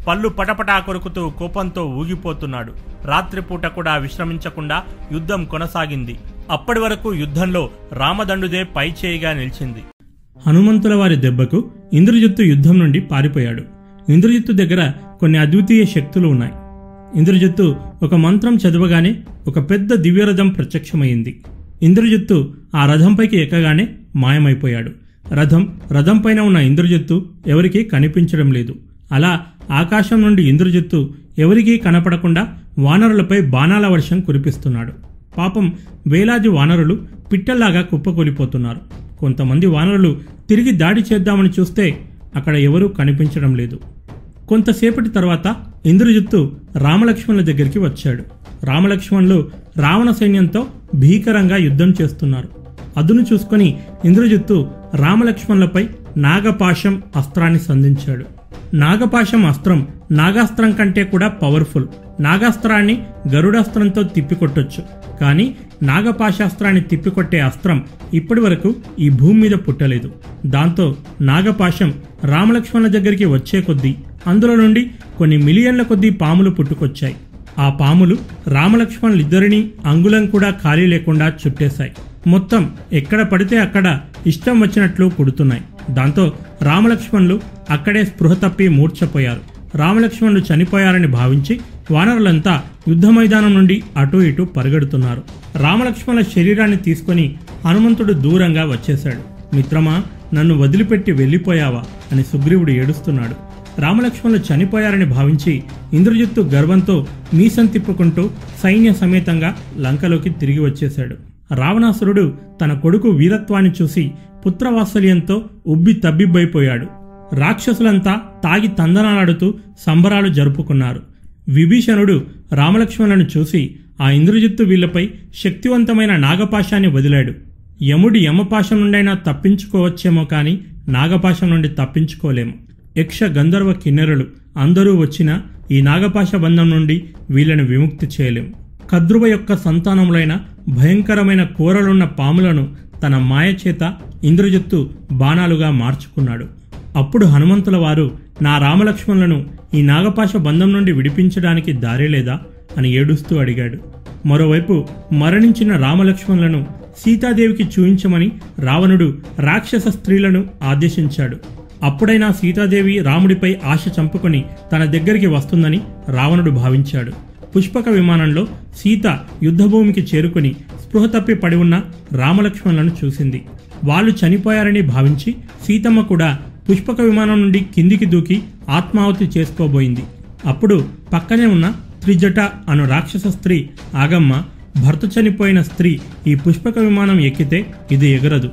Speaker 1: పళ్ళు పటపటా కొరుకుతూ కోపంతో ఊగిపోతున్నాడు. రాత్రిపూట కూడా విశ్రమించకుండా యుద్ధం కొనసాగింది. అప్పటి వరకు యుద్ధంలో రామదండుదే పై చేయిగా నిలిచింది.
Speaker 2: హనుమంతుల వారి దెబ్బకు ఇంద్రజిత్తు యుద్ధం నుండి పారిపోయాడు. ఇంద్రజిత్తు దగ్గర కొన్ని అద్వితీయ శక్తులు ఉన్నాయి. ఇంద్రజిత్తు ఒక మంత్రం చదవగానే ఒక పెద్ద దివ్యరథం ప్రత్యక్షమైంది. ఇంద్రజిత్తు ఆ రథంపైకి ఎక్కగానే మాయమైపోయాడు. రథం రథం పైన ఉన్న ఇంద్రజిత్తు ఎవరికీ కనిపించడం లేదు. అలా ఆకాశం నుండి ఇంద్రజిత్తు ఎవరికీ కనపడకుండా వానరులపై బాణాల వర్షం కురిపిస్తున్నాడు. పాపం వేలాది వానరులు పిట్టల్లాగా కుప్పకూలిపోతున్నారు. కొంతమంది వానరులు తిరిగి దాడి చేద్దామని చూస్తే అక్కడ ఎవరూ కనిపించడం లేదు. కొంతసేపటి తర్వాత ఇంద్రజిత్తు రామలక్ష్మణుల దగ్గరికి వచ్చాడు. రామలక్ష్మణులు రావణ సైన్యంతో భీకరంగా యుద్ధం చేస్తున్నారు. అదును చూసుకొని ఇంద్రజిత్తు రామలక్ష్మణులపై నాగపాశం అస్త్రాన్ని సంధించాడు. నాగపాశం అస్త్రం నాగాస్త్రం కంటే కూడా పవర్ఫుల్. నాగాస్త్రాన్ని గరుడాస్త్రంతో తిప్పికొట్టొచ్చు. కానీ నాగపాశాస్త్రాన్ని తిప్పికొట్టే అస్త్రం ఇప్పటి వరకు ఈ భూమి మీద పుట్టలేదు. దాంతో నాగపాశం రామలక్ష్మణుల దగ్గరికి వచ్చే కొద్దీ అందులో నుండి కొన్ని మిలియన్ల కొద్దీ పాములు పుట్టుకొచ్చాయి. ఆ పాములు రామలక్ష్మణులిద్దరినీ అంగుళం కూడా ఖాళీ లేకుండా చుట్టేశాయి. మొత్తం ఎక్కడ పడితే అక్కడ ఇష్టం వచ్చినట్లు పుడుతున్నాయి. దాంతో రామలక్ష్మణులు అక్కడే స్పృహ తప్పి మూర్ఛపోయారు. రామలక్ష్మణులు చనిపోయారని భావించి వానరులంతా యుద్ధ మైదానం నుండి అటూ ఇటూ పరిగెడుతున్నారు. రామలక్ష్మణుల శరీరాన్ని తీసుకొని హనుమంతుడు దూరంగా వచ్చేశాడు. మిత్రమా నన్ను వదిలిపెట్టి వెళ్ళిపోయావా అని సుగ్రీవుడు ఏడుస్తున్నాడు. రామలక్ష్మణులు చనిపోయారని భావించి ఇంద్రజిత్తు గర్వంతో మీసం తిప్పుకుంటూ సైన్య సమేతంగా లంకలోకి తిరిగి వచ్చేశాడు. రావణాసురుడు తన కొడుకు వీరత్వాన్ని చూసి పుత్రవాత్సల్యంతో ఉబ్బి తబ్బిబ్బైపోయాడు. రాక్షసులంతా తాగి తందనాలాడుతూ సంబరాలు జరుపుకున్నారు. విభీషణుడు రామలక్ష్మణులను చూసి ఆ ఇంద్రజిత్తు వీళ్ళపై శక్తివంతమైన నాగపాశాన్ని వదిలాడు. యముడి యమపాశం నుండైనా తప్పించుకోవచ్చేమో కాని నాగపాశం నుండి తప్పించుకోలేము. యక్ష గంధర్వ కిన్నెరలు అందరూ వచ్చినా ఈ నాగపాశ బంధం నుండి వీళ్ళని విముక్తి చేయలేం. కద్రువ యొక్క సంతానములైన భయంకరమైన కూరలున్న పాములను తన మాయచేత ఇంద్రజిత్తు బాణాలుగా మార్చుకున్నాడు. అప్పుడు హనుమంతుల వారు నా రామలక్ష్మణులను ఈ నాగపాశ బంధం నుండి విడిపించడానికి దారి లేదా అని ఏడుస్తూ అడిగాడు. మరోవైపు మరణించిన రామలక్ష్మణులను సీతాదేవికి చూయించమని రావణుడు రాక్షస స్త్రీలను ఆదేశించాడు. అప్పుడైనా సీతాదేవి రాముడిపై ఆశ చంపుకొని తన దగ్గరికి వస్తుందని రావణుడు భావించాడు. పుష్పక విమానంలో సీత యుద్ధభూమికి చేరుకుని స్పృహ తప్పి పడి ఉన్న రామలక్ష్మణులను చూసింది. వాళ్ళు చనిపోయారని భావించి సీతమ్మ కూడా పుష్పక విమానం నుండి కిందికి దూకి ఆత్మాహుతి చేసుకోబోయింది. అప్పుడు పక్కనే ఉన్న త్రిజట అను రాక్షస స్త్రీ ఆగమ్మ భర్త చనిపోయిన స్త్రీ ఈ పుష్పక విమానం ఎక్కితే ఇది ఎగరదు.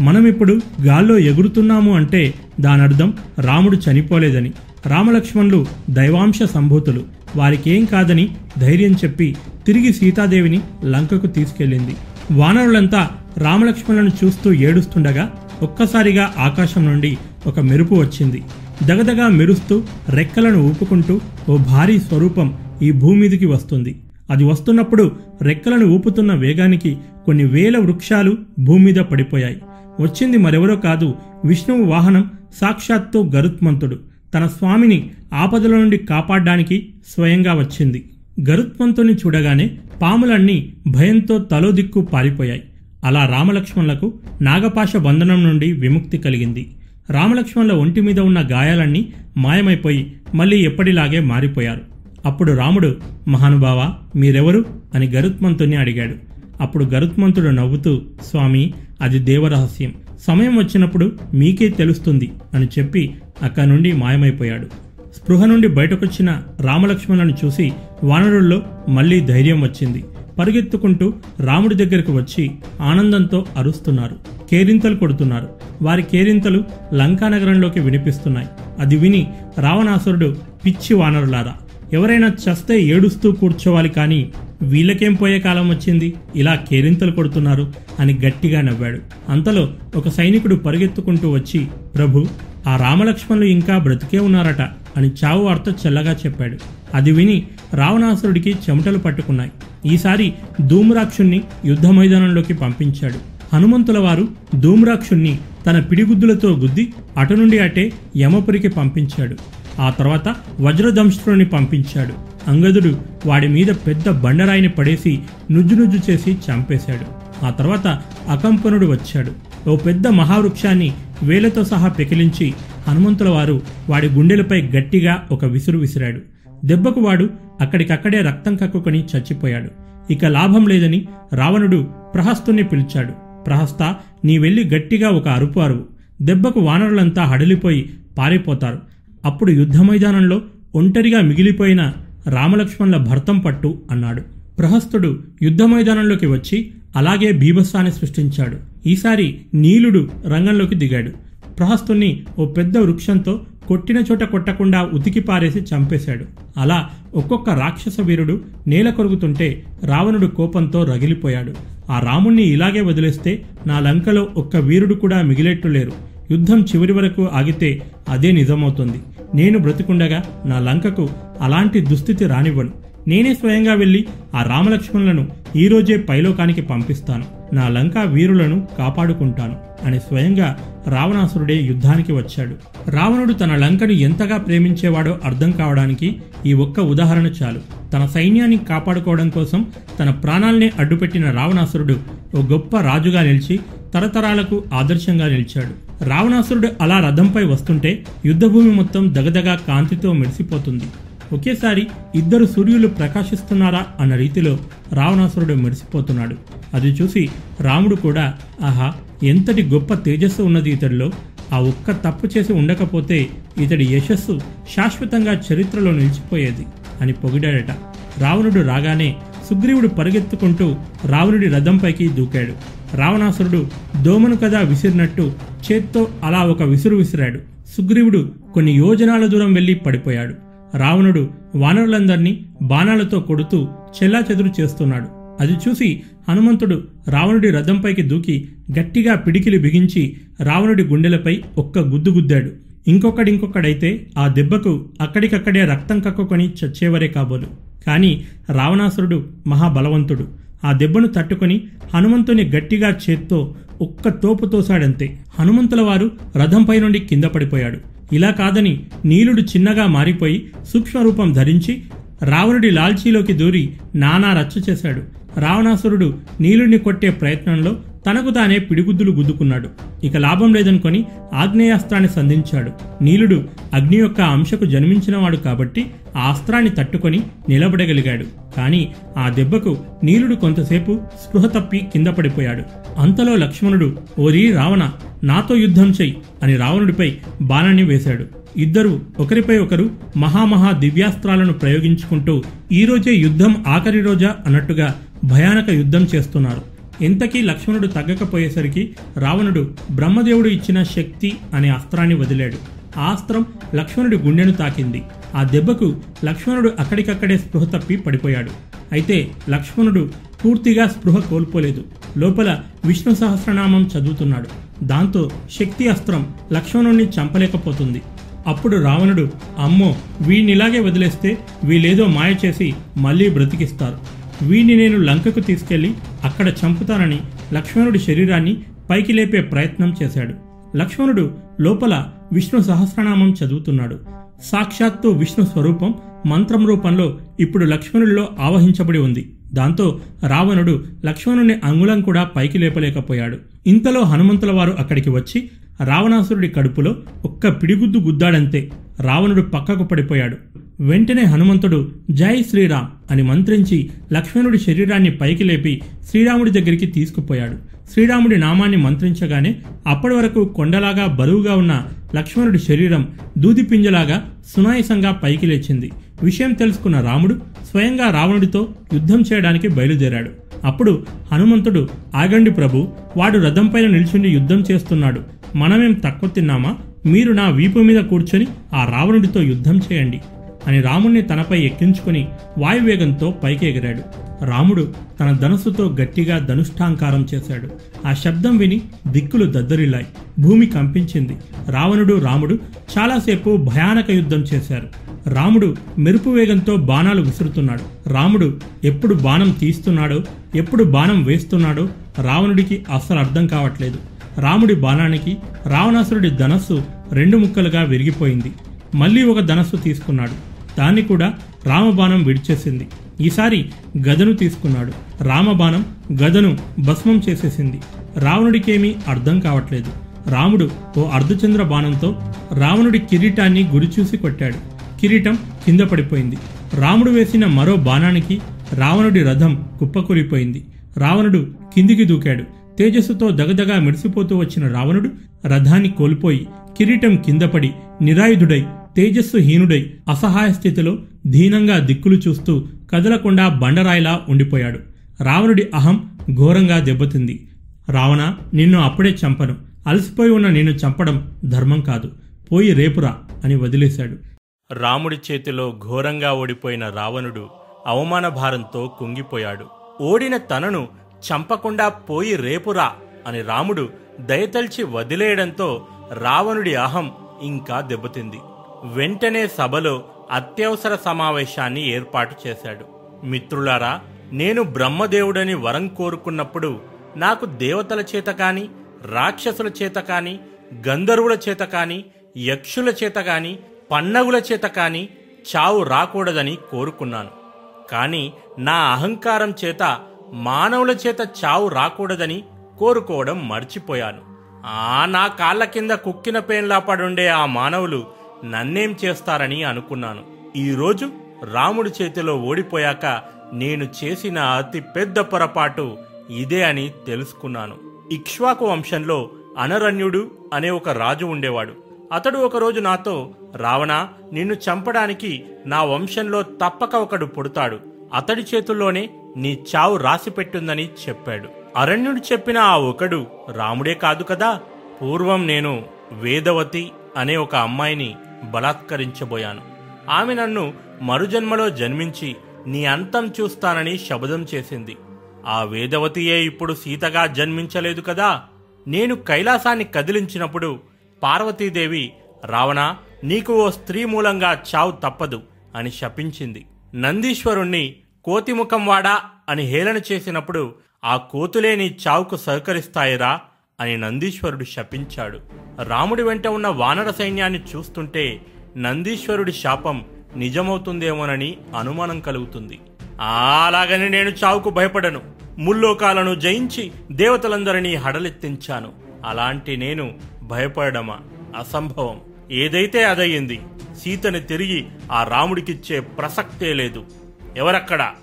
Speaker 2: మనం ఇప్పుడు గాల్లో ఎగురుతున్నాము అంటే దానర్థం రాముడు చనిపోలేదని. రామలక్ష్మణులు దైవాంశ సంభూతులు. వారికేం కాదని ధైర్యం చెప్పి తిరిగి సీతాదేవిని లంకకు తీసుకెళ్ళింది. వానరులంతా రామలక్ష్మణులను చూస్తూ ఏడుస్తుండగా ఒక్కసారిగా ఆకాశం నుండి ఒక మెరుపు వచ్చింది. దగదగా మెరుస్తూ రెక్కలను ఊపుకుంటూ ఓ భారీ స్వరూపం ఈ భూమిదికి వస్తుంది. అది వస్తున్నప్పుడు రెక్కలను ఊపుతున్న వేగానికి కొన్ని వేల వృక్షాలు భూమి మీద పడిపోయాయి. వచ్చింది మరెవరో కాదు విష్ణువు వాహనం సాక్షాత్తు గరుత్మంతుడు. తన స్వామిని ఆపదల నుండి కాపాడడానికి స్వయంగా వచ్చింది. గరుత్మంతుని చూడగానే పాములన్నీ భయంతో తలో దిక్కు పారిపోయాయి. అలా రామలక్ష్మణులకు నాగపాశ బంధనం నుండి విముక్తి కలిగింది. రామలక్ష్మణుల ఒంటి మీద ఉన్న గాయాలన్నీ మాయమైపోయి మళ్ళీ ఎప్పటిలాగే మారిపోయారు. అప్పుడు రాముడు మహానుభావ మీరెవరు? అని గరుత్మంతుని అడిగాడు. అప్పుడు గరుత్మంతుడు నవ్వుతూ స్వామి అది దేవరహస్యం. సమయం వచ్చినప్పుడు మీకే తెలుస్తుంది అని చెప్పి అక్కడి నుండి మాయమైపోయాడు. స్పృహ నుండి బయటకొచ్చిన రామలక్ష్మణులను చూసి వానరుల్లో మళ్ళీ ధైర్యం వచ్చింది. పరుగెత్తుకుంటూ రాముడి దగ్గరకు వచ్చి ఆనందంతో అరుస్తున్నారు. కేరింతలు కొడుతున్నారు. వారి కేరింతలు లంకానగరంలోకి వినిపిస్తున్నాయి. అది విని రావణాసురుడు పిచ్చి వానరులారా ఎవరైనా చస్తే ఏడుస్తూ కూర్చోవాలి కానీ వీళ్ళకేం పోయే కాలం వచ్చింది? ఇలా కేరింతలు కొడుతున్నారు అని గట్టిగా నవ్వాడు. అంతలో ఒక సైనికుడు పరిగెత్తుకుంటూ వచ్చి ప్రభు ఆ రామలక్ష్మణులు ఇంకా బ్రతికే ఉన్నారట అని చావు వార్త చల్లగా చెప్పాడు. అది విని రావణాసురుడికి చెమటలు పట్టుకున్నాయి. ఈసారి ధూమ్రాక్షుణ్ణి యుద్ధ మైదానంలోకి పంపించాడు. హనుమంతుల వారు ధూమ్రాక్షుణ్ణి తన పిడిగుద్దులతో గుద్ది అటు నుండి అటే యమపురికి పంపించాడు. ఆ తర్వాత వజ్రదంశుని పంపించాడు. అంగదుడు వాడి మీద పెద్ద బండరాయిని పడేసి నుజ్జు నుజ్జు చేసి చంపేశాడు. ఆ తర్వాత అకంపనుడు వచ్చాడు. ఓ పెద్ద మహావృక్షాన్ని వేలతో సహా పెకిలించి హనుమంతుల వారు వాడి గుండెలపై గట్టిగా ఒక విసురు విసిరాడు. దెబ్బకు వాడు అక్కడికక్కడే రక్తం కక్కుకొని చచ్చిపోయాడు. ఇక లాభం లేదని రావణుడు ప్రహస్తుని పిలిచాడు. ప్రహస్త నీ వెళ్ళి గట్టిగా ఒక అరుపు అరువు. దెబ్బకు వానరులంతా హడలిపోయి పారిపోతారు. అప్పుడు యుద్ధ మైదానంలో ఒంటరిగా మిగిలిపోయిన రామలక్ష్మణుల భర్తం పట్టు అన్నాడు. ప్రహస్తుడు యుద్ధ మైదానంలోకి వచ్చి అలాగే భీభత్సాన్ని సృష్టించాడు. ఈసారి నీలుడు రంగంలోకి దిగాడు. ప్రహస్తుణ్ణి ఓ పెద్ద వృక్షంతో కొట్టిన చోట కొట్టకుండా ఉతికి పారేసి చంపేశాడు. అలా ఒక్కొక్క రాక్షస వీరుడు నేల కొరుగుతుంటే రావణుడు కోపంతో రగిలిపోయాడు. ఆ రాముణ్ణి ఇలాగే వదిలేస్తే నా లంకలో ఒక్క వీరుడు కూడా మిగిలేట్టు లేరు. యుద్ధం చివరి వరకు ఆగితే అదే నిజమవుతుంది. నేను బ్రతికుండగా నా లంకకు అలాంటి దుస్థితి రానివ్వను. నేనే స్వయంగా వెళ్ళి ఆ రామలక్ష్మణులను ఈ రోజే పైలోకానికి పంపిస్తాను. నా లంకా వీరులను కాపాడుకుంటాను అని స్వయంగా రావణాసురుడే యుద్ధానికి వచ్చాడు. రావణుడు తన లంకను ఎంతగా ప్రేమించేవాడో అర్థం కావడానికి ఈ ఒక్క ఉదాహరణ చాలు. తన సైన్యాన్ని కాపాడుకోవడం కోసం తన ప్రాణాల్నే అడ్డుపెట్టిన రావణాసురుడు ఓ గొప్ప రాజుగా నిలిచి తరతరాలకు ఆదర్శంగా నిలిచాడు. రావణాసురుడు అలా రథంపై వస్తుంటే యుద్ధభూమి మొత్తం దగదగా కాంతితో మెరిసిపోతుంది. ఒకేసారి ఇద్దరు సూర్యులు ప్రకాశిస్తున్నారా అన్న రీతిలో రావణాసురుడు మెరిసిపోతున్నాడు. అది చూసి రాముడు కూడా ఆహా ఎంతటి గొప్ప తేజస్సు ఉన్నది ఇతడిలో. ఆ ఒక్క తప్పు చేసి ఉండకపోతే ఇతడి యశస్సు శాశ్వతంగా చరిత్రలో నిలిచిపోయేది అని పొగిడాడట. రావణుడు రాగానే సుగ్రీవుడు పరుగెత్తుకుంటూ రావణుడి రథంపైకి దూకాడు. రావణాసురుడు దోమను కదా విసిరినట్టు చేత్తో అలా ఒక విసురు విసిరాడు. సుగ్రీవుడు కొన్ని యోజనాల దూరం వెళ్ళి పడిపోయాడు. రావణుడు వానరులందర్నీ బాణాలతో కొడుతూ చెల్లాచెదురు చేస్తున్నాడు. అది చూసి హనుమంతుడు రావణుడి రథంపైకి దూకి గట్టిగా పిడికిలి బిగించి రావణుడి గుండెలపై ఒక్క గుద్దు ఇంకొకడు ఇంకొకడైతే ఆ దెబ్బకు అక్కడికక్కడే రక్తం కక్కుకొని చచ్చేవరే కాబోలు. కానీ రావణాసురుడు మహాబలవంతుడు. ఆ దెబ్బను తట్టుకొని హనుమంతుని గట్టిగా చేత్తో ఒక్క తోపు తోశాడంతే. హనుమంతుల వారు రథంపై నుండి కింద పడిపోయాడు. ఇలా కాదని నీలుడు చిన్నగా మారిపోయి సూక్ష్మరూపం ధరించి రావణుడి లాల్చీలోకి దూరి నానా రచ్చ చేశాడు. రావణాసురుడు నీలుడిని కొట్టే ప్రయత్నంలో తనకు తానే పిడిగుద్దులు గుద్దుకున్నాడు. ఇక లాభం లేదనుకొని ఆగ్నేయాస్త్రాన్ని సంధించాడు. నీలుడు అగ్ని యొక్క అంశకు జన్మించినవాడు కాబట్టి ఆ అస్త్రాన్ని తట్టుకొని నిలబడగలిగాడు. కాని ఆ దెబ్బకు నీలుడు కొంతసేపు స్పృహ తప్పి కింద పడిపోయాడు. అంతలో లక్ష్మణుడు ఓరి రావణ నాతో యుద్ధం చెయ్యి అని రావణుడిపై బాణాన్ని వేశాడు. ఇద్దరు ఒకరిపై ఒకరు మహామహా దివ్యాస్త్రాలను ప్రయోగించుకుంటూ ఈరోజే యుద్ధం ఆఖరి రోజా అన్నట్టుగా భయానక యుద్ధం చేస్తున్నారు. ఇంతకీ లక్ష్మణుడు తగ్గకపోయేసరికి రావణుడు బ్రహ్మదేవుడు ఇచ్చిన శక్తి అనే అస్త్రాన్ని వదిలాడు. ఆ అస్త్రం లక్ష్మణుడి గుండెను తాకింది. ఆ దెబ్బకు లక్ష్మణుడు అక్కడికక్కడే స్పృహ తప్పి పడిపోయాడు. అయితే లక్ష్మణుడు పూర్తిగా స్పృహ కోల్పోలేదు. లోపల విష్ణు సహస్రనామం చదువుతున్నాడు. దాంతో శక్తి అస్త్రం లక్ష్మణుణ్ణి చంపలేకపోతుంది. అప్పుడు రావణుడు అమ్మో వీణ్ణిలాగే వదిలేస్తే వీళ్ళేదో మాయ చేసి మళ్ళీ బ్రతికిస్తారు. వీణ్ణి నేను లంకకు తీసుకెళ్ళి అక్కడ చంపుతానని లక్ష్మణుడి శరీరాన్ని పైకి లేపే ప్రయత్నం చేశాడు. లక్ష్మణుడు లోపల విష్ణు సహస్రనామం చదువుతున్నాడు. సాక్షాత్తు విష్ణు స్వరూపం మంత్రం రూపంలో ఇప్పుడు లక్ష్మణుడిలో ఆవహించబడి ఉంది. దాంతో రావణుడు లక్ష్మణుని అంగుళం కూడా పైకి లేపలేకపోయాడు. ఇంతలో హనుమంతుల వారు అక్కడికి వచ్చి రావణాసురుడి కడుపులో ఒక్క పిడిగుద్దు గుద్దాడంతే రావణుడు పక్కకు పడిపోయాడు. వెంటనే హనుమంతుడు జై శ్రీరామ్ అని మంత్రించి లక్ష్మణుడి శరీరాన్ని పైకి లేపి శ్రీరాముడి దగ్గరికి తీసుకుపోయాడు. శ్రీరాముడి నామాన్ని మంత్రించగానే అప్పటి వరకు కొండలాగా బరువుగా ఉన్న లక్ష్మణుడి శరీరం దూదిపింజలాగా సునాయసంగా పైకి లేచింది. విషయం తెలుసుకున్న రాముడు స్వయంగా రావణుడితో యుద్ధం చేయడానికి బయలుదేరాడు. అప్పుడు హనుమంతుడు ఆగండి ప్రభు వాడు రథంపైన నిల్చుండి యుద్ధం చేస్తున్నాడు. మనమేం తక్కువ తిన్నామా? మీరు నా వీపు మీద కూర్చొని ఆ రావణుడితో యుద్ధం చేయండి. అని రాముణ్ణి తనపై ఎక్కించుకుని వాయువేగంతో పైకి ఎగిరాడు రాముడు తన ధనుసుతో గట్టిగా ధనుష్ఠాంకారం చేశాడు. ఆ శబ్దం విని దిక్కులు దద్దరిల్లాయి. భూమి కంపించింది. రావణుడు రాముడు చాలాసేపు భయానక యుద్ధం చేశారు. రాముడు మెరుపు వేగంతో బాణాలు విసురుతున్నాడు. రాముడు ఎప్పుడు బాణం తీస్తున్నాడో ఎప్పుడు బాణం వేస్తున్నాడో రావణుడికి అస్సలు అర్థం కావట్లేదు. రాముడి బాణానికి రావణాసురుడి ధనస్సు రెండు ముక్కలుగా విరిగిపోయింది. మళ్ళీ ఒక ధనస్సు తీసుకున్నాడు. దాన్ని కూడా రామబాణం విడిచేసింది. ఈసారి గదను తీసుకున్నాడు. రామబాణం గదను భస్మం చేసేసింది. రావణుడికేమీ అర్థం కావట్లేదు. రాముడు ఓ అర్ధచంద్ర బాణంతో రావణుడి కిరీటాన్ని గురిచూసి కొట్టాడు. కిరీటం కింద పడిపోయింది. రాముడు వేసిన మరో బాణానికి రావణుడి రథం కుప్పకూలిపోయింది. రావణుడు కిందికి దూకాడు. తేజస్సుతో దగదగా మెరిసిపోతూ వచ్చిన రావణుడు రథాన్ని కోల్పోయి కిరీటం కిందపడి నిరాయుధుడై తేజస్సు హీనుడై అసహాయ స్థితిలో దీనంగా దిక్కులు చూస్తూ కదలకుండా బండరాయిలా ఉండిపోయాడు. రావణుడి అహం ఘోరంగా దెబ్బతింది. రావణ నిన్ను అప్పుడే చంపను. అలసిపోయి ఉన్న నిన్ను చంపడం ధర్మం కాదు. పోయి రేపురా అని వదిలేశాడు.
Speaker 1: రాముడి చేతిలో ఘోరంగా ఓడిపోయిన రావణుడు అవమాన భారంతో కుంగిపోయాడు. ఓడిన తనను చంపకుండా పోయి రేపురా అని రాముడు దయతల్చి వదిలేయడంతో రావణుడి అహం ఇంకా దెబ్బతింది. వెంటనే సభలో అత్యవసర సమావేశాన్ని ఏర్పాటు చేశాడు. మిత్రులారా నేను బ్రహ్మదేవుడని వరం కోరుకున్నప్పుడు నాకు దేవతల చేత కాని రాక్షసుల చేత కాని గంధర్వుల చేత కాని యక్షుల చేత కాని పన్నగుల చేత కాని చావు రాకూడదని కోరుకున్నాను. కానీ నా అహంకారం చేత మానవుల చేత చావు రాకూడదని కోరుకోవడం మర్చిపోయాను. ఆ నా కాళ్ళ కింద కుక్కిన పేన్లా పడుండే ఆ మానవులు నన్నేం చేస్తారని అనుకున్నాను. ఈరోజు రాముడి చేతిలో ఓడిపోయాక నేను చేసిన అతి పెద్ద పొరపాటు ఇదే అని తెలుసుకున్నాను. ఇక్ష్వాకు వంశంలో అనరణ్యుడు అనే ఒక రాజు ఉండేవాడు. అతడు ఒకరోజు నాతో రావణ నిన్ను చంపడానికి నా వంశంలో తప్పక ఒకడు పుడతాడు. అతడి చేతుల్లోనే నీ చావు రాసిపెట్టుందని చెప్పాడు. అరణ్యుడు చెప్పిన ఆ ఒకడు రాముడే కాదు కదా? పూర్వం నేను వేదవతి అనే ఒక అమ్మాయిని బలాత్కరించబోయాను. ఆమె నన్ను మరుజన్మలో జన్మించి నీ అంతం చూస్తానని శబదం చేసింది. ఆ వేదవతియే ఇప్పుడు సీతగా జన్మించలేదు కదా? నేను కైలాసాన్ని కదిలించినప్పుడు పార్వతీదేవి రావణ నీకు ఓ స్త్రీ మూలంగా చావు తప్పదు అని శపించింది. నందీశ్వరుణ్ణి కోతిముఖం వాడా అని హేళన చేసినప్పుడు ఆ కోతులే నీ చావుకు సహకరిస్తాయిరా అని నందీశ్వరుడు శపించాడు. రాముడి వెంట ఉన్న వానర సైన్యాన్ని చూస్తుంటే నందీశ్వరుడి శాపం నిజమవుతుందేమోనని అనుమానం కలుగుతుంది. అలాగని నేను చావుకు భయపడను. ముల్లోకాలను జయించి దేవతలందరినీ హడలెత్తించాను. అలాంటి నేను భయపడమా? అసంభవం. ఏదైతే అదయ్యింది సీతని తిరిగి ఆ రాముడికిచ్చే ప్రసక్తే లేదు. ఎవరక్కడా?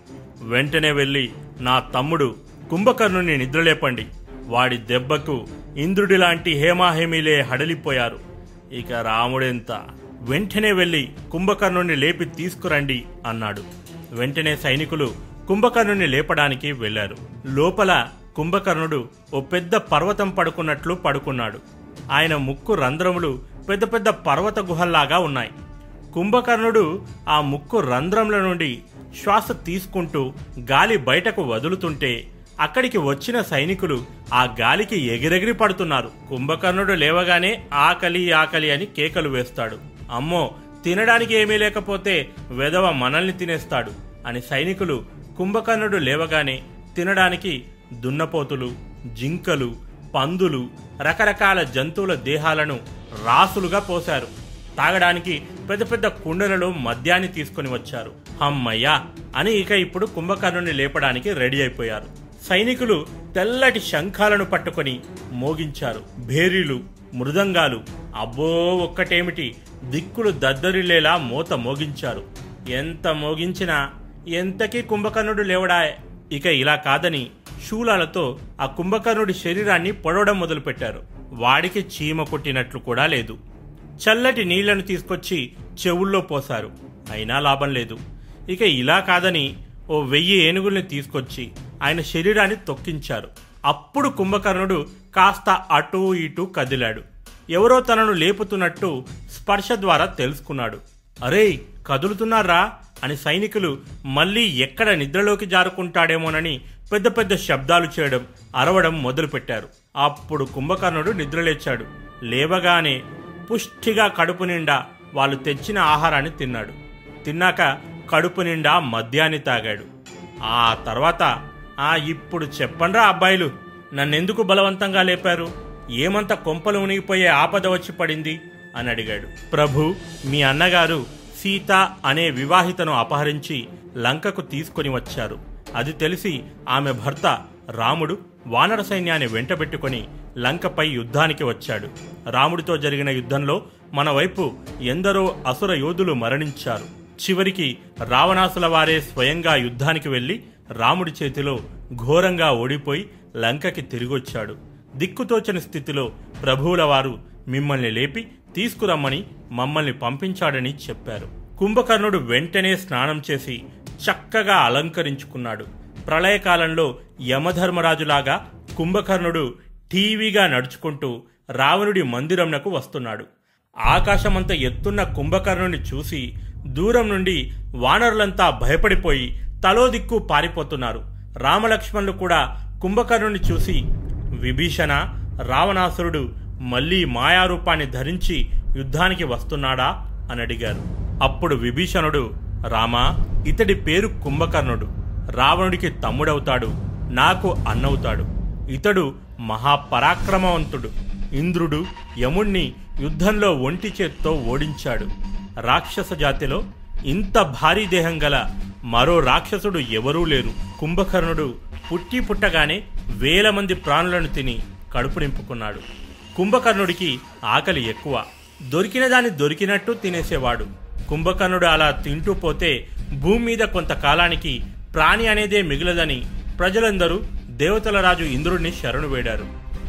Speaker 1: వెంటనే వెళ్ళి నా తమ్ముడు కుంభకర్ణుని నిద్రలేపండి. వాడి దెబ్బకు ఇంద్రుడిలాంటి హేమాహేమీలే హడలిపోయారు. ఇక రాముడెంత? వెంటనే వెళ్ళి కుంభకర్ణుని లేపి తీసుకురండి అన్నాడు. వెంటనే సైనికులు కుంభకర్ణుని లేపడానికి వెళ్ళారు లోపల కుంభకర్ణుడు ఓ పెద్ద పర్వతం పడుకున్నట్లు పడుకున్నాడు. ఆయన ముక్కు రంధ్రములు పెద్ద పెద్ద పర్వత గుహల్లాగా ఉన్నాయి. కుంభకర్ణుడు ఆ ముక్కు రంధ్రంల నుండి శ్వాస తీసుకుంటూ గాలి బయటకు వదులుతుంటే అక్కడికి వచ్చిన సైనికులు ఆ గాలికి ఎగిరెగిరి పడుతున్నారు. కుంభకర్ణుడు లేవగానే ఆకలి ఆకలి అని కేకలు వేస్తాడు. అమ్మో తినడానికి ఏమీ లేకపోతే వెధవ మనల్ని తినేస్తాడు అని సైనికులు కుంభకర్ణుడు లేవగానే తినడానికి దున్నపోతులు జింకలు పందులు రకరకాల జంతువుల దేహాలను రాసులుగా పోశారు. తాగడానికి పెద్ద పెద్ద కుండలలో మద్యాన్ని తీసుకొని వచ్చారు. హమ్మయ్యా అని ఇక ఇప్పుడు కుంభకర్ణుని లేపడానికి రెడీ అయిపోయారు. సైనికులు తెల్లటి శంఖాలను పట్టుకొని మోగించారు. భేరీలు మృదంగాలు అబ్బో ఒక్కటేమిటి? దిక్కులు దద్దరిల్లేలా మూత మోగించారు. ఎంత మోగించినా ఎంతకీ కుంభకర్ణుడు లేవడాయ్ ఇక ఇలా కాదని శూలాలతో ఆ కుంభకర్ణుడి శరీరాన్ని పొడవడం మొదలుపెట్టారు. వాడికి చీమ కొట్టినట్లు కూడా లేదు. చల్లటి నీళ్ళను తీసుకొచ్చి చెవుల్లో పోశారు. అయినా లాభం లేదు. ఇక ఇలా కాదని ఓ వెయ్యి ఏనుగుల్ని తీసుకొచ్చి ఆయన శరీరాన్ని తొక్కించారు అప్పుడు కుంభకర్ణుడు కాస్త అటూ ఇటూ కదిలాడు. ఎవరో తనను లేపుతున్నట్టు స్పర్శ ద్వారా తెలుసుకున్నాడు. అరే కదులుతున్నారా? అని సైనికులు మళ్ళీ ఎక్కడ నిద్రలోకి జారుకుంటాడేమోనని పెద్ద పెద్ద శబ్దాలు చేయడం అరవడం మొదలుపెట్టారు. అప్పుడు కుంభకర్ణుడు నిద్రలేచాడు. లేవగానే పుష్టిగా కడుపు నిండా వాళ్ళు తెచ్చిన ఆహారాన్ని తిన్నాడు. తిన్నాక కడుపు నిండా మద్యాన్ని తాగాడు. ఆ తర్వాత ఆ ఇప్పుడు చెప్పండ్రా అబ్బాయిలు. నన్నెందుకు బలవంతంగా లేపారు? ఏమంత కొంపలు మునిగిపోయే ఆపద వచ్చి పడింది? అని అడిగాడు. ప్రభు మీ అన్నగారు సీత అనే వివాహితను అపహరించి లంకకు తీసుకొని వచ్చారు. అది తెలిసి ఆమె భర్త రాముడు వానర సైన్యాన్ని వెంటబెట్టుకొని లంకపై యుద్ధానికి వచ్చాడు. రాముడితో జరిగిన యుద్ధంలో మన వైపు ఎందరో అసుర యోధులు మరణించారు. చివరికి రావణాసుల వారే స్వయంగా యుద్ధానికి వెళ్ళి రాముడి చేతిలో ఘోరంగా ఓడిపోయి లంకకి తిరిగొచ్చాడు. దిక్కుతోచని స్థితిలో ప్రభువుల వారు మిమ్మల్ని లేపి తీసుకురమ్మని మమ్మల్ని పంపించాడని చెప్పారు. కుంభకర్ణుడు వెంటనే స్నానం చేసి చక్కగా అలంకరించుకున్నాడు. ప్రళయకాలంలో యమధర్మరాజులాగా కుంభకర్ణుడు టీవీగా నడుచుకుంటూ రావణుడి మందిరంనకు వస్తున్నాడు. ఆకాశమంత ఎత్తున్న కుంభకర్ణుని చూసి దూరం నుండి వానరులంతా భయపడిపోయి తలో దిక్కు పారిపోతున్నారు. రామలక్ష్మణులు కూడా కుంభకర్ణుని చూసి విభీషణ రావణాసురుడు మళ్ళీ మాయారూపాన్ని ధరించి యుద్ధానికి వస్తున్నాడా? అని అడిగారు. అప్పుడు విభీషణుడు రామా ఇతడి పేరు కుంభకర్ణుడు. రావణుడికి తమ్ముడవుతాడు నాకు అన్నవుతాడు. ఇతడు మహాపరాక్రమవంతుడు. ఇంద్రుడు యముణ్ణి యుద్ధంలో ఒంటి చేత్తో ఓడించాడు. రాక్షస జాతిలో ఇంత భారీ దేహం గల మరో రాక్షసుడు ఎవరూ లేరు. కుంభకర్ణుడు పుట్టి పుట్టగానే వేల మంది ప్రాణులను తిని కడుపు నింపుకున్నాడు. కుంభకర్ణుడికి ఆకలి ఎక్కువ. దొరికిన దాన్ని దొరికినట్టు తినేసేవాడు. కుంభకర్ణుడు అలా తింటూ పోతే భూమి మీద కొంతకాలానికి ప్రాణి అనేదే మిగిలదని ప్రజలందరూ దేవతల రాజు ఇంద్రుడిని శరణు వేడారు.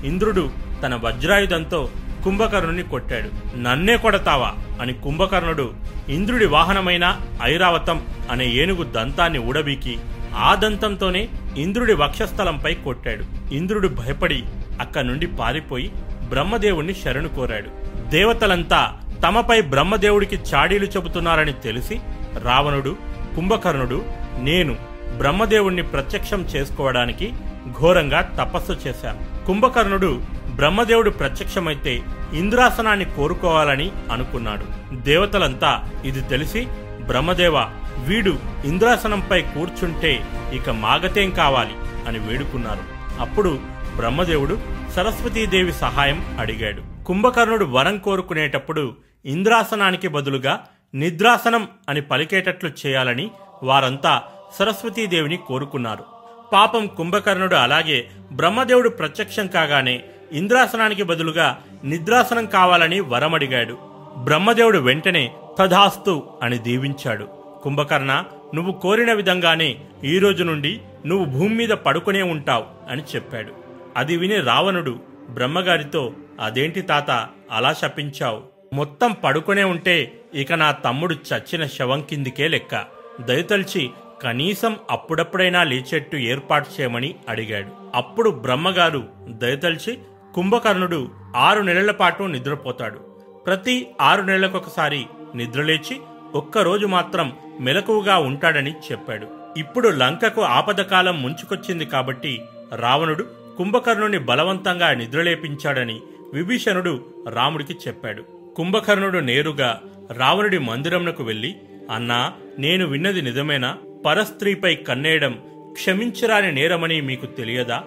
Speaker 1: ఇంద్రుడు తన వజ్రాయుధంతో కుంభకర్ణుని కొట్టాడు. నన్నే కొడతావా? అని కుంభకర్ణుడు ఇంద్రుడి వాహనమైన ఐరావతం అనే ఏనుగు దంతాన్ని ఊడబీకి ఆ దంతంతోనే ఇంద్రుడి వక్షస్థలంపై కొట్టాడు. ఇంద్రుడు భయపడి అక్కడి నుండి పారిపోయి బ్రహ్మదేవుణ్ణి శరణు కోరాడు. దేవతలంతా తమపై బ్రహ్మదేవుడికి చాడీలు చెబుతున్నారని తెలిసి రావణుడు కుంభకర్ణుడు నేను బ్రహ్మదేవుణ్ణి ప్రత్యక్షం చేసుకోవడానికి ఘోరంగా తపస్సు చేశాను కుంభకర్ణుడు బ్రహ్మదేవుడు ప్రత్యక్షమైతే ఇంద్రాసనాన్ని కోరుకోవాలని అనుకున్నాడు. దేవతలంతా ఇది తెలిసి బ్రహ్మదేవ వీడు ఇంద్రాసనంపై కూర్చుంటే ఇక మాగతేం కావాలి? అని వేడుకున్నారు. అప్పుడు బ్రహ్మదేవుడు సరస్వతీదేవి సహాయం అడిగాడు. కుంభకర్ణుడు వరం కోరుకునేటప్పుడు ఇంద్రాసనానికి బదులుగా నిద్రాసనం అని పలికేటట్లు చేయాలని వారంతా సరస్వతీదేవిని కోరుకున్నారు. పాపం కుంభకర్ణుడు అలాగే బ్రహ్మదేవుడు ప్రత్యక్షం కాగానే ఇంద్రాసనానికి బదులుగా నిద్రాసనం కావాలని వరమడిగాడు. బ్రహ్మదేవుడు వెంటనే తథాస్తు అని దీవించాడు. కుంభకర్ణ నువ్వు కోరిన విధంగానే ఈ రోజు నుండి నువ్వు భూమి మీద పడుకునే ఉంటావు అని చెప్పాడు. అది విని రావణుడు బ్రహ్మగారితో అదేంటి తాత అలా శపించావు? మొత్తం పడుకునే ఉంటే ఇక నా తమ్ముడు చచ్చిన శవం కిందికే లెక్క. దయతలిచి కనీసం అప్పుడప్పుడైనా లేచేట్టు ఏర్పాటు చేయమని అడిగాడు. అప్పుడు బ్రహ్మగారు దయతలిచి కుంభకర్ణుడు ఆరు నెలల పాటు నిద్రపోతాడు. ప్రతి ఆరు నెలలకొకసారి నిద్రలేచి ఒక్కరోజు మాత్రం మెలకువగా ఉంటాడని చెప్పాడు. ఇప్పుడు లంకకు ఆపదకాలం ముంచుకొచ్చింది కాబట్టి రావణుడు కుంభకర్ణుని బలవంతంగా నిద్రలేపించాడని విభీషణుడు రాముడికి చెప్పాడు. కుంభకర్ణుడు నేరుగా రావణుడి మందిరంనకు వెళ్ళి అన్నా నేను విన్నది నిజమేనా? పరస్త్రీపై కన్నేయడం క్షమించరాని నేరమని మీకు తెలియదా?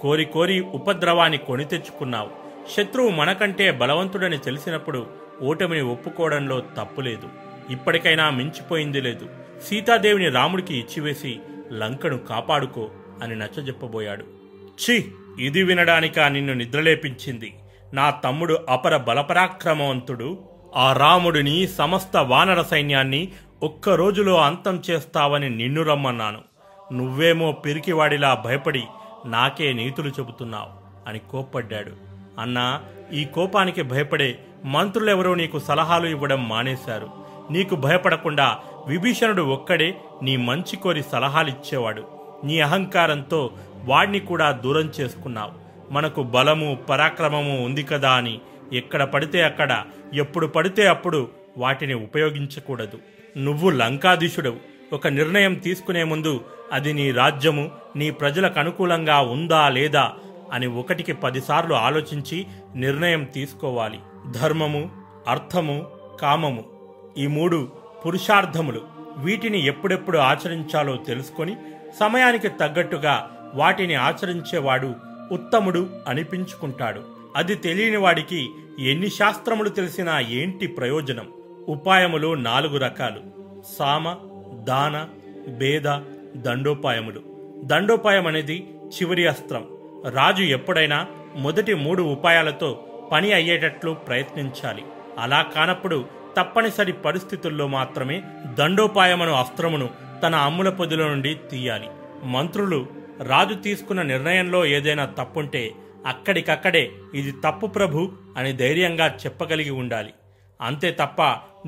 Speaker 1: కోరి కోరి ఉపద్రవాన్ని కొని తెచ్చుకున్నావు. శత్రువు మనకంటే బలవంతుడని తెలిసినప్పుడు ఓటమిని ఒప్పుకోవడంలో తప్పులేదు ఇప్పటికైనా మించిపోయింది లేదు. సీతాదేవిని రాముడికి ఇచ్చివేసి లంకను కాపాడుకో అని నచ్చజెప్పబోయాడు. ఛీ! ఇది వినడానికా నిన్ను నిద్రలేపించింది. నా తమ్ముడు అపర బలపరాక్రమవంతుడు. ఆ రాముడిని సమస్త వానర సైన్యాన్ని ఒక్క రోజులో అంతం చేస్తావని నిన్ను రమ్మన్నాను. నువ్వేమో పిరికివాడిలా భయపడి నాకే నీతులు చెబుతున్నావు అని కోప్పడ్డాడు. అన్నా ఈ కోపానికి భయపడే మంత్రులెవరో నీకు సలహాలు ఇవ్వడం మానేశారు. నీకు భయపడకుండా విభీషణుడు ఒక్కడే నీ మంచి కోరి సలహాలిచ్చేవాడు. నీ అహంకారంతో వాడిని కూడా దూరం చేసుకున్నావు. మనకు బలము పరాక్రమము ఉంది కదా అని ఎక్కడ పడితే అక్కడ ఎప్పుడు పడితే అప్పుడు వాటిని ఉపయోగించకూడదు. నువ్వు లంకాధీశుడవు. ఒక నిర్ణయం తీసుకునే ముందు అది నీ రాజ్యము నీ ప్రజలకు అనుకూలంగా ఉందా లేదా అని ఒకటికి పదిసార్లు ఆలోచించి నిర్ణయం తీసుకోవాలి. ధర్మము అర్థము కామము ఈ మూడు పురుషార్థములు వీటిని ఎప్పుడెప్పుడు ఆచరించాలో తెలుసుకొని సమయానికి తగ్గట్టుగా వాటిని ఆచరించేవాడు ఉత్తముడు అనిపించుకుంటాడు. అది తెలియని వాడికి ఎన్ని శాస్త్రములు తెలిసినా ఏంటి ప్రయోజనం? ఉపాయములు నాలుగు రకాలు. సామ దాన భేద దండోపాయములు. దండోపాయం అనేది చివరి అస్త్రం. రాజు ఎప్పుడైనా మొదటి మూడు ఉపాయాలతో పని అయ్యేటట్లు ప్రయత్నించాలి. అలా కానప్పుడు తప్పనిసరి పరిస్థితుల్లో మాత్రమే దండోపాయమను అస్త్రమును తన అమ్ముల పొదిలో నుండి తీయాలి. మంత్రులు రాజు తీసుకున్న నిర్ణయంలో ఏదైనా తప్పుంటే అక్కడికక్కడే ఇది తప్పు ప్రభు అని ధైర్యంగా చెప్పగలిగి ఉండాలి. అంతే తప్ప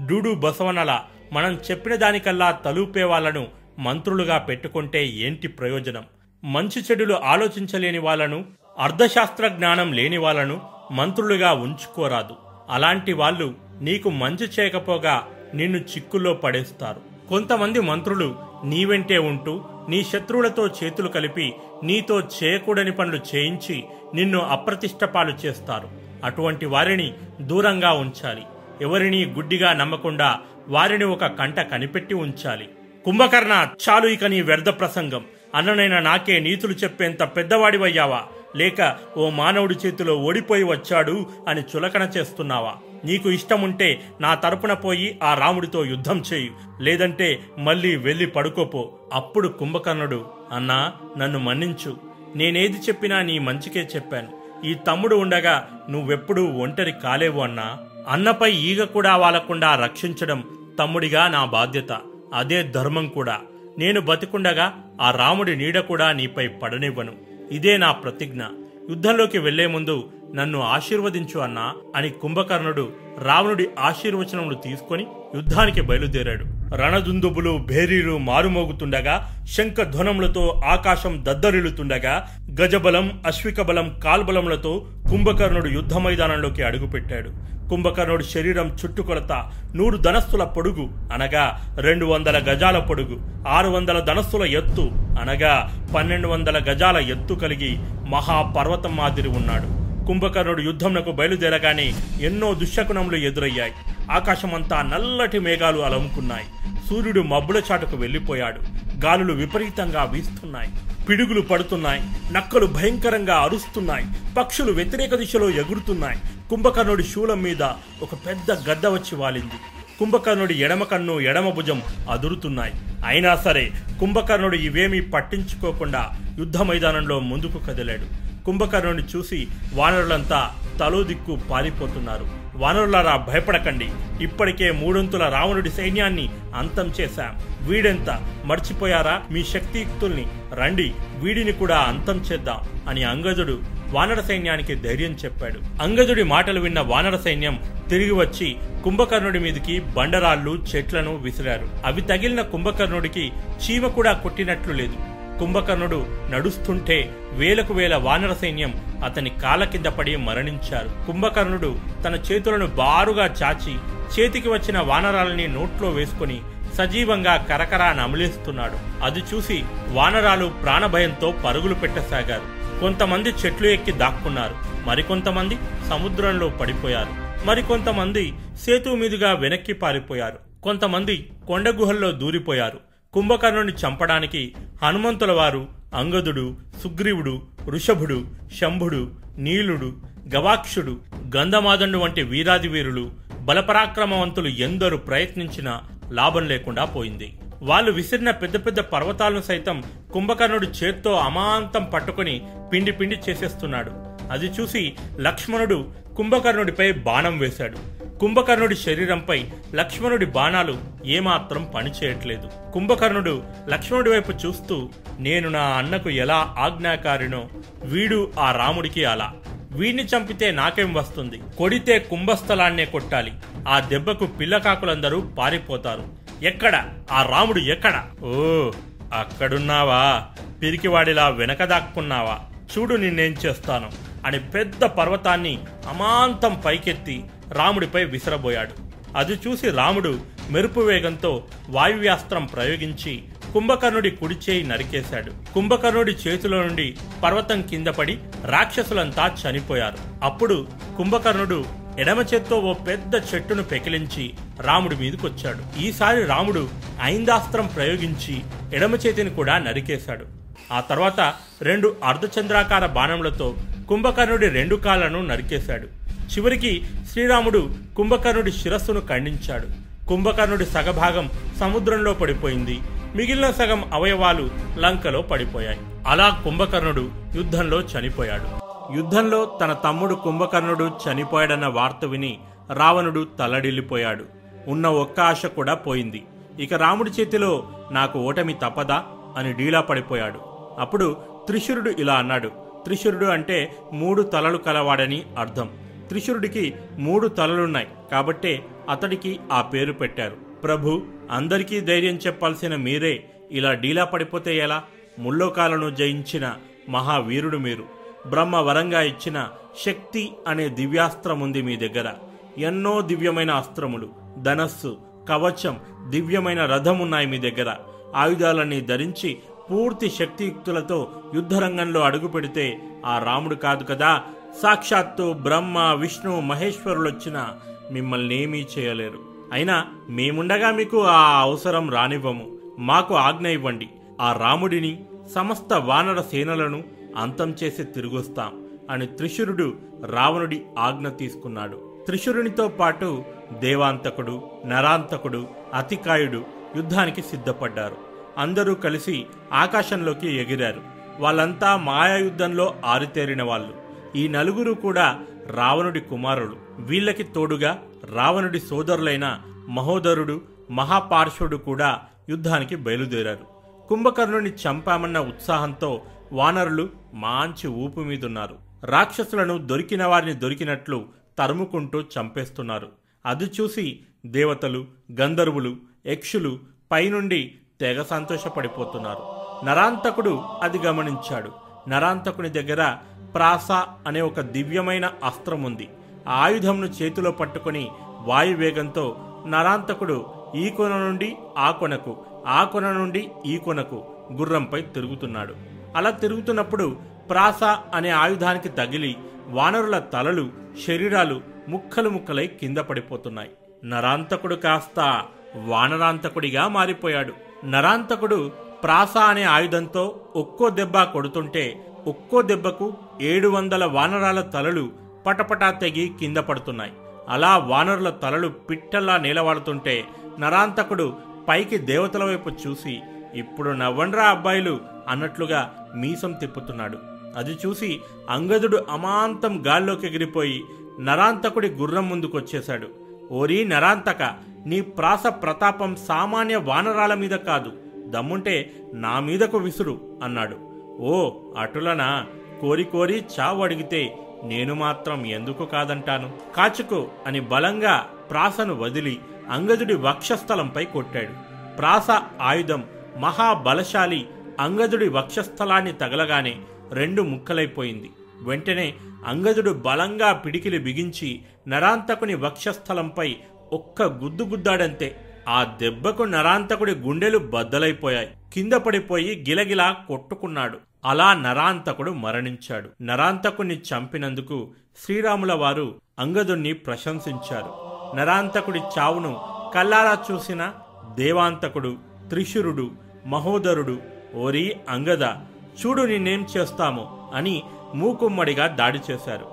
Speaker 1: డూడు బసవనల మనం చెప్పిన దానికల్లా తలూపే వాళ్ళను మంత్రులుగా పెట్టుకుంటే ఏంటి ప్రయోజనం? మంచి చెడులు ఆలోచించలేని వాళ్ళను అర్ధశాస్త్ర జ్ఞానం లేని వాళ్ళను మంత్రులుగా ఉంచుకోరాదు. అలాంటి వాళ్ళు నీకు మంచి చేయకపోగా నిన్ను చిక్కుల్లో పడేస్తారు. కొంతమంది మంత్రులు నీ వెంటే ఉంటూ నీ శత్రువులతో చేతులు కలిపి నీతో చేయకూడని పనులు చేయించి నిన్ను అప్రతిష్టపాలు చేస్తారు. అటువంటి వారిని దూరంగా ఉంచాలి. ఎవరిని గుడ్డిగా నమ్మకుండా వారిని ఒక కంట కనిపెట్టి ఉంచాలి. కుంభకర్ణ చాలు ఇక నీ వ్యర్థ ప్రసంగం. అన్ననైన నాకే నీతులు చెప్పేంత పెద్దవాడివయ్యావా? లేక ఓ మానవుడి చేతిలో ఓడిపోయి వచ్చాడు అని చులకన చేస్తున్నావా? నీకు ఇష్టముంటే నా తరపున పోయి ఆ రాముడితో యుద్ధం చేయు. లేదంటే మళ్ళీ వెళ్ళి పడుకోపో. అప్పుడు కుంభకర్ణుడు అన్నా నన్ను మన్నించు. నేనేది చెప్పినా నీ మంచికే చెప్పాను. ఈ తమ్ముడు ఉండగా నువ్వెప్పుడూ ఒంటరి కాలేవు అన్నా. అన్నపై ఈగ కూడా వాలకుండా రక్షించడం తమ్ముడిగా నా బాధ్యత. అదే ధర్మం కూడా. నేను బతికుండగా ఆ రాముడి నీడ కూడా నీపై పడనివ్వను. ఇదే నా ప్రతిజ్ఞ. యుద్ధంలోకి వెళ్ళే ముందు నన్ను ఆశీర్వదించు అన్నా అని కుంభకర్ణుడు రావణుడి ఆశీర్వచనములు తీసుకొని యుద్ధానికి బయలుదేరాడు. రణదుందుబులు భేరీలు మారుమోగుతుండగా శంఖధ్వనములతో ఆకాశం దద్దరిల్లుతుండగా గజబలం అశ్విక బలం కాల్బలములతో కుంభకర్ణుడు యుద్ధ మైదానంలోకి అడుగుపెట్టాడు. కుంభకర్ణుడి శరీరం చుట్టుకొలత నూరు ధనస్సుల పొడుగు అనగా రెండు వందల గజాల పొడుగు ఆరు వందల ధనస్సుల ఎత్తు అనగా పన్నెండు వందల గజాల ఎత్తు కలిగి మహాపర్వతం మాదిరి ఉన్నాడు. కుంభకర్ణుడు యుద్ధంనకు బయలుదేరగానే ఎన్నో దుశ్శకునములు ఎదురయ్యాయి. ఆకాశమంతా నల్లటి మేఘాలు అలముకున్నాయి సూర్యుడు మబ్బుల చాటుకు వెళ్ళిపోయాడు. గాలులు విపరీతంగా వీస్తున్నాయి. పిడుగులు పడుతున్నాయి నక్కలు భయంకరంగా అరుస్తున్నాయి పక్షులు వ్యతిరేక దిశలో ఎగురుతున్నాయి. కుంభకర్ణుడి శూలం మీద ఒక పెద్ద గద్ద వచ్చి వాలింది. కుంభకర్ణుడి ఎడమ కన్ను ఎడమ భుజం అదురుతున్నాయి. అయినా సరే కుంభకర్ణుడు ఇవేమీ పట్టించుకోకుండా యుద్ధ మైదానంలో ముందుకు కదిలాడు. కుంభకర్ణుని చూసి వానరులంతా తలో దిక్కు పారిపోతున్నారు. వానరులారా భయపడకండి. ఇప్పటికే మూడొంతుల రావణుడి సైన్యాన్ని అంతం చేశాం. వీడెంత? మర్చిపోయారా? మీ శక్తియుక్తుల్ని. రండి వీడిని కూడా అంతం చేద్దాం అని అంగజుడు వానర సైన్యానికి ధైర్యం చెప్పాడు. అంగజుడి మాటలు విన్న వానర సైన్యం తిరిగి వచ్చి కుంభకర్ణుడి మీదికి బండరాళ్ళు చెట్లను విసిరారు. అవి తగిలిన కుంభకర్ణుడికి చీమ కూడా కొట్టినట్లు లేదు. కుంభకర్ణుడు నడుస్తుంటే వేలకు వేల వానర సైన్యం అతని కాళ్ళ కింద పడి మరణించారు. కుంభకర్ణుడు తన చేతులను బారుగా చాచి చేతికి వచ్చిన వానరాలని నోట్లో వేసుకుని సజీవంగా కరకరా నమిలేస్తున్నాడు. అది చూసి వానరాలు ప్రాణభయంతో పరుగులు పెట్టసాగారు. కొంతమంది చెట్లు ఎక్కి దాక్కున్నారు. మరికొంతమంది సముద్రంలో పడిపోయారు. మరికొంతమంది సేతు మీదుగా వెనక్కి పారిపోయారు. కొంతమంది కొండ గుహల్లో దూరిపోయారు. కుంభకర్ణుని చంపడానికి హనుమంతుల వారు అంగదుడు సుగ్రీవుడు వృషభుడు శంభుడు నీలుడు గవాక్షుడు గంధమాదండు వంటి వీరాది వీరులు బలపరాక్రమవంతులు ఎందరు ప్రయత్నించినా లాభం లేకుండా పోయింది. వాళ్ళు విసిరిన పెద్ద పెద్ద పర్వతాలను సైతం కుంభకర్ణుడు చేత్తో అమాంతం పట్టుకుని పిండి పిండి చేసేస్తున్నాడు. అది చూసి లక్ష్మణుడు కుంభకర్ణుడిపై బాణం వేశాడు. కుంభకర్ణుడి శరీరంపై లక్ష్మణుడి బాణాలు ఏమాత్రం పనిచేయట్లేదు. కుంభకర్ణుడు లక్ష్మణుడి వైపు చూస్తూ నేను నా అన్నకు ఎలా ఆజ్ఞాకారినో వీడు ఆ రాముడికి అలా. వీడిని చంపితే నాకేం వస్తుంది? కొడితే కుంభస్థలాన్నే కొట్టాలి. ఆ దెబ్బకు పిల్లకాకులందరూ పారిపోతారు. ఎక్కడ? ఆ రాముడు ఎక్కడ? ఓ అక్కడున్నావా? పిరికివాడిలా వెనక దాక్కున్నావా? చూడు నిన్నేం చేస్తాను. అని పెద్ద పర్వతాన్ని అమాంతం పైకెత్తి రాముడిపై విసిరబోయాడు. అది చూసి రాముడు మెరుపు వేగంతో వాయువ్యాస్త్రం ప్రయోగించి కుంభకర్ణుడి కుడి చేయి నరికేశాడు. కుంభకర్ణుడి చేతిలో నుండి పర్వతం కింద పడి రాక్షసులంతా చనిపోయారు. అప్పుడు కుంభకర్ణుడు ఎడమ చేత్తో ఓ పెద్ద చెట్టును పెకిలించి రాముడి మీదకొచ్చాడు. ఈసారి రాముడు ఐందాస్త్రం ప్రయోగించి ఎడమ చేతిని కూడా నరికేశాడు. ఆ తర్వాత రెండు అర్ధచంద్రాకార బాణములతో కుంభకర్ణుడి రెండు కాళ్ళను నరికేశాడు. చివరికి శ్రీరాముడు కుంభకర్ణుడి శిరస్సును ఖండించాడు. కుంభకర్ణుడి సగభాగం సముద్రంలో పడిపోయింది. మిగిలిన సగం అవయవాలు లంకలో పడిపోయాయి. అలా కుంభకర్ణుడు యుద్ధంలో చనిపోయాడు. యుద్ధంలో తన తమ్ముడు కుంభకర్ణుడు చనిపోయాడన్న వార్త విని రావణుడు తల్లడిల్లిపోయాడు. ఉన్న ఒక్క ఆశ కూడా పోయింది. ఇక రాముడి చేతిలో నాకు ఓటమి తప్పదా? అని డీలా పడిపోయాడు. అప్పుడు త్రిశురుడు ఇలా అన్నాడు. త్రిశురుడు అంటే మూడు తలలు కలవాడని అర్థం. త్రిశురుడికి మూడు తలలున్నాయి. కాబట్టే అతడికి ఆ పేరు పెట్టారు. ప్రభు అందరికీ ధైర్యం చెప్పాల్సిన మీరే ఇలా డీలా పడిపోతే ఎలా? ముల్లోకాలను జయించిన మహావీరుడు మీరు. బ్రహ్మ వరంగా ఇచ్చిన శక్తి అనే దివ్యాస్త్రం ఉంది మీ దగ్గర. ఎన్నో దివ్యమైన అస్త్రములు ధనస్సు కవచం దివ్యమైన రథం ఉన్నాయి మీ దగ్గర. ఆయుధాలన్నీ ధరించి పూర్తి శక్తియుక్తులతో యుద్ధరంగంలో అడుగు పెడితే ఆ రాముడు కాదు కదా? సాక్షాత్తు బ్రహ్మ విష్ణు మహేశ్వరులొచ్చిన మిమ్మల్ని ఏమీ చేయలేరు. అయినా మేముండగా మీకు ఆ అవసరం రానివ్వము. మాకు ఆజ్ఞ ఇవ్వండి. ఆ రాముడిని సమస్త వానర సేనలను అంతం చేసి తిరిగొస్తాం అని త్రిశురుడు రావణుడి ఆజ్ఞ తీసుకున్నాడు. త్రిశురునితో పాటు దేవాంతకుడు నరాంతకుడు అతికాయుడు యుద్ధానికి సిద్ధపడ్డారు. అందరూ కలిసి ఆకాశంలోకి ఎగిరారు. వాళ్ళంతా మాయాయుద్ధంలో ఆరితేరిన వాళ్ళు. ఈ నలుగురు కూడా రావణుడి కుమారులు. వీళ్ళకి తోడుగా రావణుడి సోదరులైన మహోదరుడు మహాపార్శ్వుడు కూడా యుద్ధానికి బయలుదేరారు. కుంభకర్ణుని చంపామన్న ఉత్సాహంతో వానరులు మాంచి ఊపు మీదున్నారు. రాక్షసులను దొరికిన వారిని దొరికినట్లు తరుముకుంటూ చంపేస్తున్నారు. అది చూసి దేవతలు గంధర్వులు యక్షులు పైనుండి తెగ సంతోషపడిపోతున్నారు. నరాంతకుడు అది గమనించాడు. నరాంతకుని దగ్గర ప్రాస అనే ఒక దివ్యమైన అస్త్రం ఉంది ఆ ఆయుధంను చేతిలో పట్టుకుని వాయువేగంతో నరాంతకుడు ఈ కొన నుండి ఆ కొనకు ఆ కొన నుండి ఈ కొనకు గుర్రంపై తిరుగుతున్నాడు. అలా తిరుగుతున్నప్పుడు ప్రాస అనే ఆయుధానికి తగిలి వానరుల తలలు శరీరాలు ముక్కలు ముక్కలై కింద పడిపోతున్నాయి. నరాంతకుడు కాస్త వానరాంతకుడిగా మారిపోయాడు. నరాంతకుడు ప్రాస అనే ఆయుధంతో ఒక్కో దెబ్బ కొడుతుంటే ఒక్కో దెబ్బకు ఏడు వందల వానరాల తలలు పటపటా తెగి కింద పడుతున్నాయి. అలా వానరుల తలలు పిట్టల్లా నీలవాడుతుంటే నరాంతకుడు పైకి దేవతల వైపు చూసి ఇప్పుడు నవ్వండ్రా అబ్బాయిలు అన్నట్లుగా మీసం తిప్పుతున్నాడు. అది చూసి అంగదుడు అమాంతం గాల్లోకి ఎగిరిపోయి నరాంతకుడి గుర్రం ముందుకొచ్చేశాడు. ఓరీ నరాంతక నీ ప్రాస ప్రతాపం సామాన్య వానరాల మీద కాదు దమ్ముంటే నా మీదకు విసురు అన్నాడు. ఓ అటులనా? కోరి కోరి చావు అడిగితే నేను మాత్రం ఎందుకు కాదంటాను? కాచుకో అని బలంగా ప్రాసను వదిలి అంగదుడి వక్షస్థలంపై కొట్టాడు. ప్రాస ఆయుధం మహాబలశాలి అంగదుడి వక్షస్థలాన్ని తగలగానే రెండు ముక్కలైపోయింది. వెంటనే అంగదుడు బలంగా పిడికిలి బిగించి నరాంతకుని వక్షస్థలంపై ఒక్క గుద్దు గుద్దాడంతే. ఆ దెబ్బకు నరాంతకుడి గుండెలు బద్దలైపోయాయి. కింద పడిపోయి గిలగిలా కొట్టుకున్నాడు. అలా నరాంతకుడు మరణించాడు. నరాంతకుని చంపినందుకు శ్రీరాముల వారు అంగదుణ్ణి ప్రశంసించారు. నరాంతకుడి చావును కల్లారా చూసిన దేవాంతకుడు త్రిశురుడు మహోదరుడు ఓరి అంగద చూడు నిన్నేం చేస్తామో అని మూకుమ్మడిగా దాడి చేశారు.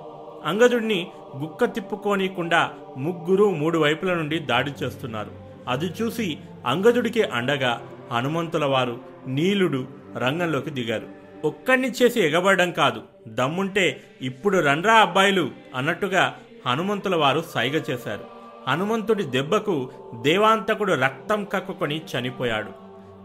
Speaker 1: అంగదుడిని గుక్క తిప్పుకోనీకుండా ముగ్గురు మూడు వైపుల నుండి దాడి చేస్తున్నారు. అది చూసి అంగదుడికి అండగా హనుమంతుల వారు నీలుడు రంగంలోకి దిగారు. ఒక్కడిని చేసి ఎగబడడం కాదు. దమ్ముంటే ఇప్పుడు రండ్రా అబ్బాయిలు అన్నట్టుగా హనుమంతుల వారు సైగ చేశారు. హనుమంతుడి దెబ్బకు దేవాంతకుడు రక్తం కక్కుకొని చనిపోయాడు.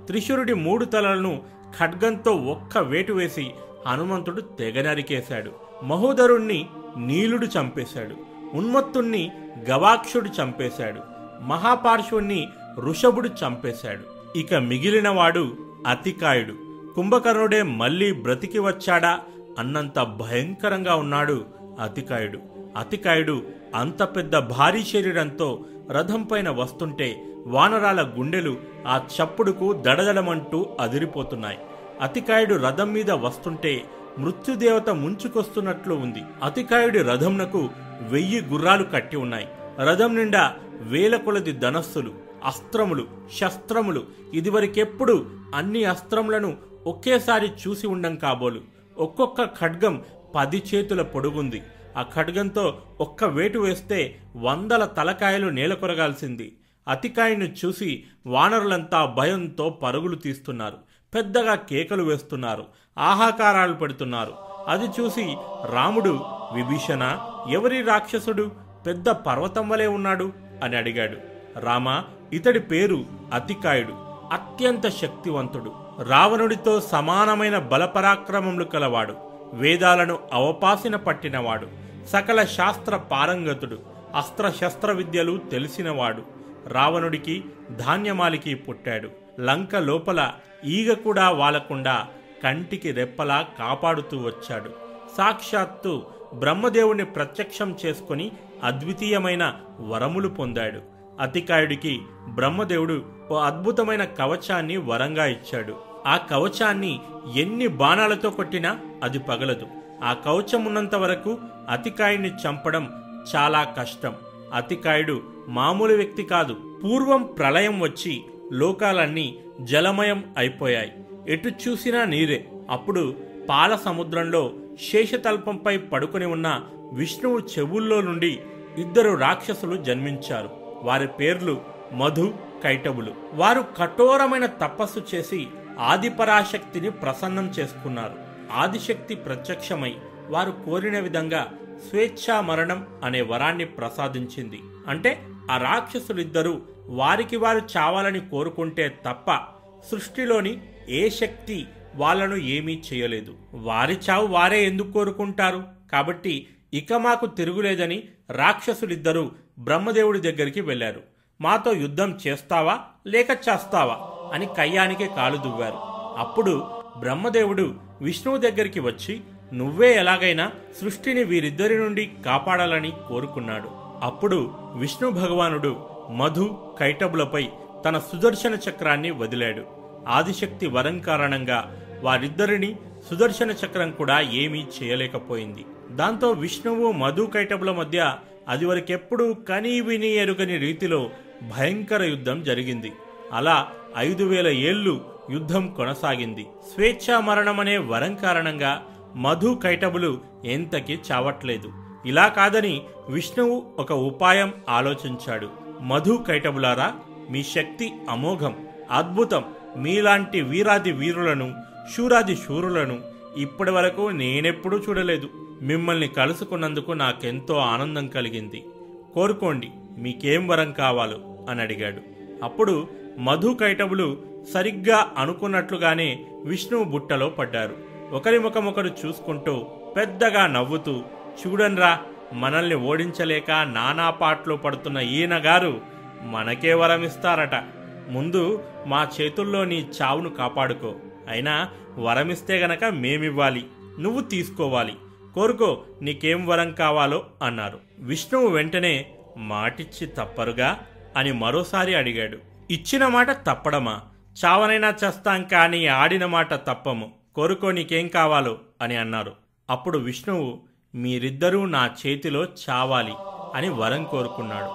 Speaker 1: త్రిశూరుడి మూడు తలలను ఖడ్గంతో ఒక్క వేటు వేసి హనుమంతుడు తెగ నరికేశాడు. మహోదరుణ్ణి నీలుడు చంపేశాడు. ఉన్మత్తుణ్ణి గవాక్షుడు చంపేశాడు. మహాపార్శ్వుణ్ణి ఋషభుడు చంపేశాడు. ఇక మిగిలినవాడు అతికాయుడు. కుంభకర్ణుడే మళ్ళీ బ్రతికి వచ్చాడా అన్నంత భయంకరంగా ఉన్నాడు అతికాయుడు. అతికాయుడు అంత పెద్ద భారీ శరీరంతో రథం పైన వస్తుంటే వానరాల గుండెలు ఆ చప్పుడుకు దడదడమంటూ అదిరిపోతున్నాయి. అతికాయుడు రథం మీద వస్తుంటే మృత్యుదేవత ముంచుకొస్తున్నట్లు ఉంది. అతికాయుడి రథంనకు వెయ్యి గుర్రాలు కట్టి ఉన్నాయి. రథం నిండా వేల కొలది ధనస్సులు అస్త్రములు శస్త్రములు. ఇదివరకెప్పుడు అన్ని అస్త్రములను ఒకేసారి చూసి ఉండం కాబోలు. ఒక్కొక్క ఖడ్గం పది చేతుల పొడుగుంది. ఆ ఖడ్గంతో ఒక్క వేటు వేస్తే వందల తలకాయలు నేలకొరగాల్సింది అతికాయను చూసి వానరులంతా భయంతో పరుగులు తీస్తున్నారు. పెద్దగా కేకలు వేస్తున్నారు. ఆహాకారాలు పెడుతున్నారు. అది చూసి రాముడు విభీషణ ఎవరి రాక్షసుడు? పెద్ద పర్వతం వలె ఉన్నాడు? అని అడిగాడు. రామ ఇతడి పేరు అతికాయుడు. అత్యంత శక్తివంతుడు. రావణుడితో సమానమైన బలపరాక్రమములు కలవాడు. వేదాలను అవపాసిన పట్టినవాడు. సకల శాస్త్ర పారంగతుడు. అస్త్ర శస్త్ర విద్యలు తెలిసినవాడు. రావణుడికి ధాన్యమాలికి పుట్టాడు. లంక లోపల ఈగ కూడా వాలకుండా కంటికి రెప్పలా కాపాడుతూ వచ్చాడు. సాక్షాత్తు బ్రహ్మదేవుని ప్రత్యక్షం చేసుకుని అద్వితీయమైన వరములు పొందాడు. అతికాయుడికి బ్రహ్మదేవుడు ఓ అద్భుతమైన కవచాన్ని వరంగా ఇచ్చాడు. ఆ కవచాన్ని ఎన్ని బాణాలతో కొట్టినా అది పగలదు. ఆ కవచం ఉన్నంత వరకు అతికాయుడిని చంపడం చాలా కష్టం. అతికాయుడు మామూలు వ్యక్తి కాదు. పూర్వం ప్రళయం వచ్చి లోకాలన్నీ జలమయం అయిపోయాయి. ఎటు చూసినా నీరే. అప్పుడు పాల సముద్రంలో శేషతల్పంపై పడుకుని ఉన్న విష్ణువు చెవుల్లో నుండి ఇద్దరు రాక్షసులు జన్మించారు. వారి పేర్లు మధు కైటబులు వారు కఠోరమైన తపస్సు చేసి ఆదిపరాశక్తిని ప్రసన్నం చేసుకున్నారు. ఆదిశక్తి ప్రత్యక్షమై వారు కోరిన విధంగా స్వేచ్ఛా మరణం అనే వరాన్ని ప్రసాదించింది. అంటే ఆ రాక్షసులిద్దరూ వారికి వారు చావాలని కోరుకుంటే తప్ప సృష్టిలోని ఏ శక్తి వాళ్ళను ఏమీ చేయలేదు. వారి చావు వారే ఎందుకు కోరుకుంటారు? కాబట్టి ఇక మాకు తిరుగులేదని రాక్షసులిద్దరూ బ్రహ్మదేవుడి దగ్గరికి వెళ్ళారు మాతో యుద్ధం చేస్తావా? లేక చేస్తావా? అని కయ్యానికి కాలు దువ్వారు. అప్పుడు బ్రహ్మదేవుడు విష్ణువు దగ్గరికి వచ్చి నువ్వే ఎలాగైనా సృష్టిని వీరిద్దరి నుండి కాపాడాలని కోరుకున్నాడు. అప్పుడు విష్ణు భగవానుడు మధు కైటబులపై తన సుదర్శన చక్రాన్ని వదిలాడు. ఆదిశక్తి వరం కారణంగా వారిద్దరిని సుదర్శన చక్రం కూడా ఏమీ చేయలేకపోయింది. దాంతో విష్ణువు మధు కైటబుల మధ్య అది వరకెప్పుడు కనీ విని ఎరుగని రీతిలో భయంకర యుద్ధం జరిగింది. అలా ఐదు వేల ఏళ్ళు యుద్ధం కొనసాగింది. స్వేచ్ఛా మరణమనే వరం కారణంగా మధు కైటబులు ఎంతకి చావట్లేదు. ఇలా కాదని విష్ణువు ఒక ఉపాయం ఆలోచించాడు. మధు కైటబులారా మీ శక్తి అమోఘం అద్భుతం. మీలాంటి వీరాది వీరులను శూరాది శూరులను ఇప్పటి వరకు నేనెప్పుడూ చూడలేదు. మిమ్మల్ని కలుసుకున్నందుకు నాకెంతో ఆనందం కలిగింది. కోరుకోండి మీకేం వరం కావాలో. అని అడిగాడు. అప్పుడు మధు కైటవులు సరిగ్గా అనుకున్నట్లుగానే విష్ణువు బుట్టలో పడ్డారు. ఒకరి ముఖమొకరు చూసుకుంటూ పెద్దగా నవ్వుతూ చూడన్రా మనల్ని ఓడించలేక నానా పాటలు పడుతున్న ఈయన గారు మనకే వరమిస్తారట ముందు మా చేతుల్లో నీ చావును కాపాడుకో. అయినా వరమిస్తే గనక మేమివ్వాలి. నువ్వు తీసుకోవాలి. కోరుకో నీకేం వరం కావాలో అన్నారు. విష్ణువు వెంటనే మాటిచ్చి తప్పరుగా అని మరోసారి అడిగాడు. ఇచ్చిన మాట తప్పడమా? చావనైనా చేస్తాం కానీ ఆడిన మాట తప్పము. కోరుకో నీకేం కావాలో అని అన్నారు. అప్పుడు విష్ణువు మీరిద్దరూ నా చేతిలో చావాలి అని వరం కోరుకున్నాడు.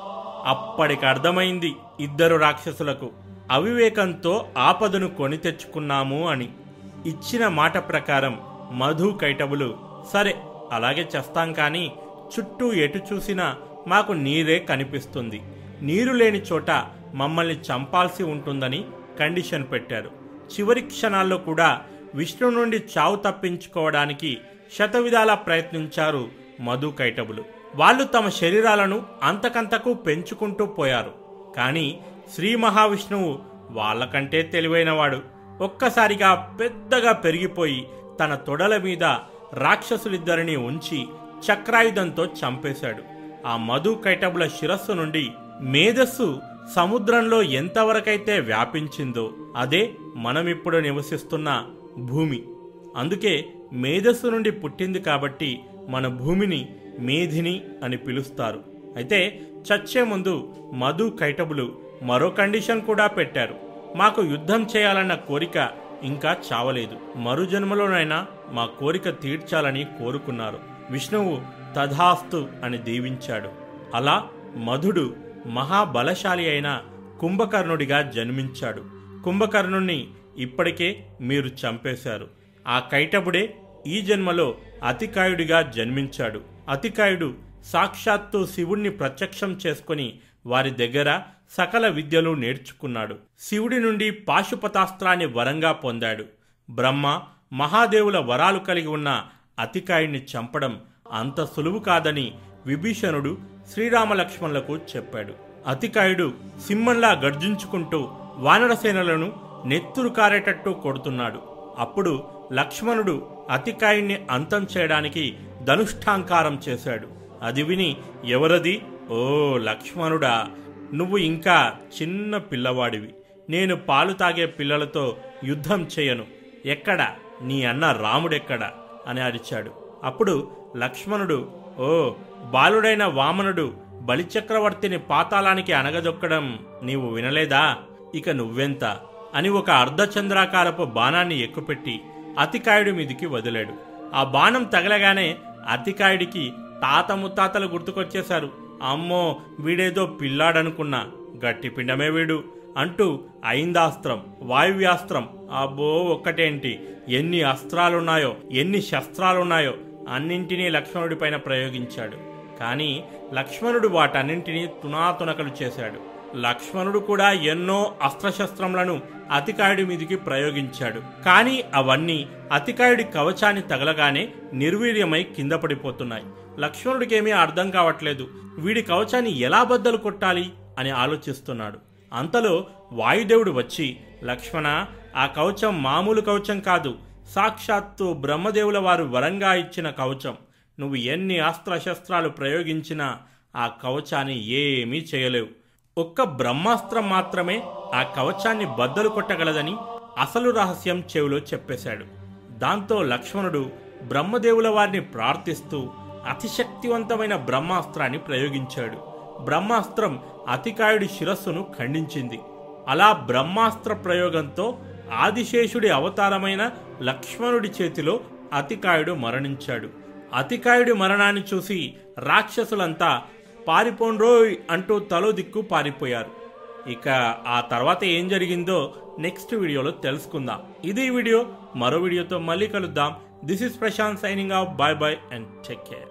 Speaker 1: అప్పటికి అర్థమైంది ఇద్దరు రాక్షసులకు అవివేకంతో ఆపదను కొని తెచ్చుకున్నాము అని. ఇచ్చిన మాట ప్రకారం మధు కైటబులు సరే అలాగే చేస్తాం కానీ చుట్టూ ఎటు చూసినా మాకు నీరే కనిపిస్తుంది. నీరు లేని చోట మమ్మల్ని చంపాల్సి ఉంటుందని కండిషన్ పెట్టారు. చివరి క్షణాల్లో కూడా విష్ణు నుండి చావు తప్పించుకోవడానికి శతవిధాలా ప్రయత్నించారు మధు కైటబులు. వాళ్ళు తమ శరీరాలను అంతకంతకు పెంచుకుంటూ పోయారు. కానీ శ్రీ మహావిష్ణువు వాళ్ళకంటే తెలివైనవాడు. ఒక్కసారిగా పెద్దగా పెరిగిపోయి తన తొడల మీద రాక్షసులిద్దరిని ఉంచి చక్రాయుధంతో చంపేశాడు. ఆ మధు కైటబుల శిరస్సు నుండి మేధస్సు సముద్రంలో ఎంతవరకైతే వ్యాపించిందో అదే మనమిప్పుడు నివసిస్తున్న భూమి. అందుకే మేధస్సు నుండి పుట్టింది కాబట్టి మన భూమిని మేధిని అని పిలుస్తారు. అయితే చచ్చే ముందు మధు కైటబులు మరో కండిషన్ కూడా పెట్టారు. మాకు యుద్ధం చేయాలన్న కోరిక ఇంకా చావలేదు. మరు జన్మలోనైనా మా కోరిక తీర్చాలని కోరుకున్నారు. విష్ణువు తథాస్తు అని దీవించాడు. అలా మధుడు మహాబలశాలి అయిన కుంభకర్ణుడిగా జన్మించాడు. కుంభకర్ణుణ్ణి ఇప్పటికే మీరు చంపేశారు. ఆ కైటపుడే ఈ జన్మలో అతికాయుడిగా జన్మించాడు. అతికాయుడు సాక్షాత్తు శివుణ్ణి ప్రత్యక్షం చేసుకుని వారి దగ్గర సకల విద్యలు నేర్చుకున్నాడు. శివుడి నుండి పాశుపతాస్త్రాన్ని వరంగా పొందాడు. బ్రహ్మ మహాదేవుల వరాలు కలిగి ఉన్న అతికాయుణ్ణి చంపడం అంత సులువు కాదని విభీషణుడు శ్రీరామలక్ష్మణులకు చెప్పాడు. అతికాయుడు సింహంలా గర్జించుకుంటూ వానరసేనలను నెత్తురు కారేటట్టు కొడుతున్నాడు. అప్పుడు లక్ష్మణుడు అతికాయుణ్ణి అంతం చేయడానికి ధనుష్ఠాంకారం చేశాడు. అది విని ఎవరది? ఓ లక్ష్మణుడా నువ్వు ఇంకా చిన్న పిల్లవాడివి. నేను పాలు తాగే పిల్లలతో యుద్ధం చేయను. ఎక్కడ? నీ అన్న రాముడెక్కడ? అని అరిచాడు. అప్పుడు లక్ష్మణుడు ఓ బాలుడైన వామనుడు బలిచక్రవర్తిని పాతాళానికి అనగదొక్కడం నీవు వినలేదా? ఇక నువ్వెంత? అని ఒక అర్ధచంద్రాకారపు బాణాన్ని ఎక్కుపెట్టి అతికాయుడి మీదికి వదిలాడు. ఆ బాణం తగలగానే అతికాయుడికి తాత ముత్తాతలు గుర్తుకొచ్చేశారు. అమ్మో వీడేదో పిల్లాడనుకున్నా గట్టి పిండమే వీడు అంటూ ఐందాస్త్రం వాయువ్యాస్త్రం అబ్బో ఒక్కటేంటి? ఎన్ని అస్త్రాలున్నాయో ఎన్ని శస్త్రాలున్నాయో అన్నింటినీ లక్ష్మణుడిపైన ప్రయోగించాడు. కానీ లక్ష్మణుడు వాటన్నింటినీ తునాతునకలు చేశాడు. లక్ష్మణుడు కూడా ఎన్నో అస్త్రశస్త్రములను అతికాయుడి మీదికి ప్రయోగించాడు. కానీ అవన్నీ అతికాయుడి కవచాన్ని తగలగానే నిర్వీర్యమై కింద పడిపోతున్నాయి లక్ష్మణుడికేమీ అర్థం కావట్లేదు. వీడి కవచాన్ని ఎలా బద్దలు కొట్టాలి అని ఆలోచిస్తున్నాడు. అంతలో వాయుదేవుడు వచ్చి లక్ష్మణ ఆ కవచం మామూలు కవచం కాదు. సాక్షాత్తు బ్రహ్మదేవుల వారు వరంగా ఇచ్చిన కవచం. నువ్వు ఎన్ని అస్త్రశస్త్రాలు ప్రయోగించినా ఆ కవచాన్ని ఏమీ చేయలేవు. ఒక్క బ్రహ్మాస్త్రం మాత్రమే ఆ కవచాన్ని బద్దలు కొట్టగలదని అసలు రహస్యం చెవిలో చెప్పేశాడు. దాంతో లక్ష్మణుడు బ్రహ్మదేవుల వారిని ప్రార్థిస్తూ అతిశక్తివంతమైన బ్రహ్మాస్త్రాన్ని ప్రయోగించాడు. బ్రహ్మాస్త్రం అతికాయుడి శిరస్సును ఖండించింది. అలా బ్రహ్మాస్త్ర ప్రయోగంతో ఆదిశేషుడి అవతారమైన లక్ష్మణుడి చేతిలో అతికాయుడు మరణించాడు. అతికాయుడి మరణాన్ని చూసి రాక్షసులంతా పారిపోండ్రోయ్ అంటూ తలో దిక్కు పారిపోయారు. ఇక ఆ తర్వాత ఏం జరిగిందో నెక్స్ట్ వీడియోలో తెలుసుకుందాం. ఇది వీడియో. మరో వీడియోతో మళ్ళీ కలుద్దాం. This is Prashant signing off bye bye and take care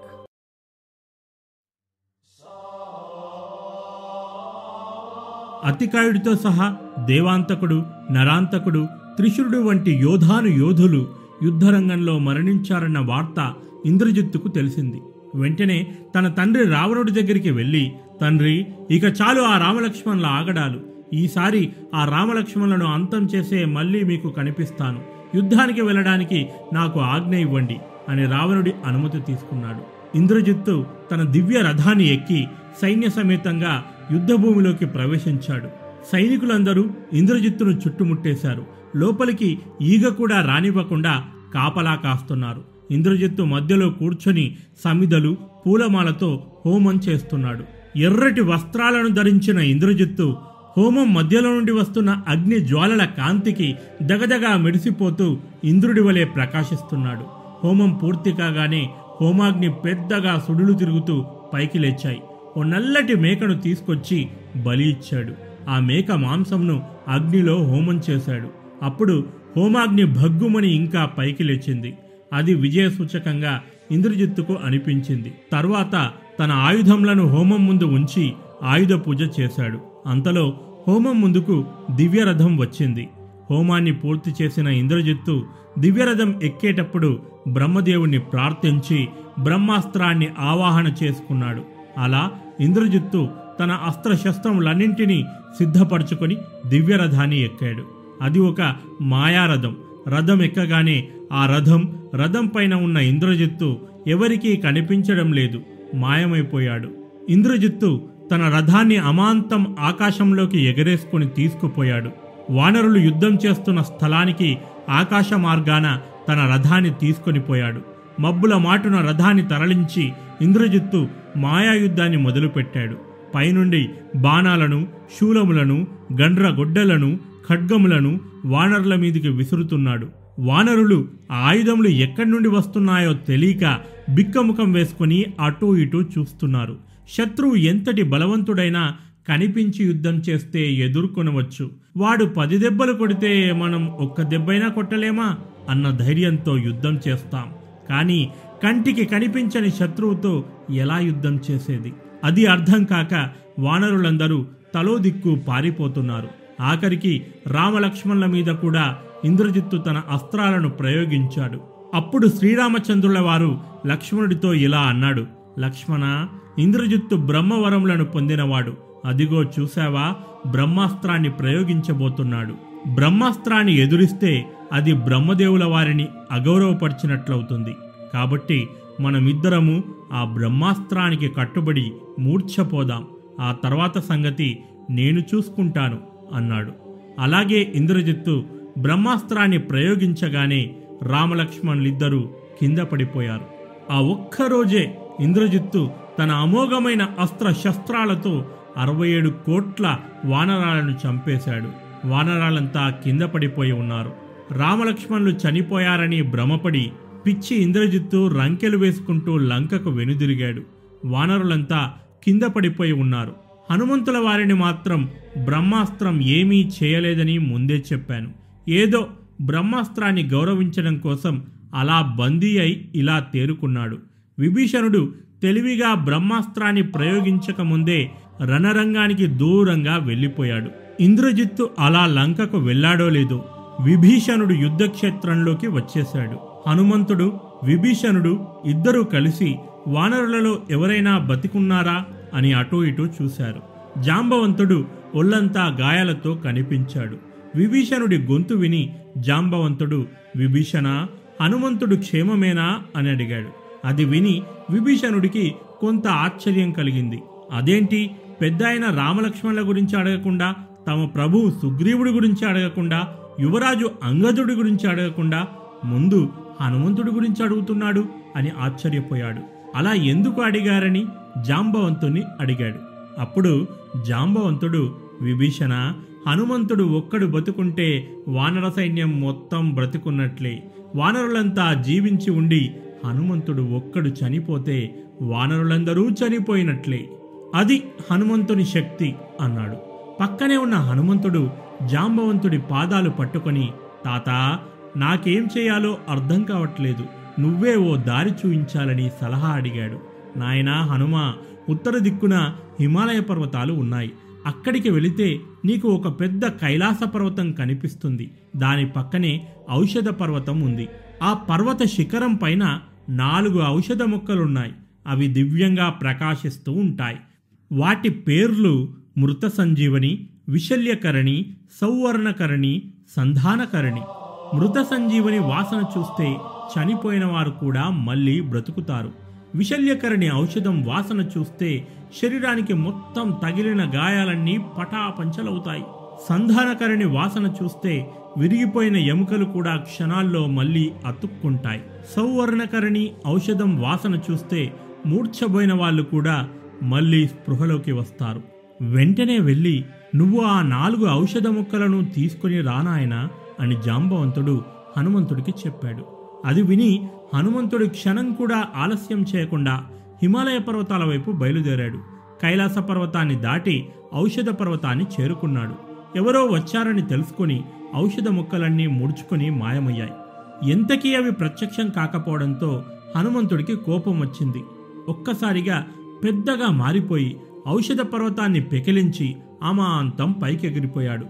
Speaker 2: అతికాయుడితో సహా దేవాంతకుడు నరాంతకుడు త్రిశురుడు వంటి యోధాను యోధులు యుద్ధరంగంలో మరణించారన్న వార్త ఇంద్రజిత్తుకు తెలిసింది. వెంటనే తన తండ్రి రావణుడి దగ్గరికి వెళ్ళి తండ్రి ఇక చాలు ఆ రామలక్ష్మణుల ఆగడాలు. ఈసారి ఆ రామలక్ష్మణులను అంతం చేసే మళ్ళీ మీకు కనిపిస్తాను. యుద్ధానికి వెళ్ళడానికి నాకు ఆజ్ఞ ఇవ్వండి అని రావణుడి అనుమతి తీసుకున్నాడు. ఇంద్రజిత్తు తన దివ్య రథాన్ని ఎక్కి సైన్య సమేతంగా యుద్ధభూమిలోకి ప్రవేశించాడు. సైనికులందరూ ఇంద్రజిత్తును చుట్టుముట్టేశారు. లోపలికి ఈగ కూడా రానివ్వకుండా కాపలా కాస్తున్నారు. ఇంద్రజిత్తు మధ్యలో కూర్చొని సమిదలు పూలమాలతో హోమం చేస్తున్నాడు. ఎర్రటి వస్త్రాలను ధరించిన ఇంద్రజిత్తు హోమం మధ్యలో నుండి వస్తున్న అగ్ని జ్వాలల కాంతికి దగదగా మెరిసిపోతూ ఇంద్రుడి వలె ప్రకాశిస్తున్నాడు. హోమం పూర్తి కాగానే హోమాగ్ని పెద్దగా సుడులు తిరుగుతూ పైకి లేచాయి. ఓ నల్లటి మేకను తీసుకొచ్చి బలి ఇచ్చాడు. ఆ మేక మాంసంను అగ్నిలో హోమం చేశాడు. అప్పుడు హోమాగ్ని భగ్గుమని ఇంకా పైకి లేచింది. అది విజయ సూచకంగా ఇంద్రజిత్తుకు అనిపించింది. తర్వాత తన ఆయుధంలను హోమం ముందు ఉంచి ఆయుధ పూజ చేశాడు. అంతలో హోమం ముందుకు దివ్యరథం వచ్చింది. హోమాన్ని పూర్తి చేసిన ఇంద్రజిత్తు దివ్యరథం ఎక్కేటప్పుడు బ్రహ్మదేవుణ్ణి ప్రార్థించి బ్రహ్మాస్త్రాన్ని ఆవాహన చేసుకున్నాడు. అలా ఇంద్రజిత్తు తన అస్త్రశస్త్రములన్నింటినీ సిద్ధపరచుకొని దివ్యరథాన్ని ఎక్కాడు. అది ఒక మాయారథం. రథం ఎక్కగానే ఆ రథం రథం పైన ఉన్న ఇంద్రజిత్తు ఎవరికీ కనిపించడం లేదు. మాయమైపోయాడు. ఇంద్రజిత్తు తన రథాన్ని అమాంతం ఆకాశంలోకి ఎగరేసుకుని తీసుకుపోయాడు. వానరులు యుద్ధం చేస్తున్న స్థలానికి ఆకాశ మార్గాన తన రథాన్ని తీసుకొని పోయాడు. మబ్బుల మాటున రథాన్ని తరలించి ఇంద్రజిత్తు మాయాయుద్ధాన్ని మొదలుపెట్టాడు. పైనుండి బాణాలను శూలములను గండ్ర గొడ్డలను ఖడ్గములను వానరుల మీదికి విసురుతున్నాడు. వానరులు ఆ ఆయుధములు ఎక్కడి నుండి వస్తున్నాయో తెలియక బిక్కముఖం వేసుకుని అటూ ఇటూ చూస్తున్నారు. శత్రువు ఎంతటి బలవంతుడైనా కనిపించి యుద్ధం చేస్తే ఎదుర్కొనవచ్చు. వాడు పది దెబ్బలు కొడితే మనం ఒక్క దెబ్బైనా కొట్టలేమా? అన్న ధైర్యంతో యుద్ధం చేస్తాం. కానీ కంటికి కనిపించని శత్రువుతో ఎలా యుద్ధం చేసేది? అది అర్థం కాక వానరులందరూ తలో దిక్కు పారిపోతున్నారు. ఆఖరికి రామలక్ష్మణుల మీద కూడా ఇంద్రజిత్తు తన అస్త్రాలను ప్రయోగించాడు. అప్పుడు శ్రీరామచంద్రుల వారు లక్ష్మణుడితో ఇలా అన్నాడు. లక్ష్మణ ఇంద్రజిత్తు బ్రహ్మవరములను పొందినవాడు. అదిగో చూశావా బ్రహ్మాస్త్రాన్ని ప్రయోగించబోతున్నాడు. బ్రహ్మాస్త్రాన్ని ఎదురిస్తే అది బ్రహ్మదేవుల వారిని అగౌరవపరిచినట్లవుతుంది. కాబట్టి మనమిద్దరము ఆ బ్రహ్మాస్త్రానికి కట్టుబడి మూర్ఛపోదాం. ఆ తర్వాత సంగతి నేను చూసుకుంటాను అన్నాడు. అలాగే ఇంద్రజిత్తు బ్రహ్మాస్త్రాన్ని ప్రయోగించగానే రామలక్ష్మణులిద్దరూ కింద పడిపోయారు. ఆ ఒక్కరోజే ఇంద్రజిత్తు తన అమోఘమైన అస్త్ర శస్త్రాలతో అరవై ఏడు కోట్ల వానరాలను చంపేశాడు. వానరాలంతా కింద పడిపోయి ఉన్నారు. రామలక్ష్మణులు చనిపోయారని భ్రమపడి పిచ్చి ఇంద్రజిత్తు రంకెలు వేసుకుంటూ లంకకు వెనుదిరిగాడు. వానరులంతా కింద పడిపోయి ఉన్నారు. హనుమంతుల వారిని మాత్రం బ్రహ్మాస్త్రం ఏమీ చేయలేదని ముందే చెప్పాను. ఏదో బ్రహ్మాస్త్రాన్ని గౌరవించడం కోసం అలా బందీ అయి ఇలా తేరుకున్నాడు. విభీషణుడు తెలివిగా బ్రహ్మాస్త్రాన్ని ప్రయోగించకముందే రణరంగానికి దూరంగా వెళ్ళిపోయాడు. ఇంద్రజిత్తు అలా లంకకు వెళ్ళాడో లేదో విభీషణుడు యుద్ధక్షేత్రంలోకి వచ్చేశాడు. హనుమంతుడు విభీషణుడు ఇద్దరూ కలిసి వానరులలో ఎవరైనా బతికున్నారా అని అటూ ఇటూ చూశారు. జాంబవంతుడు ఒళ్ళంతా గాయాలతో కనిపించాడు. విభీషణుడి గొంతు విని జాంబవంతుడు విభీషణ హనుమంతుడు క్షేమమేనా? అని అడిగాడు. అది విని విభీషణుడికి కొంత ఆశ్చర్యం కలిగింది. అదేంటి? పెద్ద ఆయన రామలక్ష్మణుల గురించి అడగకుండా తమ ప్రభువు సుగ్రీవుడి గురించి అడగకుండా యువరాజు అంగదుడి గురించి అడగకుండా ముందు హనుమంతుడి గురించి అడుగుతున్నాడు? అని ఆశ్చర్యపోయాడు. అలా ఎందుకు అడిగారని? జాంబవంతుని అడిగాడు. అప్పుడు జాంబవంతుడు విభీషణ హనుమంతుడు ఒక్కడు బతుకుంటే వానర సైన్యం మొత్తం బ్రతుకున్నట్లే. వానరులంతా జీవించి ఉండి హనుమంతుడు ఒక్కడు చనిపోతే వానరులందరూ చనిపోయినట్లే. అది హనుమంతుని శక్తి అన్నాడు. పక్కనే ఉన్న హనుమంతుడు జాంబవంతుడి పాదాలు పట్టుకొని తాత నాకేం చేయాలో అర్థం కావట్లేదు. నువ్వే ఓ దారి చూయించాలని సలహా అడిగాడు. నాయనా హనుమ ఉత్తర దిక్కున హిమాలయ పర్వతాలు ఉన్నాయి. అక్కడికి వెళితే నీకు ఒక పెద్ద కైలాస పర్వతం కనిపిస్తుంది. దాని పక్కనే ఔషధ పర్వతం ఉంది. ఆ పర్వత శిఖరం పైన నాలుగు ఔషధ మొక్కలున్నాయి. అవి దివ్యంగా ప్రకాశిస్తూ ఉంటాయి. వాటి పేర్లు మృత సంజీవని విశల్యకరణి సౌవర్ణకరణి సంధానకరణి. మృత సంజీవని వాసన చూస్తే చనిపోయిన వారు కూడా మళ్ళీ బ్రతుకుతారు. విశల్యకరణి ఔషధం వాసన చూస్తే శరీరానికి మొత్తం తగిలిన గాయాలన్నీ పటాపంచలవుతాయి. సంధానకరణి వాసన చూస్తే విరిగిపోయిన ఎముకలు కూడా క్షణాల్లో మళ్ళీ అతుక్కుంటాయి. సౌవర్ణకరిణి ఔషధం వాసన చూస్తే మూర్ఛబోయిన వాళ్ళు కూడా మళ్ళీ స్పృహలోకి వస్తారు. వెంటనే వెళ్ళి నువ్వు ఆ నాలుగు ఔషధ ముక్కలను తీసుకుని రానాయనా అని జాంబవంతుడు హనుమంతుడికి చెప్పాడు. అది విని హనుమంతుడు క్షణం కూడా ఆలస్యం చేయకుండా హిమాలయ పర్వతాల వైపు బయలుదేరాడు. కైలాస పర్వతాన్ని దాటి ఔషధ పర్వతాన్ని చేరుకున్నాడు. ఎవరో వచ్చారని తెలుసుకుని ఔషధ ముక్కలన్నీ ముడుచుకొని మాయమయ్యాయి. ఎంతకీ అవి ప్రత్యక్షం కాకపోవడంతో హనుమంతుడికి కోపం వచ్చింది. ఒక్కసారిగా పెద్దగా మారిపోయి ఔషధ పర్వతాన్ని పెకిలించి అమాంతం పైకెగిరిపోయాడు.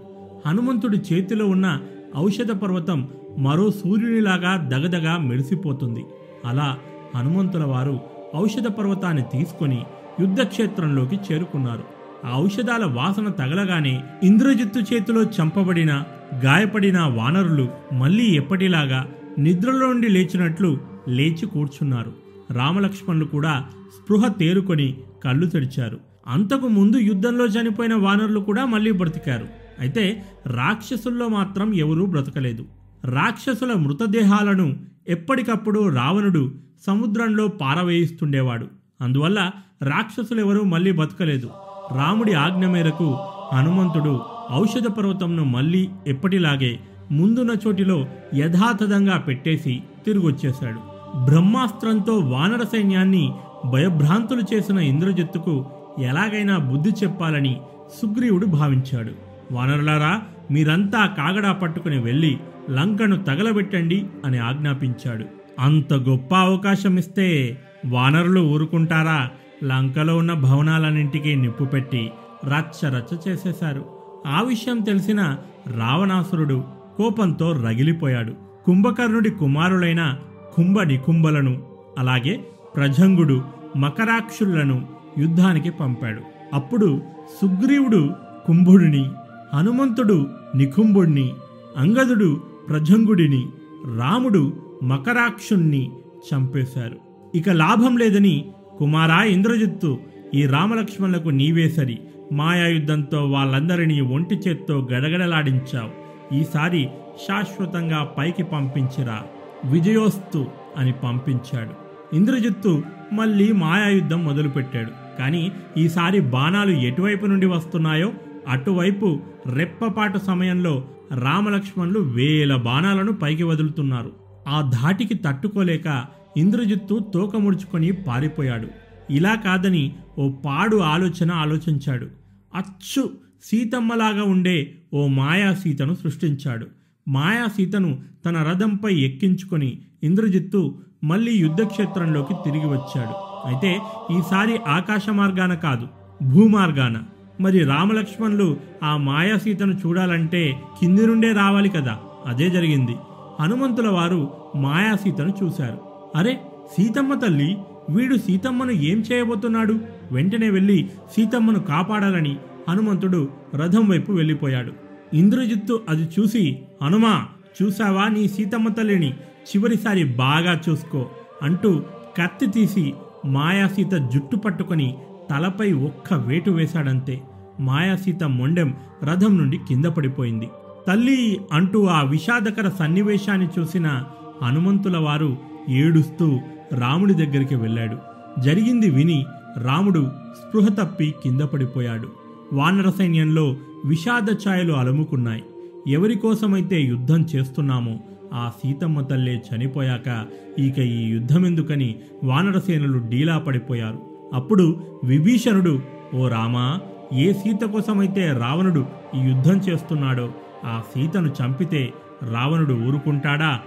Speaker 2: హనుమంతుడి చేతిలో ఉన్న ఔషధ పర్వతం మరో సూర్యునిలాగా దగదగా మెరిసిపోతుంది. అలా హనుమంతుల వారు ఔషధ పర్వతాన్ని తీసుకొని యుద్ధక్షేత్రంలోకి చేరుకున్నారు. ఆ ఔషధాల వాసన తగలగానే ఇంద్రజిత్తు చేతిలో చంపబడిన గాయపడిన వానరులు మళ్ళీ ఎప్పటిలాగా నిద్రలో నుండి లేచినట్లు లేచి కూర్చున్నారు. రామలక్ష్మణులు కూడా స్పృహ తేరుకొని కళ్ళు తెరిచారు. అంతకు ముందు యుద్ధంలో చనిపోయిన వానరులు కూడా మళ్ళీ బ్రతికారు. అయితే రాక్షసుల్లో మాత్రం ఎవరూ బ్రతకలేదు. రాక్షసుల మృతదేహాలను ఎప్పటికప్పుడు రావణుడు సముద్రంలో పారవేయిస్తుండేవాడు. అందువల్ల రాక్షసులెవరూ మళ్ళీ బతకలేదు. రాముడి ఆజ్ఞ మేరకు హనుమంతుడు ఔషధ పర్వతంను మళ్ళీ ఎప్పటిలాగే ముందున్న చోటిలో యథాతథంగా పెట్టేసి తిరిగొచ్చేశాడు. బ్రహ్మాస్త్రంతో వానర సైన్యాన్ని భయభ్రాంతులు చేసిన ఇంద్రజిత్తుకు ఎలాగైనా బుద్ధి చెప్పాలని సుగ్రీవుడు భావించాడు. వానరులారా మీరంతా కాగడా పట్టుకుని వెళ్ళి లంకను తగలబెట్టండి అని ఆజ్ఞాపించాడు. అంత గొప్ప అవకాశం ఇస్తే వానరులు ఊరుకుంటారా? లంకలో ఉన్న భవనాలన్నింటికీ నిప్పు పెట్టి రచ్చ రచ్చ చేసేశారు. ఆ విషయం తెలిసిన రావణాసురుడు కోపంతో రగిలిపోయాడు. కుంభకర్ణుడి కుమారులైన కుంభ నికుంభలను అలాగే ప్రజంగుడు మకరాక్షులను యుద్ధానికి పంపాడు. అప్పుడు సుగ్రీవుడు కుంభుడిని హనుమంతుడు నికుంభుడిని అంగదుడు ప్రజంగుడిని రాముడు మకరాక్షుణ్ణి చంపేశారు. ఇక లాభం లేదని కుమారా ఇంద్రజిత్తు ఈ రామలక్ష్మణులకు నీవే సరి. మాయాయుద్ధంతో వాళ్ళందరినీ ఒంటి చేత్తో గడగడలాడించావు. ఈసారి శాశ్వతంగా పైకి పంపించిరా. విజయోస్తు అని పంపించాడు. ఇంద్రజిత్తు మళ్ళీ మాయాయుద్ధం మొదలుపెట్టాడు. కానీ ఈసారి బాణాలు ఎటువైపు నుండి వస్తున్నాయో అటువైపు రెప్పపాటు సమయంలో రామలక్ష్మణులు వేల బాణాలను పైకి వదులుతున్నారు. ఆ ధాటికి తట్టుకోలేక ఇంద్రజిత్తు తోక ముడుచుకొని పారిపోయాడు. ఇలా కాదని ఓ పాడు ఆలోచన ఆలోచించాడు. అచ్చు సీతమ్మలాగా ఉండే ఓ మాయా సీతను సృష్టించాడు. మాయా సీతను తన రథంపై ఎక్కించుకొని ఇంద్రజిత్తు మళ్ళీ యుద్ధక్షేత్రంలోకి తిరిగి వచ్చాడు. అయితే ఈసారి ఆకాశ మార్గాన కాదు భూమార్గాన. మరి రామలక్ష్మణులు ఆ మాయా సీతను చూడాలంటే కింది నుండే రావాలి కదా? అదే జరిగింది. హనుమంతుల వారు మాయాసీతను చూశారు. అరే సీతమ్మ తల్లి వీడు సీతమ్మను ఏం చేయబోతున్నాడు? వెంటనే వెళ్ళి సీతమ్మను కాపాడాలని హనుమంతుడు రథం వైపు వెళ్ళిపోయాడు. ఇంద్రజిత్తు అది చూసి హనుమా చూసావా నీ సీతమ్మ తల్లిని? చివరిసారి బాగా చూసుకో అంటూ కత్తి తీసి మాయాసీత జుట్టు పట్టుకొని తలపై ఒక్క వేటు వేశాడంతే. మాయాసీత మొండెం రథం నుండి కింద పడిపోయింది. తల్లి అంటూ ఆ విషాదకర సన్నివేశాన్ని చూసిన హనుమంతుల వారు ఏడుస్తూ రాముడి దగ్గరికి వెళ్ళాడు. జరిగింది విని రాముడు స్పృహ తప్పి కింద పడిపోయాడు. వానర సైన్యంలో విషాద ఛాయలు అలుముకున్నాయి. ఎవరి కోసమైతే యుద్ధం చేస్తున్నామో ఆ సీతమ్మ తల్లే చనిపోయాక ఇక ఈ యుద్ధమెందుకని వానరసేనులు డీలా పడిపోయారు. అప్పుడు విభీషణుడు ఓ రామా ఏ సీత కోసమైతే రావణుడు ఈ యుద్ధం చేస్తున్నాడో ఆ సీతను చంపితే రావణుడు ఊరుకుంటాడా?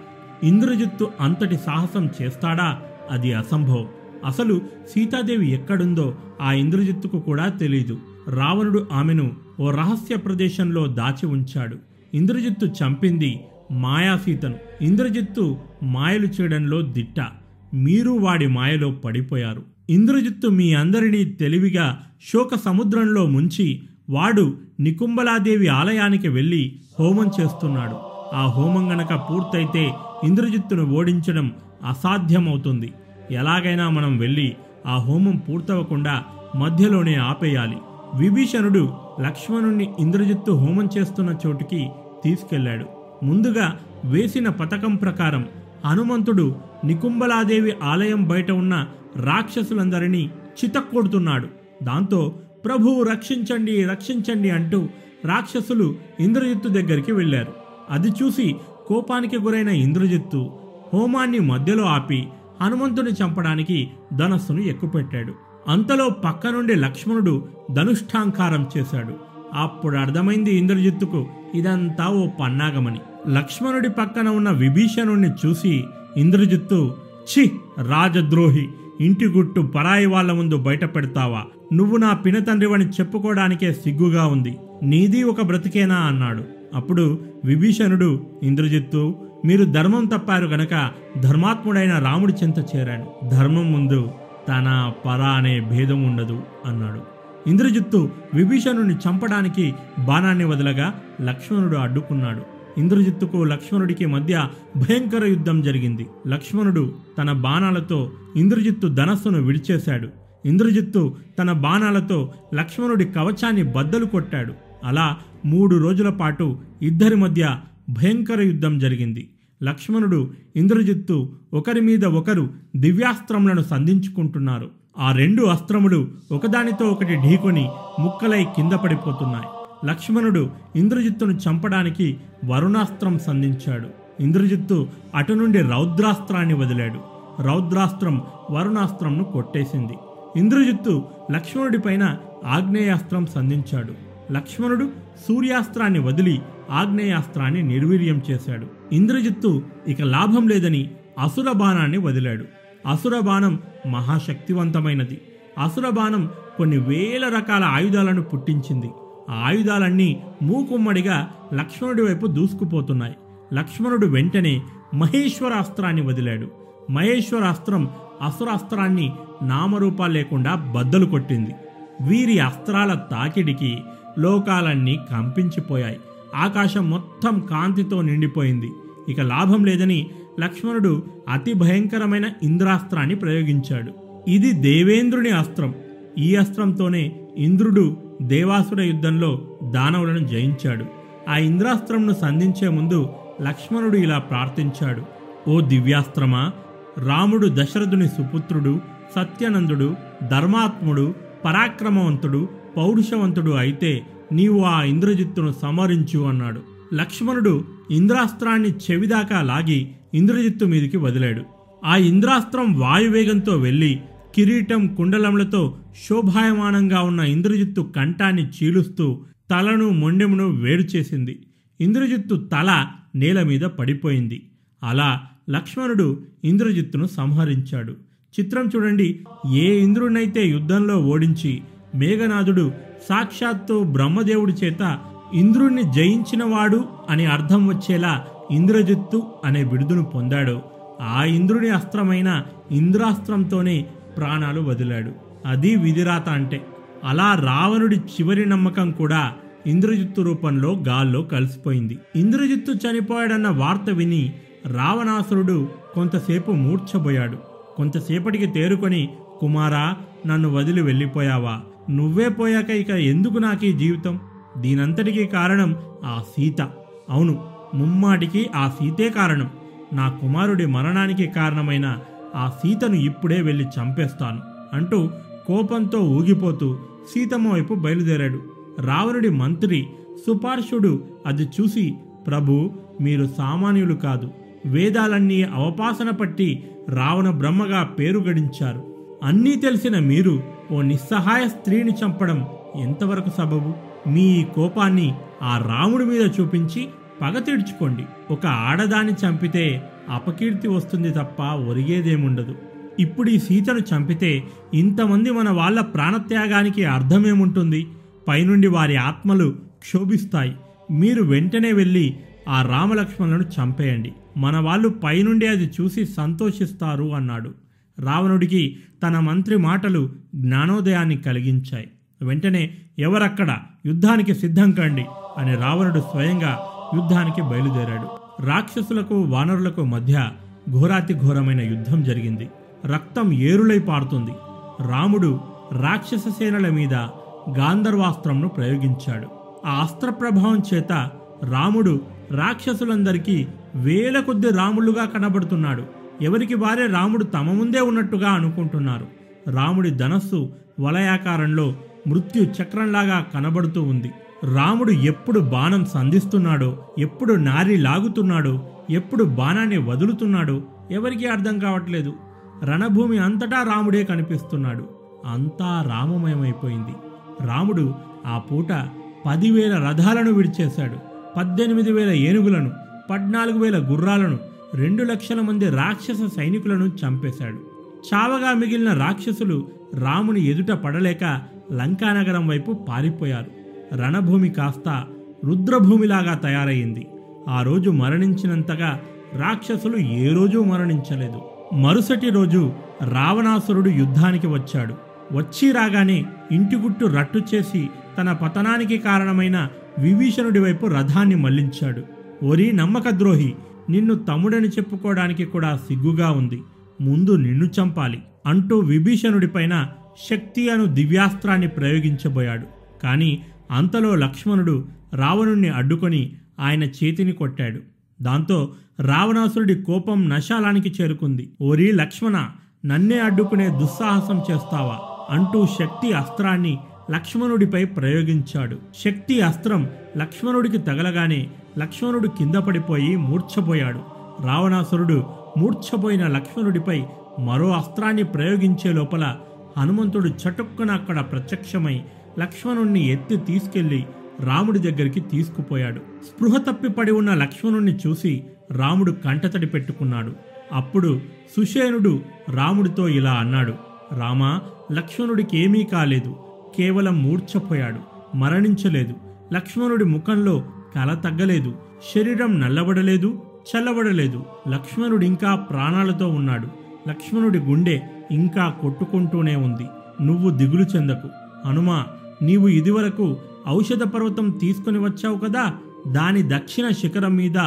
Speaker 2: ఇంద్రజిత్తు అంతటి సాహసం చేస్తాడా? అది అసంభవం. అసలు సీతాదేవి ఎక్కడుందో ఆ ఇంద్రజిత్తుకు కూడా తెలీదు. రావణుడు ఆమెను ఓ రహస్య ప్రదేశంలో దాచి ఉంచాడు. ఇంద్రజిత్తు చంపింది మాయాసీతను ఇంద్రజిత్తు మాయలు చేయడంలో దిట్ట. మీరు వాడి మాయలో పడిపోయారు. ఇంద్రజిత్తు మీ అందరినీ తెలివిగా శోక సముద్రంలో ముంచి వాడు నికుంబలాదేవి ఆలయానికి వెళ్ళి హోమం చేస్తున్నాడు. ఆ హోమం గనక పూర్తయితే ఇంద్రజిత్తును ఓడించడం అసాధ్యమవుతుంది. ఎలాగైనా మనం వెళ్ళి ఆ హోమం పూర్తవకుండా మధ్యలోనే ఆపేయాలి. విభీషణుడు లక్ష్మణుణ్ణి ఇంద్రజిత్తు హోమం చేస్తున్న చోటుకి తీసుకెళ్ళాడు ముందుగా వేసిన పథకం ప్రకారం హనుమంతుడు నికుంబలాదేవి ఆలయం బయట ఉన్న రాక్షసులందరినీ చితక్కొడుతున్నాడు. దాంతో ప్రభువు రక్షించండి రక్షించండి అంటూ రాక్షసులు ఇంద్రజిత్తు దగ్గరికి వెళ్ళారు. అది చూసి కోపానికి గురైన ఇంద్రజిత్తు హోమాన్ని మధ్యలో ఆపి హనుమంతుని చంపడానికి ధనస్సును ఎక్కుపెట్టాడు. అంతలో పక్క నుండి లక్ష్మణుడు ధనుష్ఠాంకారం చేశాడు. అప్పుడు అర్థమైంది ఇంద్రజిత్తుకు ఇదంతా ఓ పన్నాగమని. లక్ష్మణుడి పక్కన ఉన్న విభీషణుణ్ణి చూసి ఇంద్రజిత్తు ఛి రాజద్రోహి ఇంటి గుట్టు పరాయి వాళ్ళ ముందు బయట పెడతావా? నువ్వు నా పినతండ్రివని చెప్పుకోవడానికే సిగ్గుగా ఉంది. నీది ఒక బ్రతికేనా అన్నాడు. అప్పుడు విభీషణుడు ఇంద్రజిత్తు
Speaker 1: మీరు ధర్మం తప్పారు గనక ధర్మాత్ముడైన రాముడి చెంత చేరాడు ధర్మం ముందు తన పర అనే భేదం ఉండదు అన్నాడు. ఇంద్రజిత్తు విభీషణుని చంపడానికి బాణాన్ని వదలగా లక్ష్మణుడు అడ్డుకున్నాడు. ఇంద్రజిత్తుకు లక్ష్మణుడికి మధ్య భయంకర యుద్ధం జరిగింది. లక్ష్మణుడు తన బాణాలతో ఇంద్రజిత్తు ధనస్సును విడిచేశాడు. ఇంద్రజిత్తు తన బాణాలతో లక్ష్మణుడి కవచాన్ని బద్దలు కొట్టాడు. అలా మూడు రోజుల పాటు ఇద్దరి మధ్య భయంకర యుద్ధం జరిగింది. లక్ష్మణుడు ఇంద్రజిత్తు ఒకరి మీద ఒకరు దివ్యాస్త్రములను సంధించుకుంటున్నారు. ఆ రెండు అస్త్రములు ఒకదానితో ఒకటి ఢీకొని ముక్కలై కింద పడిపోతున్నాయి. లక్ష్మణుడు ఇంద్రజిత్తును చంపడానికి వరుణాస్త్రం సంధించాడు. ఇంద్రజిత్తు అటు నుండి రౌద్రాస్త్రాన్ని వదిలాడు. రౌద్రాస్త్రం వరుణాస్త్రంను కొట్టేసింది. ఇంద్రజిత్తు లక్ష్మణుడిపైన ఆగ్నేయాస్త్రం సంధించాడు. లక్ష్మణుడు సూర్యాస్త్రాన్ని వదిలి ఆగ్నేయాస్త్రాన్ని నిర్వీర్యం చేశాడు. ఇంద్రజిత్తు ఇక లాభం లేదని అసుర బాణాన్ని వదిలాడు. అసుర బాణం మహాశక్తివంతమైనది. అసుర బాణం కొన్ని వేల రకాల ఆయుధాలను పుట్టించింది. ఆ ఆయుధాలన్నీ మూకుమ్మడిగా లక్ష్మణుడి వైపు దూసుకుపోతున్నాయి. లక్ష్మణుడు వెంటనే మహేశ్వరాస్త్రాన్ని వదిలాడు. మహేశ్వరాస్త్రం అస్త్రాన్ని నామరూపాలు లేకుండా బద్దలు కొట్టింది. వీరి అస్త్రాల తాకిడికి లోకాలన్నీ కంపించిపోయాయి. ఆకాశం మొత్తం కాంతితో నిండిపోయింది. ఇక లాభం లేదని లక్ష్మణుడు అతి భయంకరమైన ఇంద్రాస్త్రాన్ని ప్రయోగించాడు. ఇది దేవేంద్రుని అస్త్రం. ఈ అస్త్రంతోనే ఇంద్రుడు దేవాసుర యుద్ధంలో దానవులను జయించాడు. ఆ ఇంద్రాస్త్రంను సంధించే ముందు లక్ష్మణుడు ఇలా ప్రార్థించాడు. ఓ దివ్యాస్త్రమా రాముడు దశరథుని సుపుత్రుడు సత్యనందుడు ధర్మాత్ముడు పరాక్రమవంతుడు పౌరుషవంతుడు అయితే నీవు ఆ ఇంద్రజిత్తును సమరించు అన్నాడు. లక్ష్మణుడు ఇంద్రాస్త్రాన్ని చెవిదాకా లాగి ఇంద్రజిత్తు మీదికి వదిలాడు. ఆ ఇంద్రాస్త్రం వాయువేగంతో వెళ్ళి కిరీటం కుండలములతో శోభాయమానంగా ఉన్న ఇంద్రజిత్తు కంఠాన్ని చీలుస్తూ తలను మొండెమును వేరు చేసింది. ఇంద్రజిత్తు తల నేల మీద పడిపోయింది. అలా లక్ష్మణుడు ఇంద్రజిత్తును సంహరించాడు. చిత్రం చూడండి. ఏ ఇంద్రుడినైతే యుద్ధంలో ఓడించి మేఘనాథుడు సాక్షాత్తు బ్రహ్మదేవుడి చేత ఇంద్రుణ్ణి జయించినవాడు అని అర్థం వచ్చేలా ఇంద్రజిత్తు అనే బిడుదును పొందాడు. ఆ ఇంద్రుని అస్త్రమైన ఇంద్రాస్త్రంతోనే ప్రాణాలు వదిలాడు. అది విధిరాత అంటే. అలా రావణుడి చివరి నమ్మకం కూడా ఇంద్రజిత్తు రూపంలో గాల్లో కలిసిపోయింది. ఇంద్రజిత్తు చనిపోయాడన్న వార్త విని రావణాసురుడు కొంతసేపు మూర్ఛబోయాడు కొంతసేపటికి తేరుకొని కుమారా నన్ను వదిలి వెళ్ళిపోయావా? నువ్వే పోయాక ఇక ఎందుకు నాకు ఈ జీవితం? దీనంతటికీ కారణం ఆ సీత. అవును ముమ్మాటికి ఆ సీతే కారణం. నా కుమారుడి మరణానికి కారణమైన ఆ సీతను ఇప్పుడే వెళ్ళి చంపేస్తాను అంటూ కోపంతో ఊగిపోతూ సీతమ్మ వైపు బయలుదేరాడు. రావణుడి మంత్రి సుపార్షుడు అది చూసి ప్రభు మీరు సామాన్యులు కాదు. వేదాలన్నీ అవపాసన పట్టి రావణ బ్రహ్మగా పేరు గడించారు. అన్నీ తెలిసిన మీరు ఓ నిస్సహాయ స్త్రీని చంపడం ఎంతవరకు సబబు? మీ కోపాన్ని ఆ రాముడి మీద చూపించి పగ తీర్చుకోండి. ఒక ఆడదాన్ని చంపితే అపకీర్తి వస్తుంది తప్ప ఒరిగేదేముండదు. ఇప్పుడు ఈ సీతను చంపితే ఇంతమంది మన వాళ్ళ ప్రాణత్యాగానికి అర్థమేముంటుంది? పైనుండి వారి ఆత్మలు క్షోభిస్తాయి. మీరు వెంటనే వెళ్ళి ఆ రామలక్ష్మణులను చంపేయండి. మన వాళ్ళు పైనుండి అది చూసి సంతోషిస్తారు అన్నాడు. రావణుడికి తన మంత్రి మాటలు జ్ఞానోదయాన్ని కలిగించాయి. వెంటనే ఎవరక్కడ యుద్ధానికి సిద్ధం కండి అని రావణుడు స్వయంగా యుద్ధానికి బయలుదేరాడు. రాక్షసులకు వానరులకు మధ్య ఘోరాతి ఘోరమైన యుద్ధం జరిగింది. రక్తం ఏరులై పారుతుంది. రాముడు రాక్షస సేనల మీద గాంధర్వాస్త్రంను ప్రయోగించాడు. ఆ అస్త్ర ప్రభావం చేత రాముడు రాక్షసులందరికీ వేల కొద్ది రాములుగా కనబడుతున్నాడు. ఎవరికి వారే రాముడు తమ ముందే ఉన్నట్టుగా అనుకుంటున్నారు. రాముడి ధనస్సు వలయాకారంలో మృత్యు చక్రంలాగా కనబడుతూ ఉంది. రాముడు ఎప్పుడు బాణం సంధిస్తున్నాడో ఎప్పుడు నారి లాగుతున్నాడో ఎప్పుడు బాణాన్ని వదులుతున్నాడో ఎవరికీ అర్థం కావట్లేదు. రణభూమి అంతటా రాముడే కనిపిస్తున్నాడు. అంతా రామమయమైపోయింది. రాముడు ఆ పూట పదివేల రథాలను విడిచేశాడు. పద్దెనిమిది వేల ఏనుగులను పద్నాలుగు వేల గుర్రాలను రెండు లక్షల మంది రాక్షస సైనికులను చంపేశాడు. చావగా మిగిలిన రాక్షసులు రాముని ఎదుట పడలేక లంకానగరం వైపు పారిపోయారు. రణభూమి కాస్త రుద్రభూమిలాగా తయారయ్యింది. ఆ రోజు మరణించినంతగా రాక్షసులు ఏ రోజు మరణించలేదు. మరుసటి రోజు రావణాసురుడు యుద్ధానికి వచ్చాడు. వచ్చి రాగానే ఇంటి గుట్టు రట్టు చేసి తన పతనానికి కారణమైన విభీషణుడి వైపు రథాన్ని మళ్ళించాడు. ఓరి నమ్మకద్రోహి నిన్ను తమ్ముడని చెప్పుకోవడానికి కూడా సిగ్గుగా ఉంది. ముందు నిన్ను చంపాలి. అంటూ విభీషణుడిపైన శక్తి అను దివ్యాస్త్రాన్ని ప్రయోగించబోయాడు. కానీ అంతలో లక్ష్మణుడు రావణుణ్ణి అడ్డుకొని ఆయన చేతిని కొట్టాడు. దాంతో రావణాసురుడి కోపం నశాలానికి చేరుకుంది. ఓరి లక్ష్మణ నన్నే అడ్డుకునే దుస్సాహసం చేస్తావా? అంటూ శక్తి అస్త్రాన్ని లక్ష్మణుడిపై ప్రయోగించాడు. శక్తి అస్త్రం లక్ష్మణుడికి తగలగానే లక్ష్మణుడు కింద పడిపోయి మూర్ఛపోయాడు. రావణాసురుడు మూర్ఛపోయిన లక్ష్మణుడిపై మరో అస్త్రాన్ని ప్రయోగించే లోపల హనుమంతుడు చటుక్కున అక్కడ ప్రత్యక్షమై లక్ష్మణుణ్ణి ఎత్తి తీసుకెళ్ళి రాముడి దగ్గరికి తీసుకుపోయాడు. స్పృహ తప్పిపడి ఉన్న లక్ష్మణుణ్ణి చూసి రాముడు కంటతడి పెట్టుకున్నాడు. అప్పుడు సుషేనుడు రాముడితో ఇలా అన్నాడు రామా లక్ష్మణుడికి ఏమీ కాలేదు. కేవలం మూర్ఛపోయాడు. మరణించలేదు. లక్ష్మణుడి ముఖంలో కల తగ్గలేదు. శరీరం నల్లబడలేదు చల్లబడలేదు. లక్ష్మణుడింకా ప్రాణాలతో ఉన్నాడు. లక్ష్మణుడి గుండె ఇంకా కొట్టుకుంటూనే ఉంది. నువ్వు దిగులు చెందకు. హనుమా నీవు ఇదివరకు ఔషధ పర్వతం తీసుకుని వచ్చావు కదా? దాని దక్షిణ శిఖరం మీద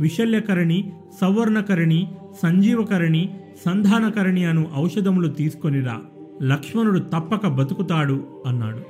Speaker 1: విశల్యకరణి సవర్ణకరణి సంజీవకరణి సంధానకరణి అను ఔషధములు తీసుకొనిరా లక్ష్మణుడు తప్పక బతుకుతాడు అన్నాడు.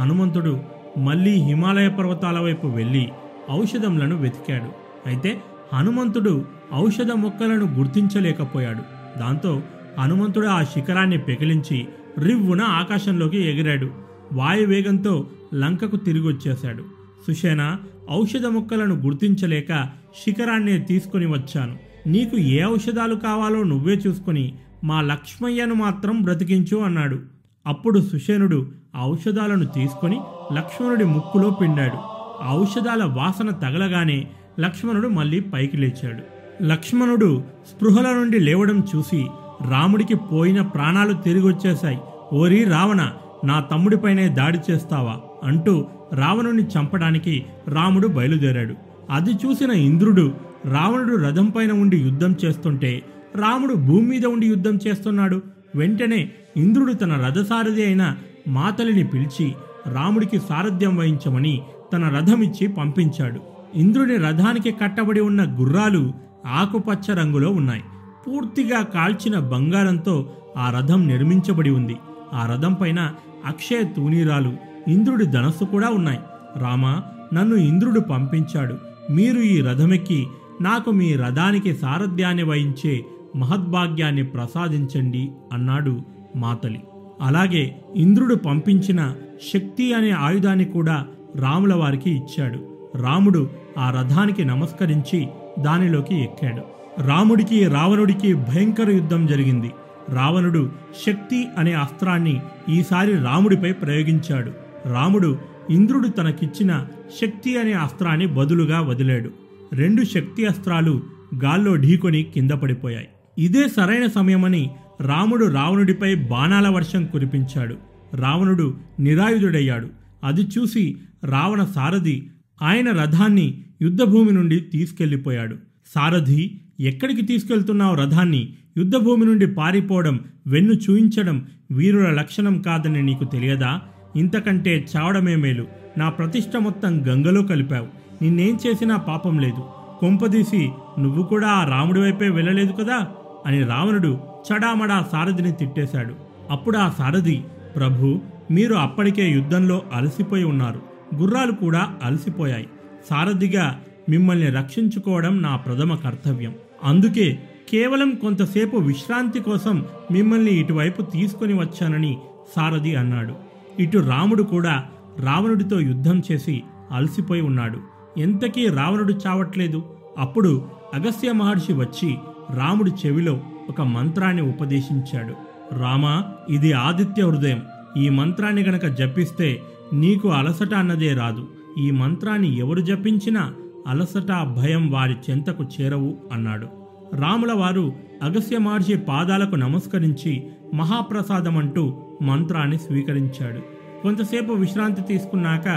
Speaker 1: హనుమంతుడు మళ్ళీ హిమాలయ పర్వతాల వైపు వెళ్ళి ఔషధములను వెతికాడు. అయితే హనుమంతుడు ఔషధ మొక్కలను గుర్తించలేకపోయాడు. దాంతో హనుమంతుడు ఆ శిఖరాన్ని పెకిలించి రివ్వున ఆకాశంలోకి ఎగిరాడు. వాయువేగంతో లంకకు తిరిగొచ్చేశాడు సుషేన ఔషధ మొక్కలను గుర్తించలేక శిఖరాన్ని తీసుకుని వచ్చాను. నీకు ఏ ఔషధాలు కావాలో నువ్వే చూసుకుని మా లక్ష్మయ్యను మాత్రం బ్రతికించు అన్నాడు. అప్పుడు సుషేనుడు ఔషధాలను తీసుకొని లక్ష్మణుడి ముక్కులో పిండాడు. ఆ ఔషధాల వాసన తగలగానే లక్ష్మణుడు మళ్ళీ పైకి లేచాడు. లక్ష్మణుడు స్పృహల నుండి లేవడం చూసి రాముడికి పోయిన ప్రాణాలు తిరిగొచ్చేశాయి. ఓరి రావణ నా తమ్ముడిపైనే దాడి చేస్తావా? అంటూ రావణుని చంపడానికి రాముడు బయలుదేరాడు. అది చూసిన ఇంద్రుడు రావణుడు రథంపైన ఉండి యుద్ధం చేస్తుంటే రాముడు భూమి మీద ఉండి యుద్ధం చేస్తున్నాడు. వెంటనే ఇంద్రుడు తన రథసారథి అయిన మాతలిని పిలిచి రాముడికి సారథ్యం వహించమని తన రథమిచ్చి పంపించాడు. ఇంద్రుడి రథానికి కట్టబడి ఉన్న గుర్రాలు ఆకుపచ్చ రంగులో ఉన్నాయి. పూర్తిగా కాల్చిన బంగారంతో ఆ రథం నిర్మించబడి ఉంది. ఆ రథం పైన అక్షయ తూనీరాలు ఇంద్రుడి ధనస్సు కూడా ఉన్నాయి. రామ నన్ను ఇంద్రుడు పంపించాడు. మీరు ఈ రథమెక్కి నాకు మీ రథానికి సారథ్యాన్ని వహించే మహద్భాగ్యాన్ని ప్రసాదించండి అన్నాడు మాతలి అలాగే ఇంద్రుడు పంపించిన శక్తి అనే ఆయుధాన్ని కూడా రాముల వారికి ఇచ్చాడు. రాముడు ఆ రథానికి నమస్కరించి దానిలోకి ఎక్కాడు. రాముడికి రావణుడికి భయంకర యుద్ధం జరిగింది. రావణుడు శక్తి అనే అస్త్రాన్ని ఈసారి రాముడిపై ప్రయోగించాడు. రాముడు ఇంద్రుడు తనకిచ్చిన శక్తి అనే అస్త్రాన్ని బదులుగా వదిలాడు. రెండు శక్తి అస్త్రాలు గాల్లో ఢీకొని కింద పడిపోయాయి. ఇదే సరైన సమయమని రాముడు రావణుడిపై బాణాల వర్షం కురిపించాడు. రావణుడు నిరాయుధుడయ్యాడు. అది చూసి రావణ సారథి ఆయన రథాన్ని యుద్ధభూమి నుండి తీసుకెళ్ళిపోయాడు సారథి ఎక్కడికి తీసుకెళ్తున్నావు రథాన్ని? యుద్ధభూమి నుండి పారిపోవడం వెన్ను చూయించడం వీరుల లక్షణం కాదని నీకు తెలియదా? ఇంతకంటే చావడమే మేలు. నా ప్రతిష్ట మొత్తం గంగలో కలిపావు. నిన్నేం చేసినా పాపం లేదు. కొంపదీసి నువ్వు కూడా ఆ రాముడి వైపే వెళ్ళలేదు కదా? అని రావణుడు చడామడా సారథిని తిట్టేశాడు. అప్పుడు ఆ సారథి ప్రభు మీరు అప్పటికే యుద్ధంలో అలసిపోయి ఉన్నారు. గుర్రాలు కూడా అలసిపోయాయి. సారథిగా మిమ్మల్ని రక్షించుకోవడం నా ప్రథమ కర్తవ్యం. అందుకే కేవలం కొంతసేపు విశ్రాంతి కోసం మిమ్మల్ని ఇటువైపు తీసుకొని వచ్చానని సారథి అన్నాడు. ఇటు రాముడు కూడా రావణుడితో యుద్ధం చేసి అలసిపోయి ఉన్నాడు. ఎంతకీ రావణుడు చావట్లేదు? అప్పుడు అగస్త్య మహర్షి వచ్చి రాముడి చెవిలో ఒక మంత్రాన్ని ఉపదేశించాడు. రామా ఇది ఆదిత్య హృదయం. ఈ మంత్రాన్ని గనక జపిస్తే నీకు అలసట అన్నదే రాదు. ఈ మంత్రాన్ని ఎవరు జపించినా అలసట భయం వారి చెంతకు చేరవు అన్నాడు. రాముల వారు అగస్య మహర్షి పాదాలకు నమస్కరించి మహాప్రసాదం అంటూ మంత్రాన్ని స్వీకరించాడు. కొంతసేపు విశ్రాంతి తీసుకున్నాక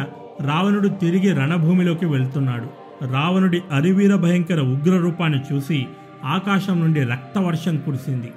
Speaker 1: రావణుడు తిరిగి రణభూమిలోకి వెళ్తున్నాడు. రావణుడి అరివీర భయంకర ఉగ్ర రూపాన్ని చూసి ఆకాశం నుండి రక్తవర్షం కురిసింది.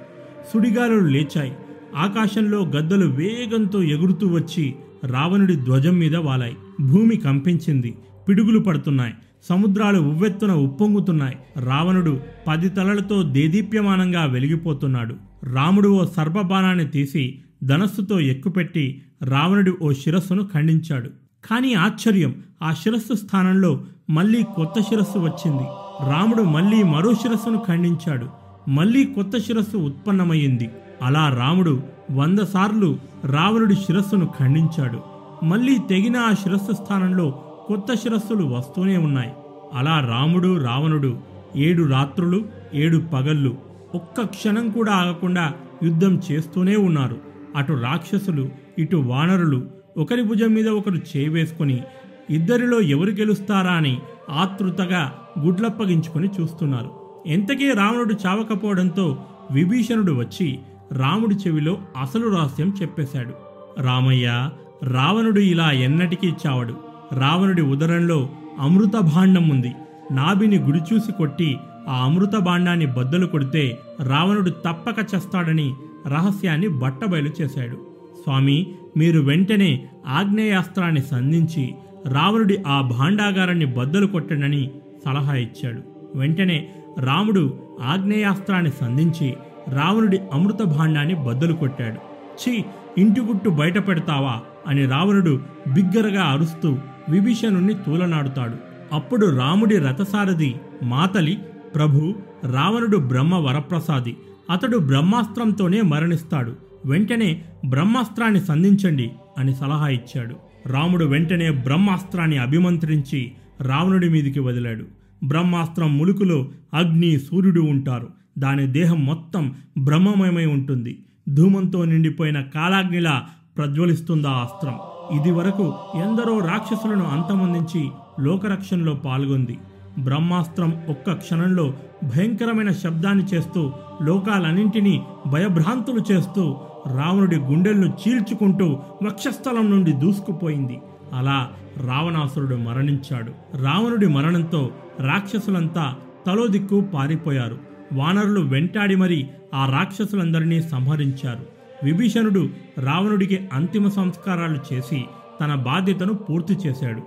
Speaker 1: సుడిగాలులు లేచాయి. ఆకాశంలో గద్దలు వేగంతో ఎగురుతూ వచ్చి రావణుడి ధ్వజం మీద వాలాయి. భూమి కంపించింది. పిడుగులు పడుతున్నాయి. సముద్రాలు ఉవ్వెత్తున ఉప్పొంగుతున్నాయి. రావణుడు పది తలలతో దేదీప్యమానంగా వెలిగిపోతున్నాడు. రాముడు ఓ సర్పబాణాన్ని తీసి ధనస్సుతో ఎక్కుపెట్టి రావణుడి ఓ శిరస్సును ఖండించాడు. కానీ ఆశ్చర్యం ఆ శిరస్సు స్థానంలో మళ్ళీ కొత్త శిరస్సు వచ్చింది. రాముడు మళ్ళీ మరో శిరస్సును ఖండించాడు. మళ్ళీ కొత్త శిరస్సు ఉత్పన్నమయ్యింది. అలా రాముడు వంద సార్లు రావణుడి శిరస్సును ఖండించాడు. మళ్ళీ తెగిన ఆ శిరస్సు స్థానంలో కొత్త శిరస్సులు వస్తూనే ఉన్నాయి. అలా రాముడు రావణుడు ఏడు రాత్రులు ఏడు పగళ్ళు ఒక్క క్షణం కూడా ఆగకుండా యుద్ధం చేస్తూనే ఉన్నారు. అటు రాక్షసులు ఇటు వానరులు ఒకరి భుజం మీద ఒకరు చేవేసుకుని ఇద్దరిలో ఎవరు గెలుస్తారా అని ఆతృతగా గుడ్లప్పగించుకొని చూస్తున్నారు. ఎంతకీ రావణుడు చావకపోవడంతో విభీషణుడు వచ్చి రాముడి చెవిలో అసలు రహస్యం చెప్పేశాడు. రామయ్య రావణుడు ఇలా ఎన్నటికీ చావడు. రావణుడి ఉదరంలో అమృత భాండం ఉంది. నాభిని గుడిచూసి కొట్టి ఆ అమృత భాండాన్ని బద్దలు కొడితే రావణుడు తప్పక చేస్తాడని రహస్యాన్ని బట్టబయలు చేశాడు. స్వామి మీరు వెంటనే ఆగ్నేయాస్త్రాన్ని సంధించి రావణుడి ఆ భాండాగారాన్ని బద్దలు కొట్టడని సలహా ఇచ్చాడు. వెంటనే రాముడు ఆగ్నేయాస్త్రాన్ని సంధించి రావణుడి అమృత భాండాన్ని బద్దలు కొట్టాడు. ఛీ ఇంటి గుట్టు బయట పెడతావా? అని రావణుడు బిగ్గరగా అరుస్తూ విభీషణుణ్ణి తూలనాడుతాడు. అప్పుడు రాముడి రథసారథి మాతలి ప్రభు రావణుడు బ్రహ్మ వరప్రసాది అతడు బ్రహ్మాస్త్రంతోనే మరణిస్తాడు. వెంటనే బ్రహ్మాస్త్రాన్ని సంధించండి అని సలహా ఇచ్చాడు. రాముడు వెంటనే బ్రహ్మాస్త్రాన్ని అభిమంత్రించి రావణుడి మీదికి వదిలాడు. బ్రహ్మాస్త్రం ములుకులో అగ్ని సూర్యుడు ఉంటారు. దాని దేహం మొత్తం బ్రహ్మమయమై ఉంటుంది. ధూమంతో నిండిపోయిన కాలాగ్నిలా ప్రజ్వలిస్తుందా అస్త్రం. ఇది వరకు ఎందరో రాక్షసులను అంతమొందించి లోకరక్షణలో పాల్గొంది. బ్రహ్మాస్త్రం ఒక్క క్షణంలో భయంకరమైన శబ్దాన్ని చేస్తూ లోకాలన్నింటినీ భయభ్రాంతులు చేస్తూ రావణుడి గుండెలను చీల్చుకుంటూ వక్షస్థలం నుండి దూసుకుపోయింది. అలా రావణాసురుడు మరణించాడు. రావణుడి మరణంతో రాక్షసులంతా తలో దిక్కు పారిపోయారు. వానరులు వెంటాడి మరి ఆ రాక్షసులందరినీ సంహరించారు. విభీషణుడు రావణుడికి అంతిమ సంస్కారాలు చేసి తన బాధ్యతను పూర్తి చేశాడు.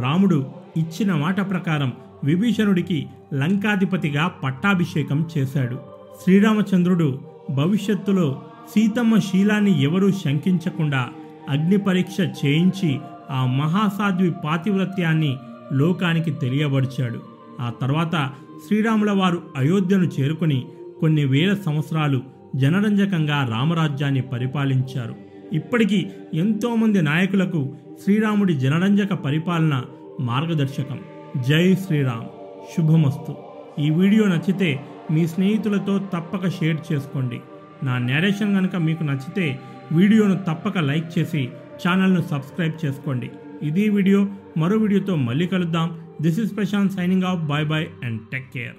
Speaker 1: రాముడు ఇచ్చిన మాట ప్రకారం విభీషణుడికి లంకాధిపతిగా పట్టాభిషేకం చేశాడు. శ్రీరామచంద్రుడు భవిష్యత్తులో సీతమ్మ శీలాన్ని ఎవరూ శంకించకుండా అగ్ని పరీక్ష చేయించి ఆ మహాసాధ్వి పాతివ్రత్యాన్ని లోకానికి తెలియబరిచాడు. ఆ తర్వాత శ్రీరాముల వారు అయోధ్యను చేరుకుని కొన్ని వేల సంవత్సరాలు జనరంజకంగా రామరాజ్యాన్ని పరిపాలించారు. ఇప్పటికీ ఎంతోమంది నాయకులకు శ్రీరాముడి జనరంజక పరిపాలన మార్గదర్శకం. జై శ్రీరామ్. శుభమస్తు. ఈ వీడియో నచ్చితే మీ స్నేహితులతో తప్పక షేర్ చేసుకోండి. నా నేరేషన్ కనుక మీకు నచ్చితే వీడియోను తప్పక లైక్ చేసి ఛానల్ను సబ్స్క్రైబ్ చేసుకోండి. ఇది వీడియో మరో వీడియోతో మళ్ళీ కలుద్దాం. This is Prashant signing off bye bye and take care